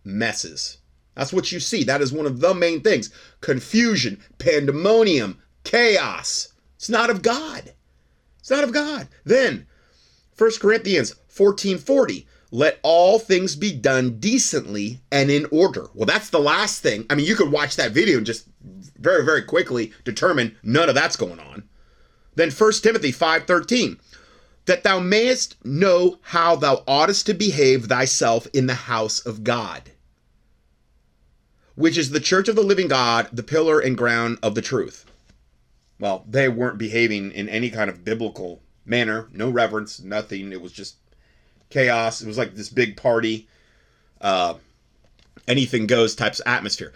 messes. That's what you see. That is one of the main things. Confusion, pandemonium, chaos. It's not of God. It's not of God. Then 1 Corinthians 14:40 let all things be done decently and in order. Well, that's the last thing. I mean, you could watch that video and just very very quickly determine none of that's going on. Then 1 Timothy 5:13 that thou mayest know how thou oughtest to behave thyself in the house of God, which is the church of the living God, the pillar and ground of the truth. Well, they weren't behaving in any kind of biblical manner, no reverence, nothing. It was just chaos. It was like this big party, uh, anything goes types of atmosphere.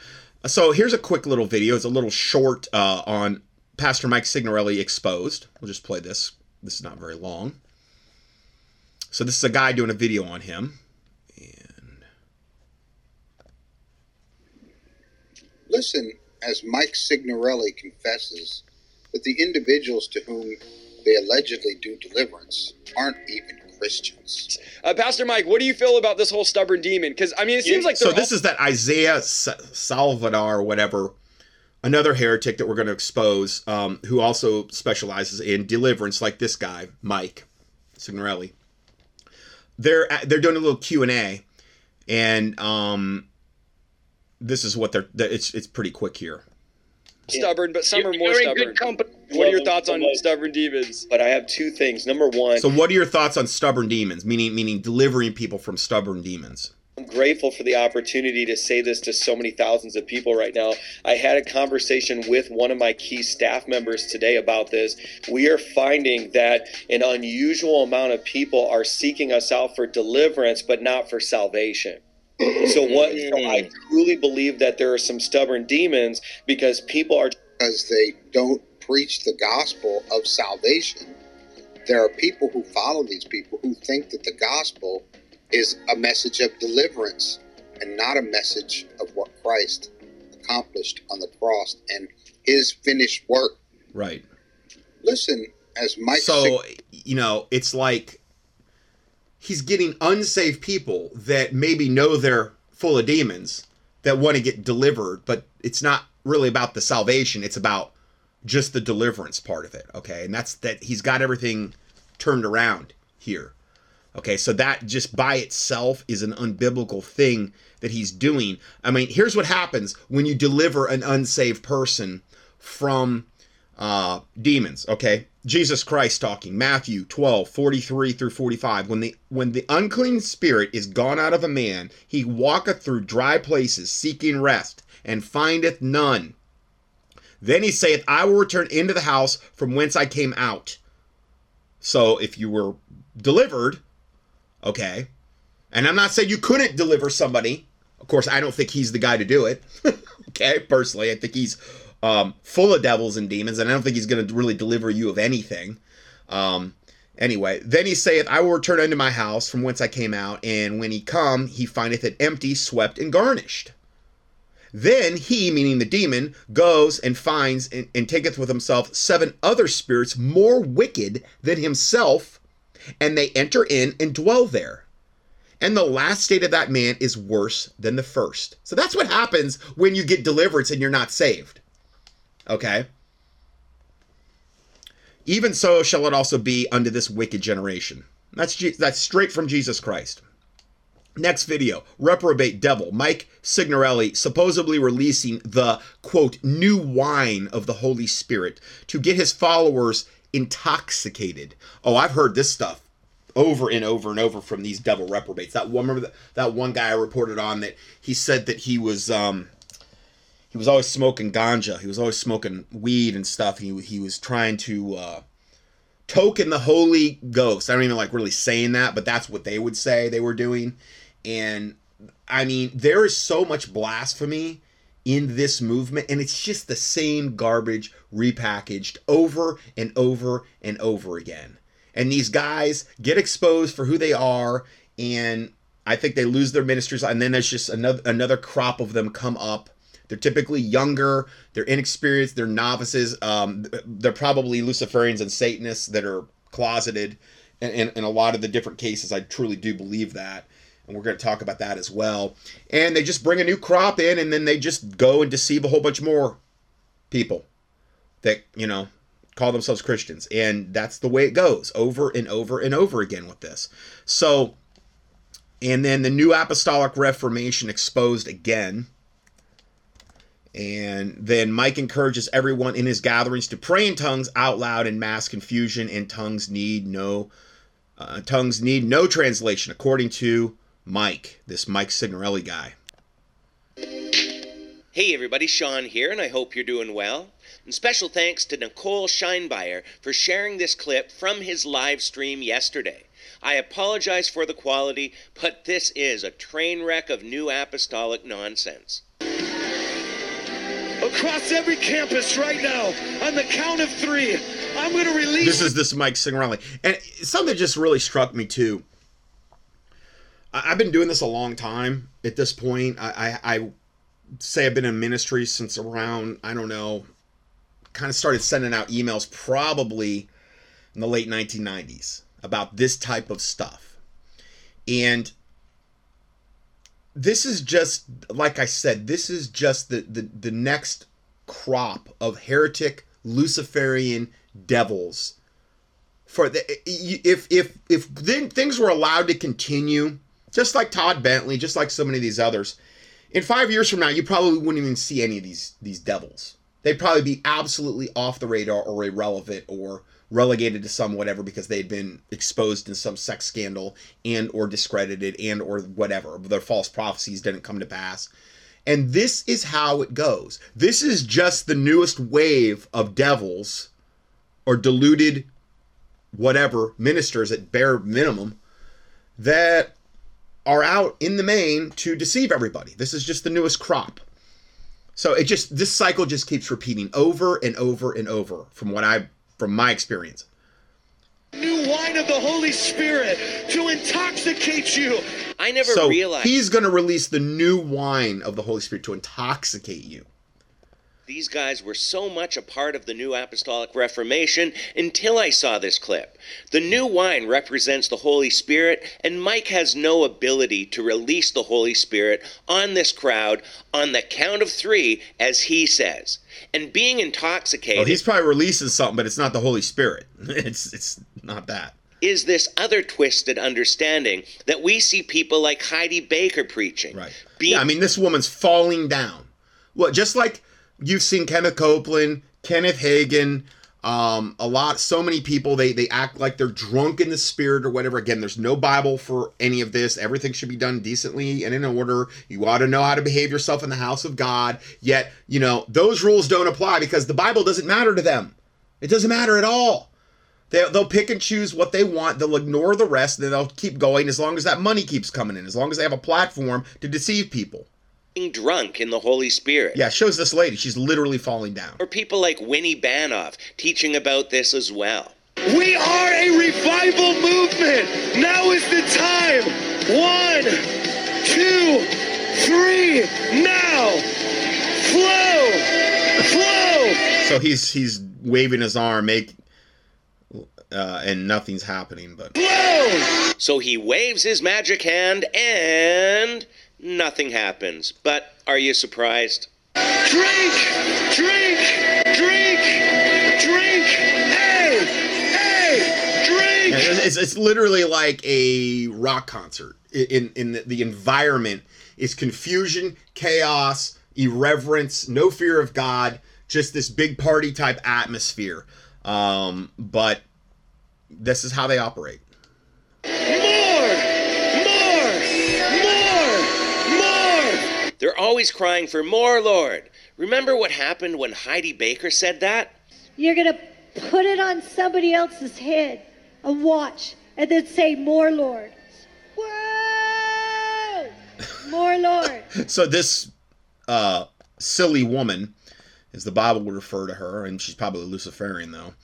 So here's a quick little video. It's a little short uh, on Pastor Mike Signorelli exposed. We'll just play this. This is not very long. So this is a guy doing a video on him. And Listen as Mike Signorelli confesses that the individuals to whom they allegedly do deliverance aren't even Christians. Uh, Pastor Mike, what do you feel about this whole stubborn demon? Because I mean, it seems like so they're this is that Isaiah S- Salvador or whatever, another heretic that we're going to expose, um, who also specializes in deliverance, like this guy Mike Signorelli. They're they're doing a little Q and A, and um, this is what they're. It's it's pretty quick here. stubborn, but some You're- are more you're in stubborn. good company. What are your thoughts on well, stubborn demons? But I have two things. Number one, So, what are your thoughts on stubborn demons? Meaning, meaning delivering people from stubborn demons. I'm grateful for the opportunity to say this to so many thousands of people right now. I had a conversation with one of my key staff members today about this. We are finding that an unusual amount of people are seeking us out for deliverance, but not for salvation. So what so I truly believe that there are some stubborn demons because people are because they don't preach the gospel of salvation. There are people who follow these people who think that the gospel is a message of deliverance and not a message of what Christ accomplished on the cross and his finished work. Right. Listen, as Mike So, you know, it's like he's getting unsaved people that maybe know they're full of demons that want to get delivered, but it's not really about the salvation, it's about just the deliverance part of it, okay? And that's that he's got everything turned around here. Okay, so that just by itself is an unbiblical thing that he's doing. I mean, here's what happens when you deliver an unsaved person from uh, demons. Okay, Jesus Christ talking, Matthew 12, 43 through 45. When the when the unclean spirit is gone out of a man, he walketh through dry places, seeking rest, and findeth none. Then he saith, I will return into the house from whence I came out. So if you were delivered, okay, and I'm not saying you couldn't deliver somebody. Of course, I don't think he's the guy to do it. okay, personally, I think he's um, full of devils and demons, and I don't think he's going to really deliver you of anything. Um, anyway, then he saith, I will return unto my house from whence I came out, and when he come, he findeth it empty, swept, and garnished. Then he, meaning the demon, goes and finds and, and taketh with himself seven other spirits more wicked than himself, and they enter in and dwell there. And the last state of that man is worse than the first. So that's what happens when you get deliverance and you're not saved. Okay? Even so shall it also be unto this wicked generation. That's that's straight from Jesus Christ. Next video, reprobate devil, Mike Signorelli supposedly releasing the quote new wine of the Holy Spirit to get his followers intoxicated. Oh, I've heard this stuff over and over and over from these devil reprobates. That one remember that, that one guy I reported on that he said that he was um he was always smoking ganja. He was always smoking weed and stuff. He he was trying to uh token the Holy Ghost. I don't even like really saying that, but that's what they would say they were doing. And I mean, there is so much blasphemy in this movement, and it's just the same garbage repackaged over and over and over again. And these guys get exposed for who they are, and I think they lose their ministries, and then there's just another another crop of them come up. They're typically younger, they're inexperienced, they're novices. Um, they're probably Luciferians and Satanists that are closeted. In, in a lot of the different cases, I truly do believe that and we're going to talk about that as well. And they just bring a new crop in, and then they just go and deceive a whole bunch more people that you know call themselves Christians, and that's the way it goes over and over and over again with this. So, and then the New Apostolic Reformation exposed again. And then Mike encourages everyone in his gatherings to pray in tongues out loud in mass confusion, and tongues need no uh, tongues need no translation, according to Mike, this Mike Signorelli guy. Hey everybody, Sean here, and I hope you're doing well. And special thanks to Nicole Scheinbeyer for sharing this clip from his live stream yesterday. I apologize for the quality, but this is a train wreck of new apostolic nonsense. Across every campus right now, on the count of three, I'm going to release. This is this Mike Signorelli. And something just really struck me too I've been doing this a long time at this point. I, I, I say I've been in ministry since around, I don't know, kind of started sending out emails probably in the late 1990s about this type of stuff. And this is just, like I said, this is just the, the, the next crop of heretic Luciferian devils. For the, if if if then things were allowed to continue just like Todd Bentley, just like so many of these others. In five years from now, you probably wouldn't even see any of these these devils. they'd probably be absolutely off the radar or irrelevant or relegated to some whatever because they'd been exposed in some sex scandal and or discredited and or whatever their false prophecies didn't come to pass and this is how it goes this is just the newest wave of devils or deluded whatever ministers at bare minimum that are out in the main to deceive everybody this is just the newest crop so it just this cycle just keeps repeating over and over and over from what I from my experience. New wine of the Holy Spirit to intoxicate you. I never so realized he's going to release the new wine of the Holy Spirit to intoxicate you. These guys were so much a part of the New Apostolic Reformation until I saw this clip. The new wine represents the Holy Spirit, and Mike has no ability to release the Holy Spirit on this crowd on the count of three, as he says. And being intoxicated. Well, he's probably releasing something, but it's not the Holy Spirit. It's it's not that. is this other twisted understanding that we see people like Heidi Baker preaching. Right. yeah, I mean, this woman's falling down. Well, just like you've seen Kenneth Copeland, Kenneth Hagin, um, a lot, so many people, they, they act like they're drunk in the spirit or whatever. Again, there's no Bible for any of this. Everything should be done decently and in order. You ought to know how to behave yourself in the house of God. Yet, you know, those rules don't apply because the Bible doesn't matter to them. It doesn't matter at all. They, they'll pick and choose what they want. They'll ignore the rest. Then they'll keep going as long as that money keeps coming in, as long as they have a platform to deceive people. Being drunk in the Holy Spirit. Yeah, shows this lady. She's literally falling down. Or people like Winnie Banoff teaching about this as well. We are a revival movement. Now is the time. One, two, three. Now, flow, flow. So he's he's waving his arm, make, uh, and nothing's happening. But So he waves his magic hand and nothing happens. But are you surprised? Drink, drink, drink, drink. Hey, hey, drink. Yeah, it's, it's literally like a rock concert. In in, in the, the environment is confusion, chaos, irreverence, no fear of God, just this big party type atmosphere. Um, but this is how they operate. They're always crying for more, Lord. Remember what happened when Heidi Baker said that? You're going to put it on somebody else's head, a watch, and then say, More, Lord. Whoa! More, Lord. so this uh, silly woman, as the Bible would refer to her, and she's probably Luciferian though,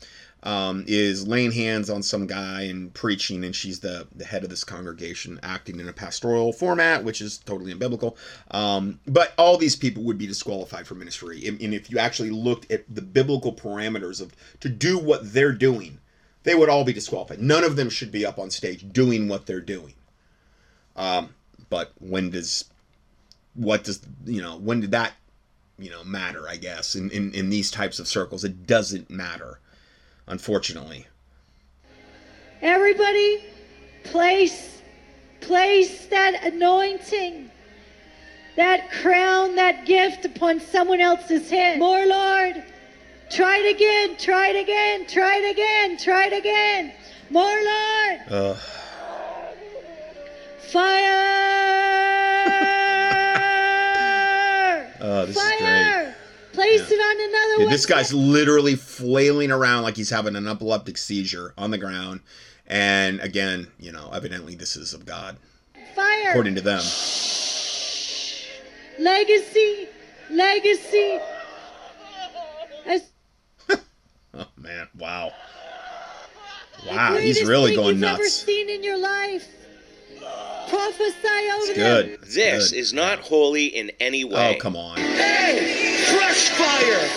um, is laying hands on some guy and preaching, and she's the, the head of this congregation, acting in a pastoral format, which is totally unbiblical. Um, but all these people would be disqualified for ministry, and, and if you actually looked at the biblical parameters of to do what they're doing, they would all be disqualified. None of them should be up on stage doing what they're doing. Um, but when does what does you know when did that you know matter i guess in, in in these types of circles it doesn't matter unfortunately Everybody, place, place that anointing, that crown, that gift upon someone else's head. More, Lord. Try it again, try it again, try it again, try it again. More, Lord. uh, Fire! uh, this is great Fire! Place it on another Yeah, one. this guy's literally flailing around like he's having an epileptic seizure on the ground and again you know evidently this is of god Fire! according to them Legacy! Legacy! Oh man wow wow he's really thing going you've ever nuts seen in your life. Prophesy over them. good This is not holy in any oh, way. oh come on Hey, fresh fire,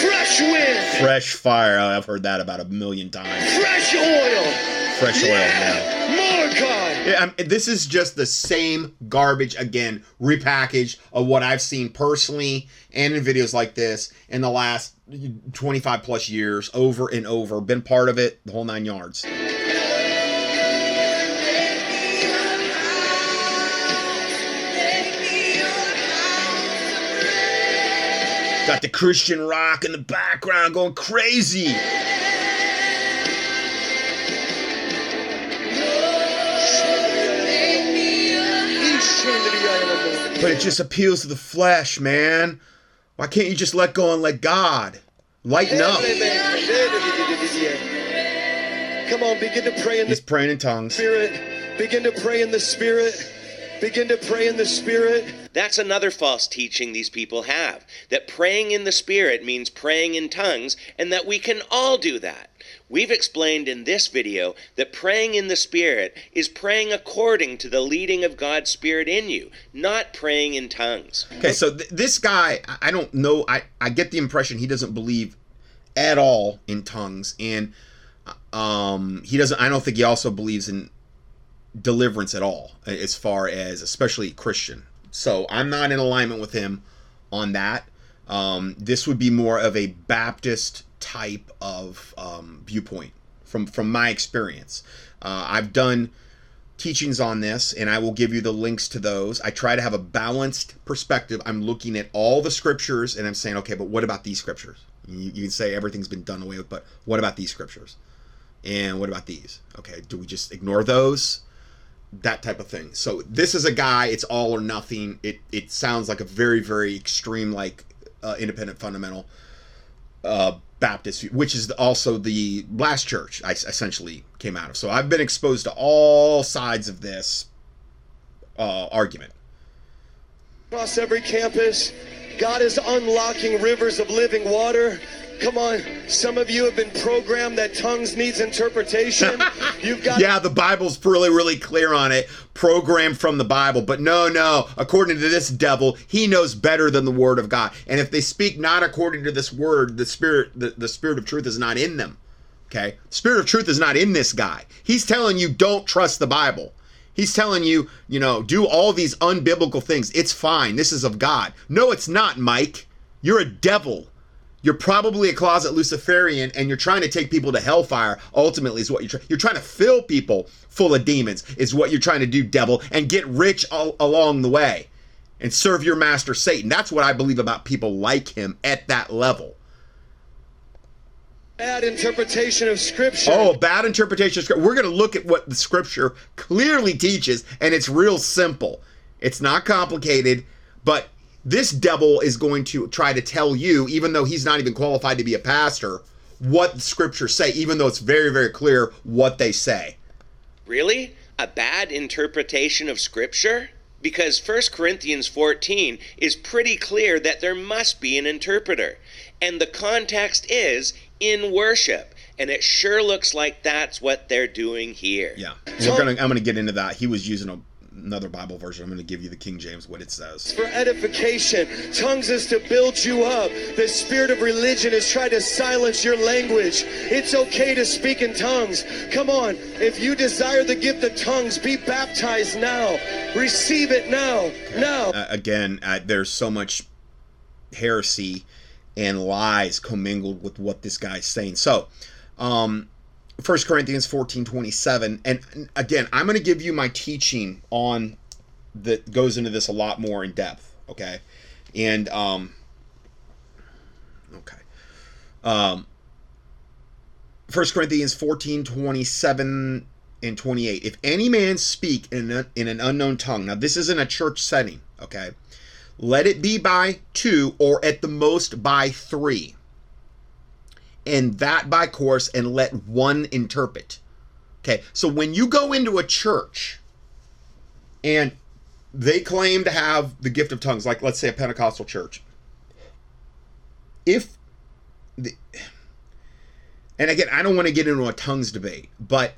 fresh wind, fresh fire Oh, i've heard that about a million times fresh oil. fresh oil yeah. More God. Yeah, um, this is just the same garbage again, repackaged of what I've seen personally and in videos like this in the last 25 plus years, over and over. Been part of it, the whole nine yards. Got the Christian rock in the background going crazy. But it just appeals to the flesh, man. Why can't you just let go and let God? Lighten up. Come on, begin to pray in the He's praying in tongues. Spirit. Begin to pray in the Spirit. Begin to pray in the Spirit. That's another false teaching these people have that praying in the Spirit means praying in tongues, and that we can all do that. We've explained in this video that praying in the Spirit is praying according to the leading of God's Spirit in you, not praying in tongues. Okay, so th- this guy, I- I don't know. I, I get the impression he doesn't believe at all in tongues, and um, he doesn't. I don't think he also believes in deliverance at all, as far as especially Christian. So I'm not in alignment with him on that. Um, this would be more of a Baptist type of um, viewpoint from from my experience. Uh, I've done teachings on this, and I will give you the links to those. I try to have a balanced perspective. I'm looking at all the scriptures, and I'm saying, okay, but what about these scriptures? You, you can say everything's been done away with, but what about these scriptures? And what about these? Okay, do we just ignore those? That type of thing. So this is a guy. It's all or nothing. It it sounds like a very very extreme like uh, independent fundamental uh, Baptist, which is also the last church I essentially came out of. So I've been exposed to all sides of this uh, argument. Across every campus, God is unlocking rivers of living water. Come on, some of you have been programmed that tongues needs interpretation. You've got Yeah, the Bible's really, really clear on it, programmed from the Bible. But no, no, according to this devil, he knows better than the Word of God. And if they speak not according to this Word, the Spirit, the, the Spirit of truth is not in them. Okay, Spirit of truth is not in this guy. He's telling you don't trust the Bible. He's telling you, you know, do all these unbiblical things. It's fine. This is of God. No, it's not, Mike. You're a devil. You're probably a closet Luciferian, and you're trying to take people to hellfire. Ultimately, is what you're trying. You're trying to fill people full of demons. Is what you're trying to do, devil, and get rich all along the way, and serve your master Satan. That's what I believe about people like him at that level. bad interpretation of Scripture. Oh, bad interpretation of scripture. We're going to look at what the scripture clearly teaches, and it's real simple. It's not complicated, but this devil is going to try to tell you, even though he's not even qualified to be a pastor, what the scriptures say, even though it's very, very clear what they say. Really? A bad interpretation of Scripture? Because 1 Corinthians 14 is pretty clear that there must be an interpreter. And the context is in worship. And it sure looks like that's what they're doing here. Yeah. We're gonna. I'm gonna get into that. He was using a, another Bible version. I'm gonna give you the King James what it says. for edification. Tongues is to build you up. The spirit of religion is trying to silence your language. It's okay to speak in tongues. Come on. If you desire the gift of tongues, be baptized now. Receive it now. Now. Uh, again, uh, there's so much heresy and lies commingled with what this guy's saying. So, um, 1 Corinthians 14 27. And again, I'm going to give you my teaching on that goes into this a lot more in depth. Okay. And, um, okay. Um, 1 Corinthians 14 27 and 28. If any man speak in, in an unknown tongue, now this isn't a church setting, okay? Let it be by two or at the most by three. And that by course, and let one interpret. Okay, so when you go into a church and they claim to have the gift of tongues, like let's say a Pentecostal church, if the, and again, I don't want to get into a tongues debate, but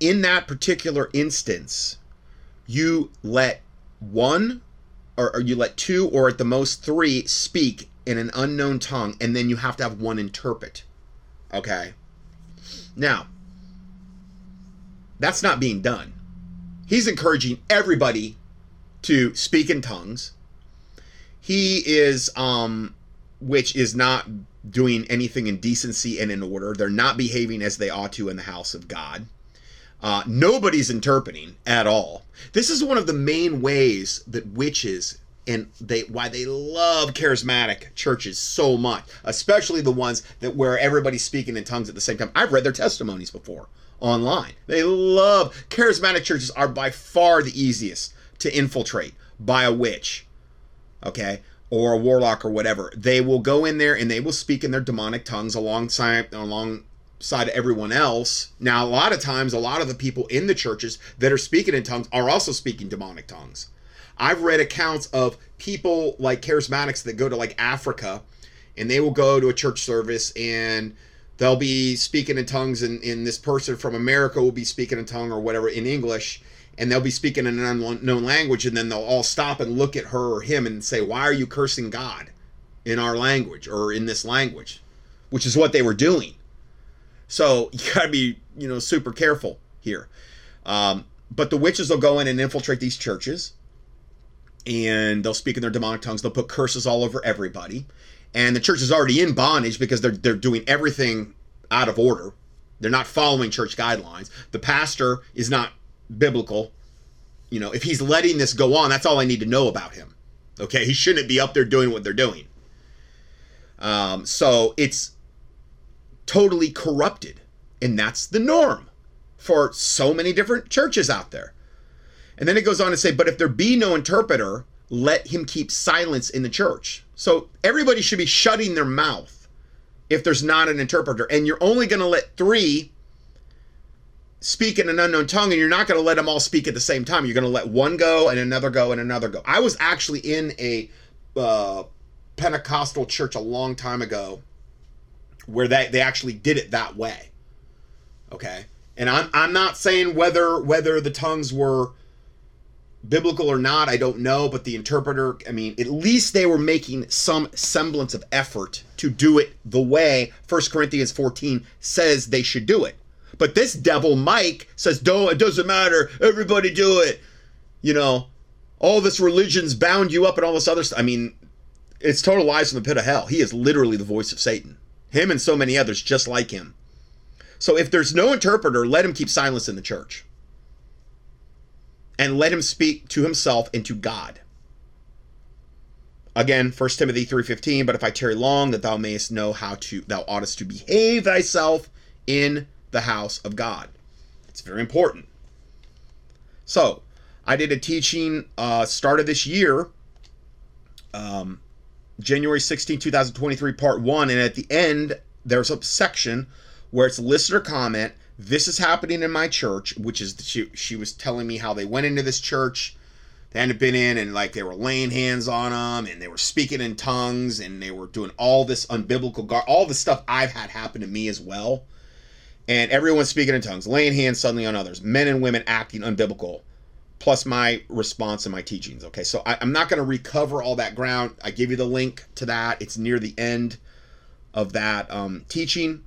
in that particular instance, you let one or, or you let two or at the most three speak in an unknown tongue, and then you have to have one interpret. Okay? Now, that's not being done. He's encouraging everybody to speak in tongues. He is, um, which is not doing anything in decency and in order. They're not behaving as they ought to in the house of God. Uh, nobody's interpreting at all. This is one of the main ways that witches and they why they love charismatic churches so much, especially the ones that where everybody's speaking in tongues at the same time. I've read their testimonies before online. They love charismatic churches are by far the easiest to infiltrate by a witch. Okay? Or a warlock or whatever. They will go in there and they will speak in their demonic tongues alongside alongside everyone else. Now, a lot of times a lot of the people in the churches that are speaking in tongues are also speaking demonic tongues. I've read accounts of people like charismatics that go to like Africa and they will go to a church service and they'll be speaking in tongues and, and this person from America will be speaking in tongue or whatever in English and they'll be speaking in an unknown language and then they'll all stop and look at her or him and say, Why are you cursing God in our language or in this language? Which is what they were doing. So you gotta be, you know, super careful here. Um, but the witches will go in and infiltrate these churches and they'll speak in their demonic tongues. They'll put curses all over everybody. And the church is already in bondage because they're they're doing everything out of order. They're not following church guidelines. The pastor is not biblical. You know, if he's letting this go on, that's all I need to know about him. Okay, he shouldn't be up there doing what they're doing. Um, so it's totally corrupted, and that's the norm for so many different churches out there. And then it goes on to say, but if there be no interpreter, let him keep silence in the church. So everybody should be shutting their mouth if there's not an interpreter. And you're only going to let three speak in an unknown tongue, and you're not going to let them all speak at the same time. You're going to let one go and another go and another go. I was actually in a uh, Pentecostal church a long time ago where they, they actually did it that way. Okay. And I'm, I'm not saying whether whether the tongues were biblical or not, I don't know, but the interpreter, I mean, at least they were making some semblance of effort to do it the way 1 Corinthians 14 says they should do it. But this devil Mike says, "Don't it doesn't matter. Everybody do it." You know, all this religion's bound you up and all this other stuff. I mean, it's total lies from the pit of hell. He is literally the voice of Satan. Him and so many others just like him. So if there's no interpreter, let him keep silence in the church and let him speak to himself and to God. Again, 1 Timothy 3:15, but if I tarry long that thou mayest know how to thou oughtest to behave thyself in the house of God. It's very important. So, I did a teaching uh start of this year um January 16, 2023 part 1 and at the end there's a section where it's listener comment this is happening in my church, which is she she was telling me how they went into this church. They hadn't been in and like they were laying hands on them and they were speaking in tongues and they were doing all this unbiblical gar- all the stuff I've had happen to me as well. And everyone's speaking in tongues, laying hands suddenly on others, men and women acting unbiblical, plus my response and my teachings. Okay, so I, I'm not going to recover all that ground. I give you the link to that. It's near the end of that um, teaching.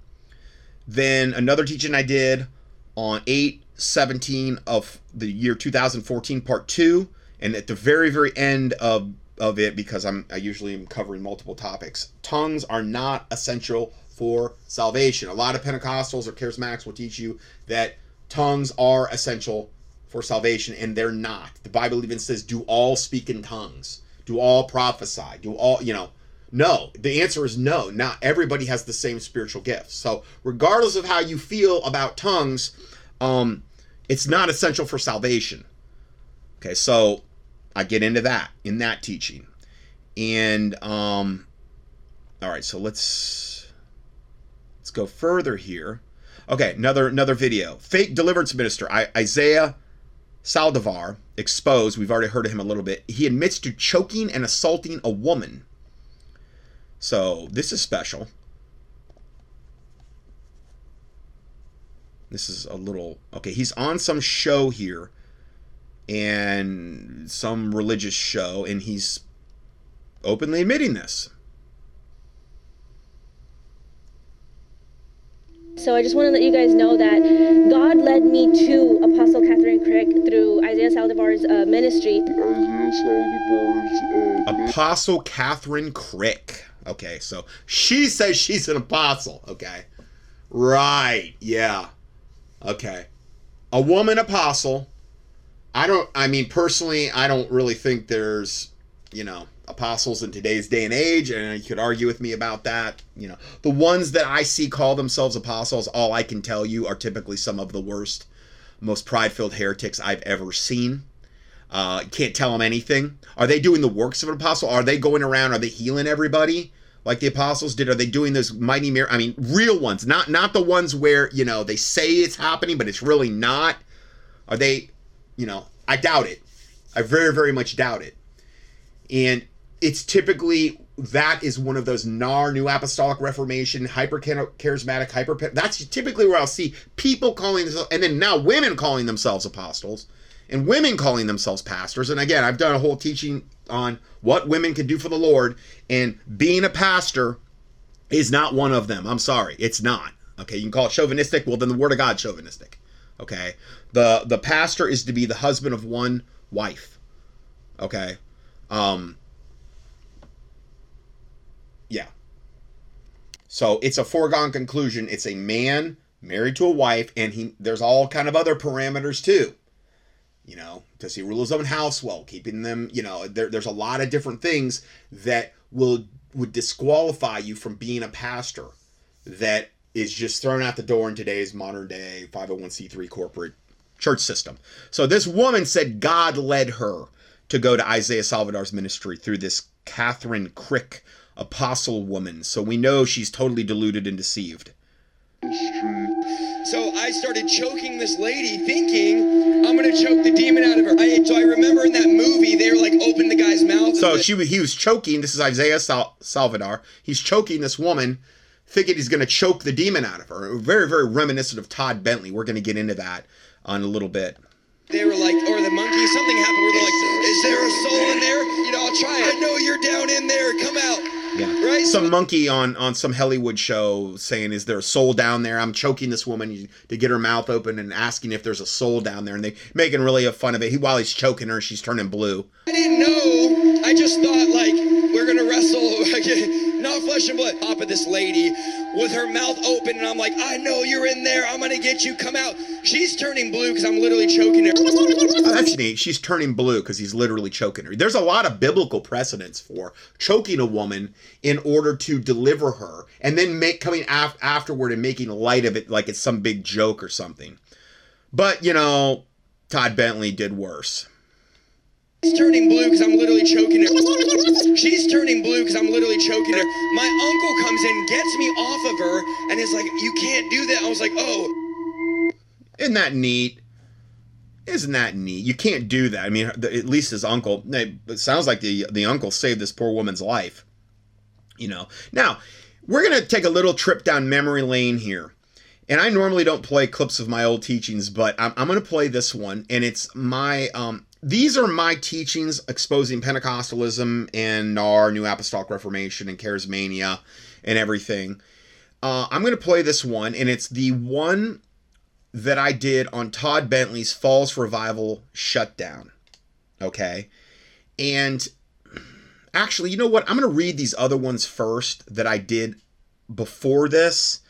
Then another teaching I did on 8 17 of the year 2014, part two. And at the very, very end of, of it, because I'm I usually am covering multiple topics, tongues are not essential for salvation. A lot of Pentecostals or charismatics will teach you that tongues are essential for salvation, and they're not. The Bible even says, do all speak in tongues, do all prophesy, do all, you know, no, the answer is no. Not everybody has the same spiritual gifts. So, regardless of how you feel about tongues, um, it's not essential for salvation. Okay, so I get into that in that teaching, and um, all right, so let's let's go further here. Okay, another another video. Fake deliverance minister I, Isaiah Saldivar exposed. We've already heard of him a little bit. He admits to choking and assaulting a woman so this is special. This is a little okay. He's on some show here, and some religious show, and he's openly admitting this. So I just want to let you guys know that God led me to Apostle Kathryn Krick through Isaiah Saldivar's uh, ministry. Apostle Kathryn Krick. Okay, so she says she's an apostle. Okay, right? Yeah. Okay, a woman apostle. I don't. I mean, personally, I don't really think there's you know, apostles in today's day and age, and you could argue with me about that. You know, the ones that I see call themselves apostles, all I can tell you are typically some of the worst, most pride filled heretics I've ever seen. Uh, can't tell them anything. Are they doing the works of an apostle? Are they going around? Are they healing everybody like the apostles did? Are they doing those mighty miracles? I mean, real ones, not not the ones where you know they say it's happening, but it's really not. Are they? You know, I doubt it. I very very much doubt it. And it's typically that is one of those NAR, New Apostolic Reformation, hyper charismatic, hyper. That's typically where I'll see people calling themselves, and then now women calling themselves apostles, and women calling themselves pastors. And again, I've done a whole teaching on what women can do for the Lord, and being a pastor is not one of them. I'm sorry, it's not. Okay, you can call it chauvinistic. Well, then the Word of God chauvinistic. Okay, the the pastor is to be the husband of one wife. Okay, um, yeah. So it's a foregone conclusion. It's a man married to a wife, and he there's all kind of other parameters too. You know, does he rule his own house well, keeping them? You know, there, there's a lot of different things that will would disqualify you from being a pastor. That is just thrown out the door in today's modern day 501c3 corporate church system. So this woman said God led her to go to Isaiah Salvador's ministry through this Kathryn Krick apostle woman. So we know she's totally deluded and deceived. So I started choking this lady, thinking I'm gonna choke the demon out of her. I, so I remember in that movie they were like open the guy's mouth. So she he was choking. This is Isaiah Sal- Salvador. He's choking this woman, thinking he's gonna choke the demon out of her. Very very reminiscent of Todd Bentley. We're gonna get into that on a little bit they were like, or the monkey, something happened where they're like, is there a soul in there? You know, I'll try it. I know you're down in there. Come out. Yeah. Right. Some monkey on on some Hollywood show saying, "Is there a soul down there?" I'm choking this woman to get her mouth open and asking if there's a soul down there, and they making really a fun of it. He while he's choking her, she's turning blue. I didn't know. I just thought like we're gonna wrestle, not flesh and blood. Top of this lady with her mouth open, and I'm like, I know you're in there. I'm gonna get you. Come out. She's turning blue because I'm literally choking her. Oh, that's neat. She's turning blue because he's literally choking her. There's a lot of biblical precedents for choking a woman in order to deliver her, and then make coming af- afterward and making light of it like it's some big joke or something. But you know, Todd Bentley did worse. She's turning blue because I'm literally choking her. She's turning blue because I'm literally choking her. My uncle comes in, gets me off of her, and is like, "You can't do that." I was like, "Oh." Isn't that neat? Isn't that neat? You can't do that. I mean, at least his uncle. It sounds like the the uncle saved this poor woman's life. You know. Now, we're gonna take a little trip down memory lane here. And I normally don't play clips of my old teachings, but I'm, I'm going to play this one, and it's my um, these are my teachings exposing Pentecostalism and our New Apostolic Reformation and Charismania and everything. Uh, I'm going to play this one, and it's the one that I did on Todd Bentley's Falls Revival shutdown. Okay. And actually, you know what? I'm going to read these other ones first that I did before this,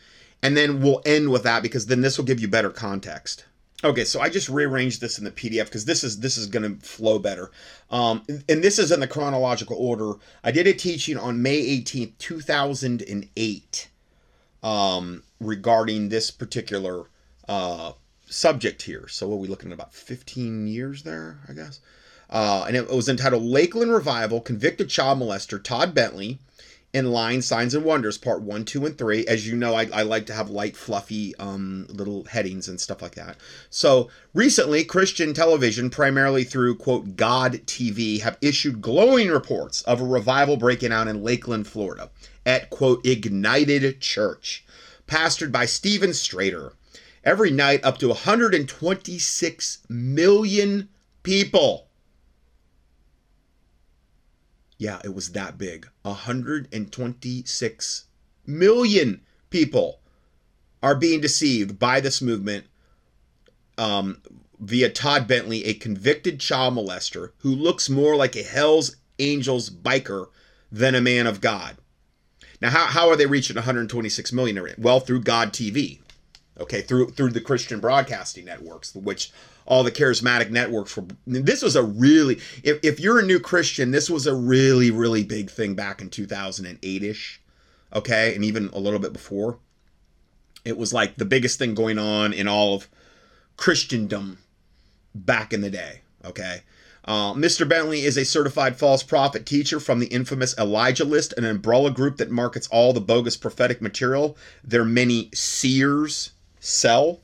and then we'll end with that because then this will give you better context. Okay, so I just rearranged this in the PDF because this is this is going to flow better. Um, and this is in the chronological order. I did a teaching on May 18th, 2008, um, regarding this particular uh, subject here. So what are we looking at? About 15 years there, I guess. Uh, and it was entitled Lakeland Revival, Convicted Child Molester, Todd Bentley, in line signs and wonders part one two and three. As you know i, I like to have light fluffy um, little headings and stuff like that. So recently christian television primarily through quote god tv have issued glowing reports of a revival breaking out in lakeland florida at quote ignited church pastored by stephen strader. Every night up to 126 million people yeah, it was that big. 126 million people are being deceived by this movement um, via Todd Bentley, a convicted child molester who looks more like a Hell's Angels biker than a man of God. Now, how, how are they reaching 126 million? Well, through God TV. okay, through through the Christian broadcasting networks, which all the charismatic networks were. This was a really, if, if you're a new Christian, this was a really, really big thing back in 2008 ish, okay, and even a little bit before. It was like the biggest thing going on in all of Christendom back in the day, okay. Uh, Mr. Bentley is a certified false prophet teacher from the infamous Elijah List, an umbrella group that markets all the bogus prophetic material their many seers sell.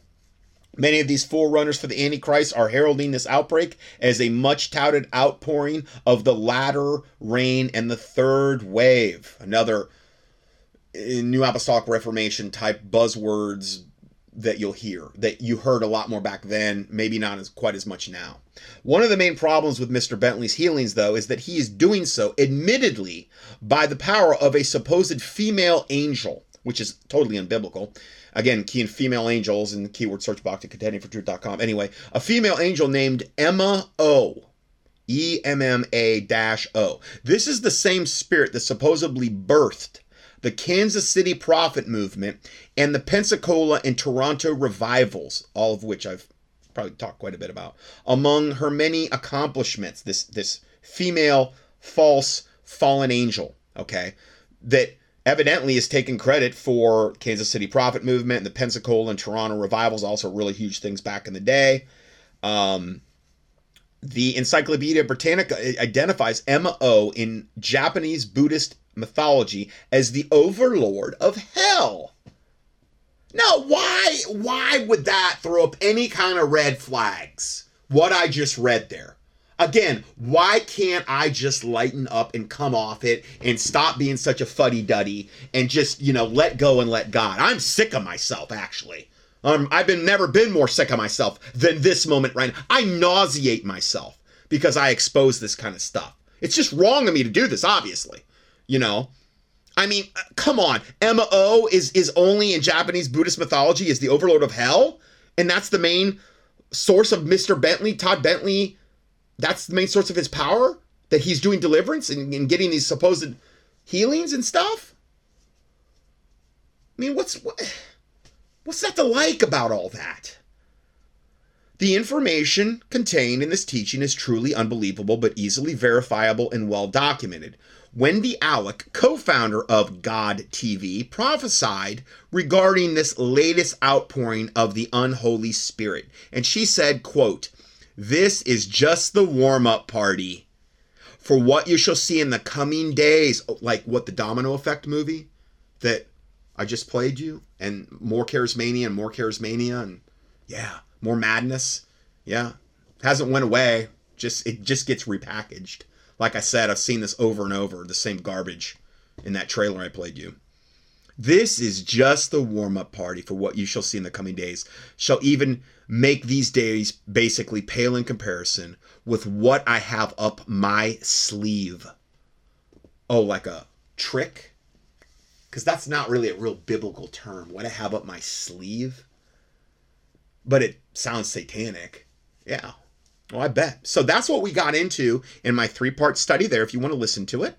Many of these forerunners for the Antichrist are heralding this outbreak as a much touted outpouring of the latter rain and the third wave. Another uh, New Apostolic Reformation type buzzwords that you'll hear that you heard a lot more back then, maybe not as quite as much now. One of the main problems with Mr. Bentley's healings, though, is that he is doing so, admittedly, by the power of a supposed female angel, which is totally unbiblical. Again, key in female angels in the keyword search box at contendingfortruth.com. Anyway, a female angel named Emma O. E M M A dash O. This is the same spirit that supposedly birthed the Kansas City Prophet Movement, and the Pensacola and Toronto revivals, all of which I've probably talked quite a bit about. Among her many accomplishments, this this female false fallen angel, okay, that evidently is taking credit for Kansas City Prophet Movement and the Pensacola and Toronto revivals, also really huge things back in the day. Um, the Encyclopedia Britannica identifies Emma O in Japanese Buddhist mythology as the overlord of hell. Now, why why would that throw up any kind of red flags? What I just read there. Again, why can't I just lighten up and come off it and stop being such a fuddy duddy and just, you know, let go and let God? I'm sick of myself, actually. Um, I've been never been more sick of myself than this moment right now. I nauseate myself because I expose this kind of stuff. It's just wrong of me to do this, obviously. You know, I mean, uh, come on. Emma O is is only in Japanese Buddhist mythology is the overlord of hell, and that's the main source of Mr. Bentley, Todd Bentley. That's the main source of his power that he's doing deliverance and, and getting these supposed healings and stuff. I mean, what's what, what's that to like about all that? The information contained in this teaching is truly unbelievable, but easily verifiable and well documented. Wendy Alec, co founder of God TV, prophesied regarding this latest outpouring of the unholy spirit. And she said, quote, This is just the warm up party for what you shall see in the coming days. Like what the domino effect movie that I just played you, and more charismania and more charismania, and yeah, more madness. Yeah, hasn't went away. Just it just gets repackaged. Like I said, I've seen this over and over, the same garbage in that trailer I played you. This is just the warm up party for what you shall see in the coming days, shall even make these days basically pale in comparison with what I have up my sleeve. Oh, like a trick? Because that's not really a real biblical term. What I have up my sleeve? But it sounds satanic. Yeah, well, I bet. So that's what we got into in my three part study there, if you want to listen to it.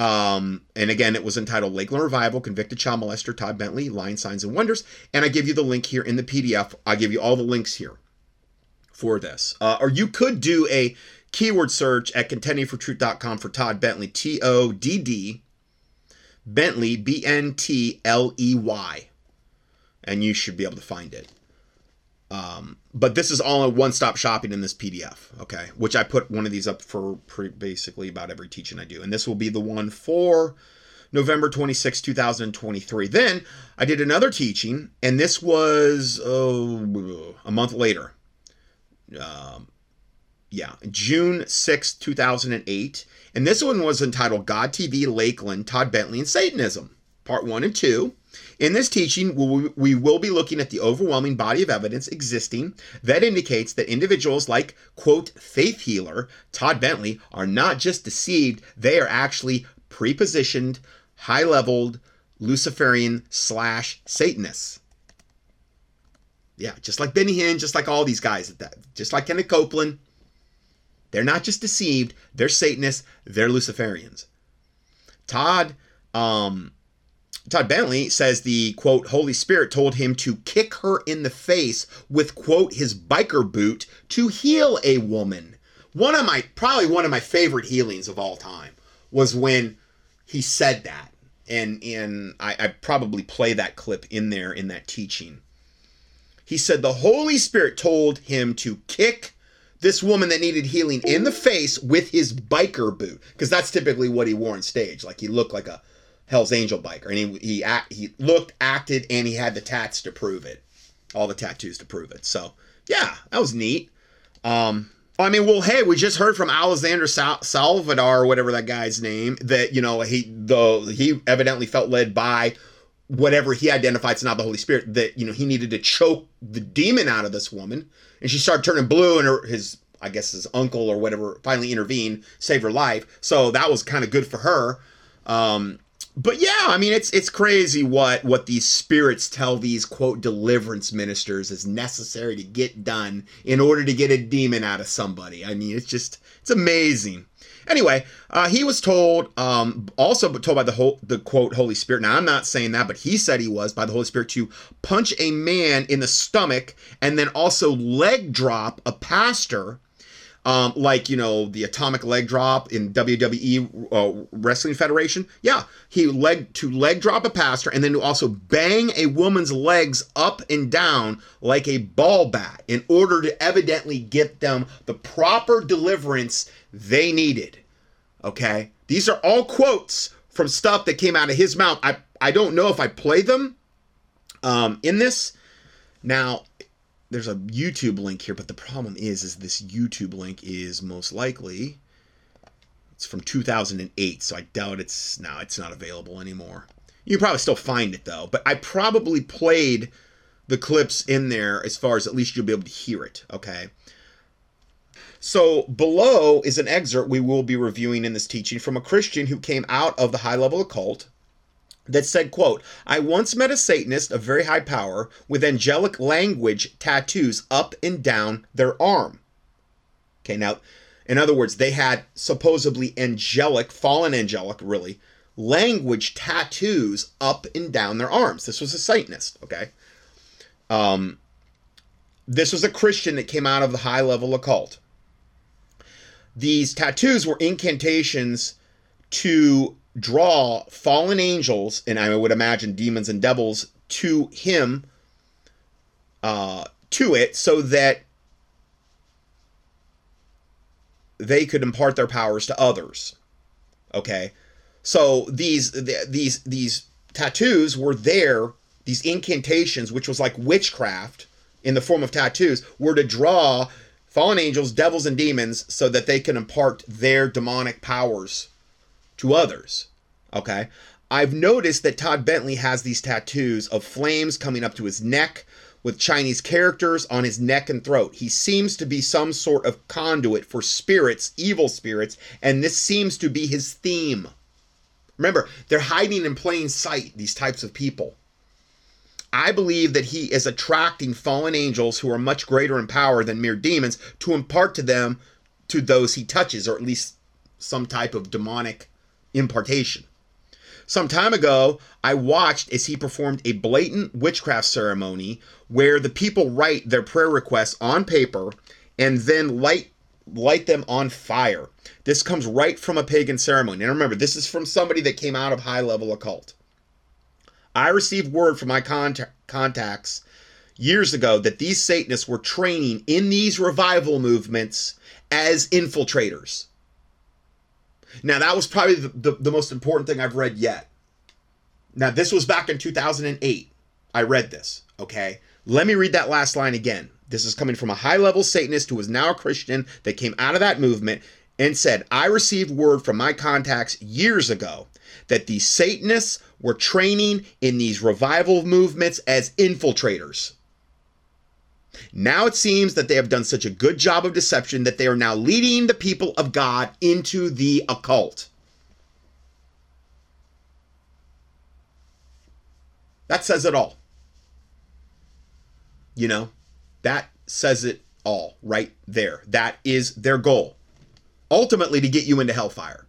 Um, and again, it was entitled Lakeland Revival, Convicted Child Molester, Todd Bentley, Lying Signs and Wonders. And I give you the link here in the PDF. I give you all the links here for this. Uh, or you could do a keyword search at contendingfortruth.com for Todd Bentley, T O D D, Bentley, B N T L E Y. And you should be able to find it. Um, but this is all a one-stop shopping in this PDF, okay? Which I put one of these up for pre- basically about every teaching I do, and this will be the one for November 26, 2023. Then I did another teaching, and this was oh, a month later. Um, yeah, June 6, 2008. And this one was entitled God TV, Lakeland, Todd Bentley, and Satanism, part one and two. In this teaching, we will be looking at the overwhelming body of evidence existing that indicates that individuals like, quote, faith healer Todd Bentley are not just deceived, they are actually prepositioned, high leveled Luciferian slash Satanists. Yeah, just like Benny Hinn, just like all these guys, just like Kenneth Copeland. They're not just deceived, they're Satanists, they're Luciferians. Todd, um, Todd Bentley says the quote Holy Spirit told him to kick her in the face with quote his biker boot to heal a woman. One of my probably one of my favorite healings of all time was when he said that, and and I, I probably play that clip in there in that teaching. He said the Holy Spirit told him to kick this woman that needed healing in the face with his biker boot because that's typically what he wore on stage. Like he looked like a Hell's Angel biker, and he he act, he looked, acted, and he had the tats to prove it, all the tattoos to prove it. So yeah, that was neat. Um, I mean, well, hey, we just heard from Alexander Sal- Salvador, or whatever that guy's name, that you know he the he evidently felt led by whatever he identified as not the Holy Spirit that you know he needed to choke the demon out of this woman, and she started turning blue, and her his I guess his uncle or whatever finally intervened, saved her life. So that was kind of good for her. Um, but yeah, I mean it's it's crazy what what these spirits tell these quote deliverance ministers is necessary to get done in order to get a demon out of somebody. I mean, it's just it's amazing. Anyway, uh, he was told, um, also told by the whole, the quote Holy Spirit. Now I'm not saying that, but he said he was by the Holy Spirit to punch a man in the stomach and then also leg drop a pastor um, like you know the atomic leg drop in WWE uh, Wrestling Federation. Yeah, he leg to leg drop a pastor and then to also bang a woman's legs up and down like a ball bat in order to evidently get them the proper deliverance they needed. Okay, these are all quotes from stuff that came out of his mouth. I I don't know if I play them um, in this. Now, there's a YouTube link here, but the problem is, is this YouTube link is most likely it's from 2008, so I doubt it's now it's not available anymore. You probably still find it though, but I probably played the clips in there as far as at least you'll be able to hear it. Okay. So below is an excerpt we will be reviewing in this teaching from a Christian who came out of the high level occult that said, quote, I once met a Satanist of very high power with angelic language tattoos up and down their arm. Okay, now, in other words, they had supposedly angelic, fallen angelic, really, language tattoos up and down their arms. This was a Satanist, okay? Um, this was a Christian that came out of the high level occult. These tattoos were incantations to draw fallen angels, and I would imagine demons and devils, to him, uh, to it, so that they could impart their powers to others. Okay, so these these these tattoos were there. These incantations, which was like witchcraft in the form of tattoos, were to draw fallen angels, devils, and demons so that they can impart their demonic powers to others. Okay. I've noticed that Todd Bentley has these tattoos of flames coming up to his neck with Chinese characters on his neck and throat. He seems to be some sort of conduit for spirits, evil spirits, and this seems to be his theme. Remember, they're hiding in plain sight, these types of people. I believe that he is attracting fallen angels who are much greater in power than mere demons to impart to them to those he touches, or at least some type of demonic impartation. Some time ago, I watched as he performed a blatant witchcraft ceremony where the people write their prayer requests on paper and then light light them on fire. This comes right from a pagan ceremony. And remember, this is from somebody that came out of high level occult. I received word from my contact, contacts years ago that these Satanists were training in these revival movements as infiltrators. Now, that was probably the, the, the, most important thing I've read yet. Now, this was back in 2008. I read this, okay? Let me read that last line again. This is coming from a high level Satanist who is now a Christian that came out of that movement and said, I received word from my contacts years ago that these Satanists were training in these revival movements as infiltrators. Now it seems that they have done such a good job of deception that they are now leading the people of God into the occult. That says it all. You know, that says it all right there. That is their goal. Ultimately, to get you into hellfire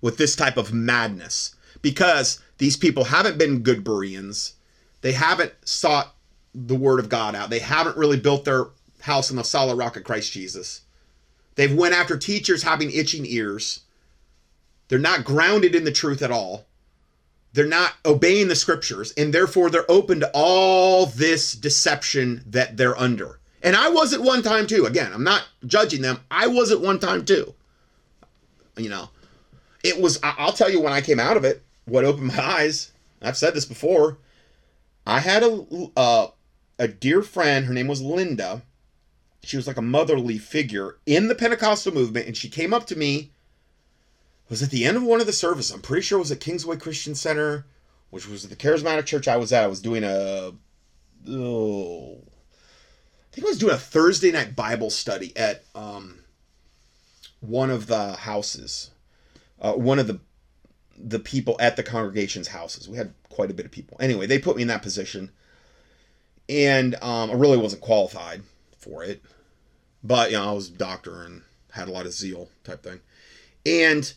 with this type of madness. because these people haven't been good Bereans. They haven't sought the word of God out. They haven't really built their house on the solid rock of Christ Jesus. They've went after teachers having itching ears. They're not grounded in the truth at all. They're not obeying the scriptures, and therefore they're open to all this deception that they're under. And I was at one time too. Again, I'm not judging them. I was at one time too. You know, it was, I'll tell you when I came out of it, what opened my eyes. I've said this before. I had a, uh, a dear friend, her name was Linda. She was like a motherly figure in the Pentecostal movement, and she came up to me was at the end of one of the services. I'm pretty sure it was at Kingsway Christian Center, which was the charismatic church I was at. I was doing a oh, I think I was doing a Thursday night Bible study at um, one of the houses, uh, one of the the people at the congregation's houses. We had quite a bit of people. Anyway, they put me in that position, and um, I really wasn't qualified for it, but you know I was a doctor and had a lot of zeal type thing, and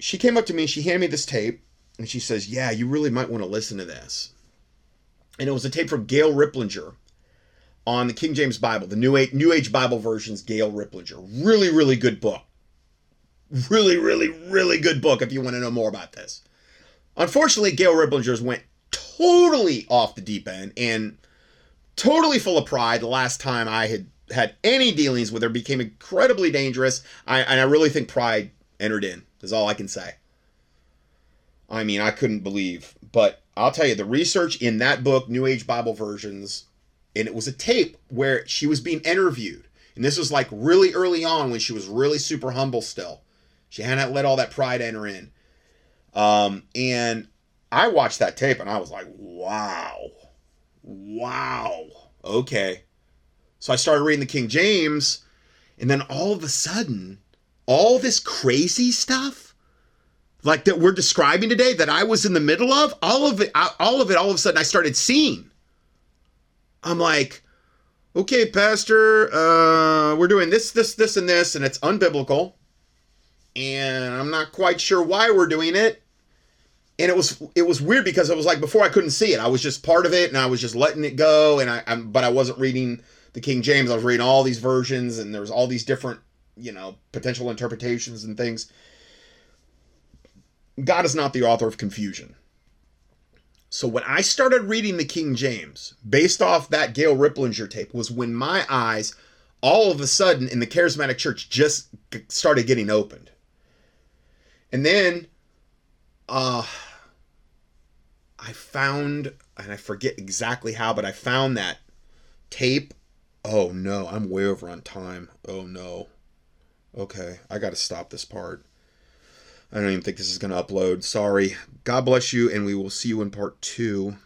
she came up to me, she handed me this tape, and she says, Yeah, you really might want to listen to this. And it was a tape from Gail Riplinger on the King James Bible, the New Age, New Age Bible versions, Gail Riplinger. Really, really good book. Really, really, really good book if you want to know more about this. Unfortunately, Gail Riplinger's went totally off the deep end and totally full of pride the last time I had had any dealings with her became incredibly dangerous. I, and I really think pride entered in is all I can say. I mean, I couldn't believe. But I'll tell you, the research in that book, New Age Bible Versions, and it was a tape where she was being interviewed. And this was like really early on when she was really super humble still. She hadn't let all that pride enter in. Um, and I watched that tape and I was like, wow. Wow. Okay. So I started reading the King James, and then all of a sudden, all this crazy stuff like that we're describing today that I was in the middle of, all of it, all of it, all of a sudden I started seeing. I'm like, okay, Pastor, uh, we're doing this, this, this, and this, and it's unbiblical. And I'm not quite sure why we're doing it. And it was it was weird because it was like before I couldn't see it. I was just part of it and I was just letting it go. And I I'm, but I wasn't reading the King James. I was reading all these versions and there was all these different you know, potential interpretations and things. God is not the author of confusion. So when I started reading the King James, based off that Gail Riplinger tape, was when my eyes all of a sudden in the charismatic church just started getting opened. And then uh I found and I forget exactly how, but I found that tape. Oh no, I'm way over on time. Oh no. Okay, I got to stop this part. I don't even think this is to upload. Sorry. God bless you, and we will see you in part two.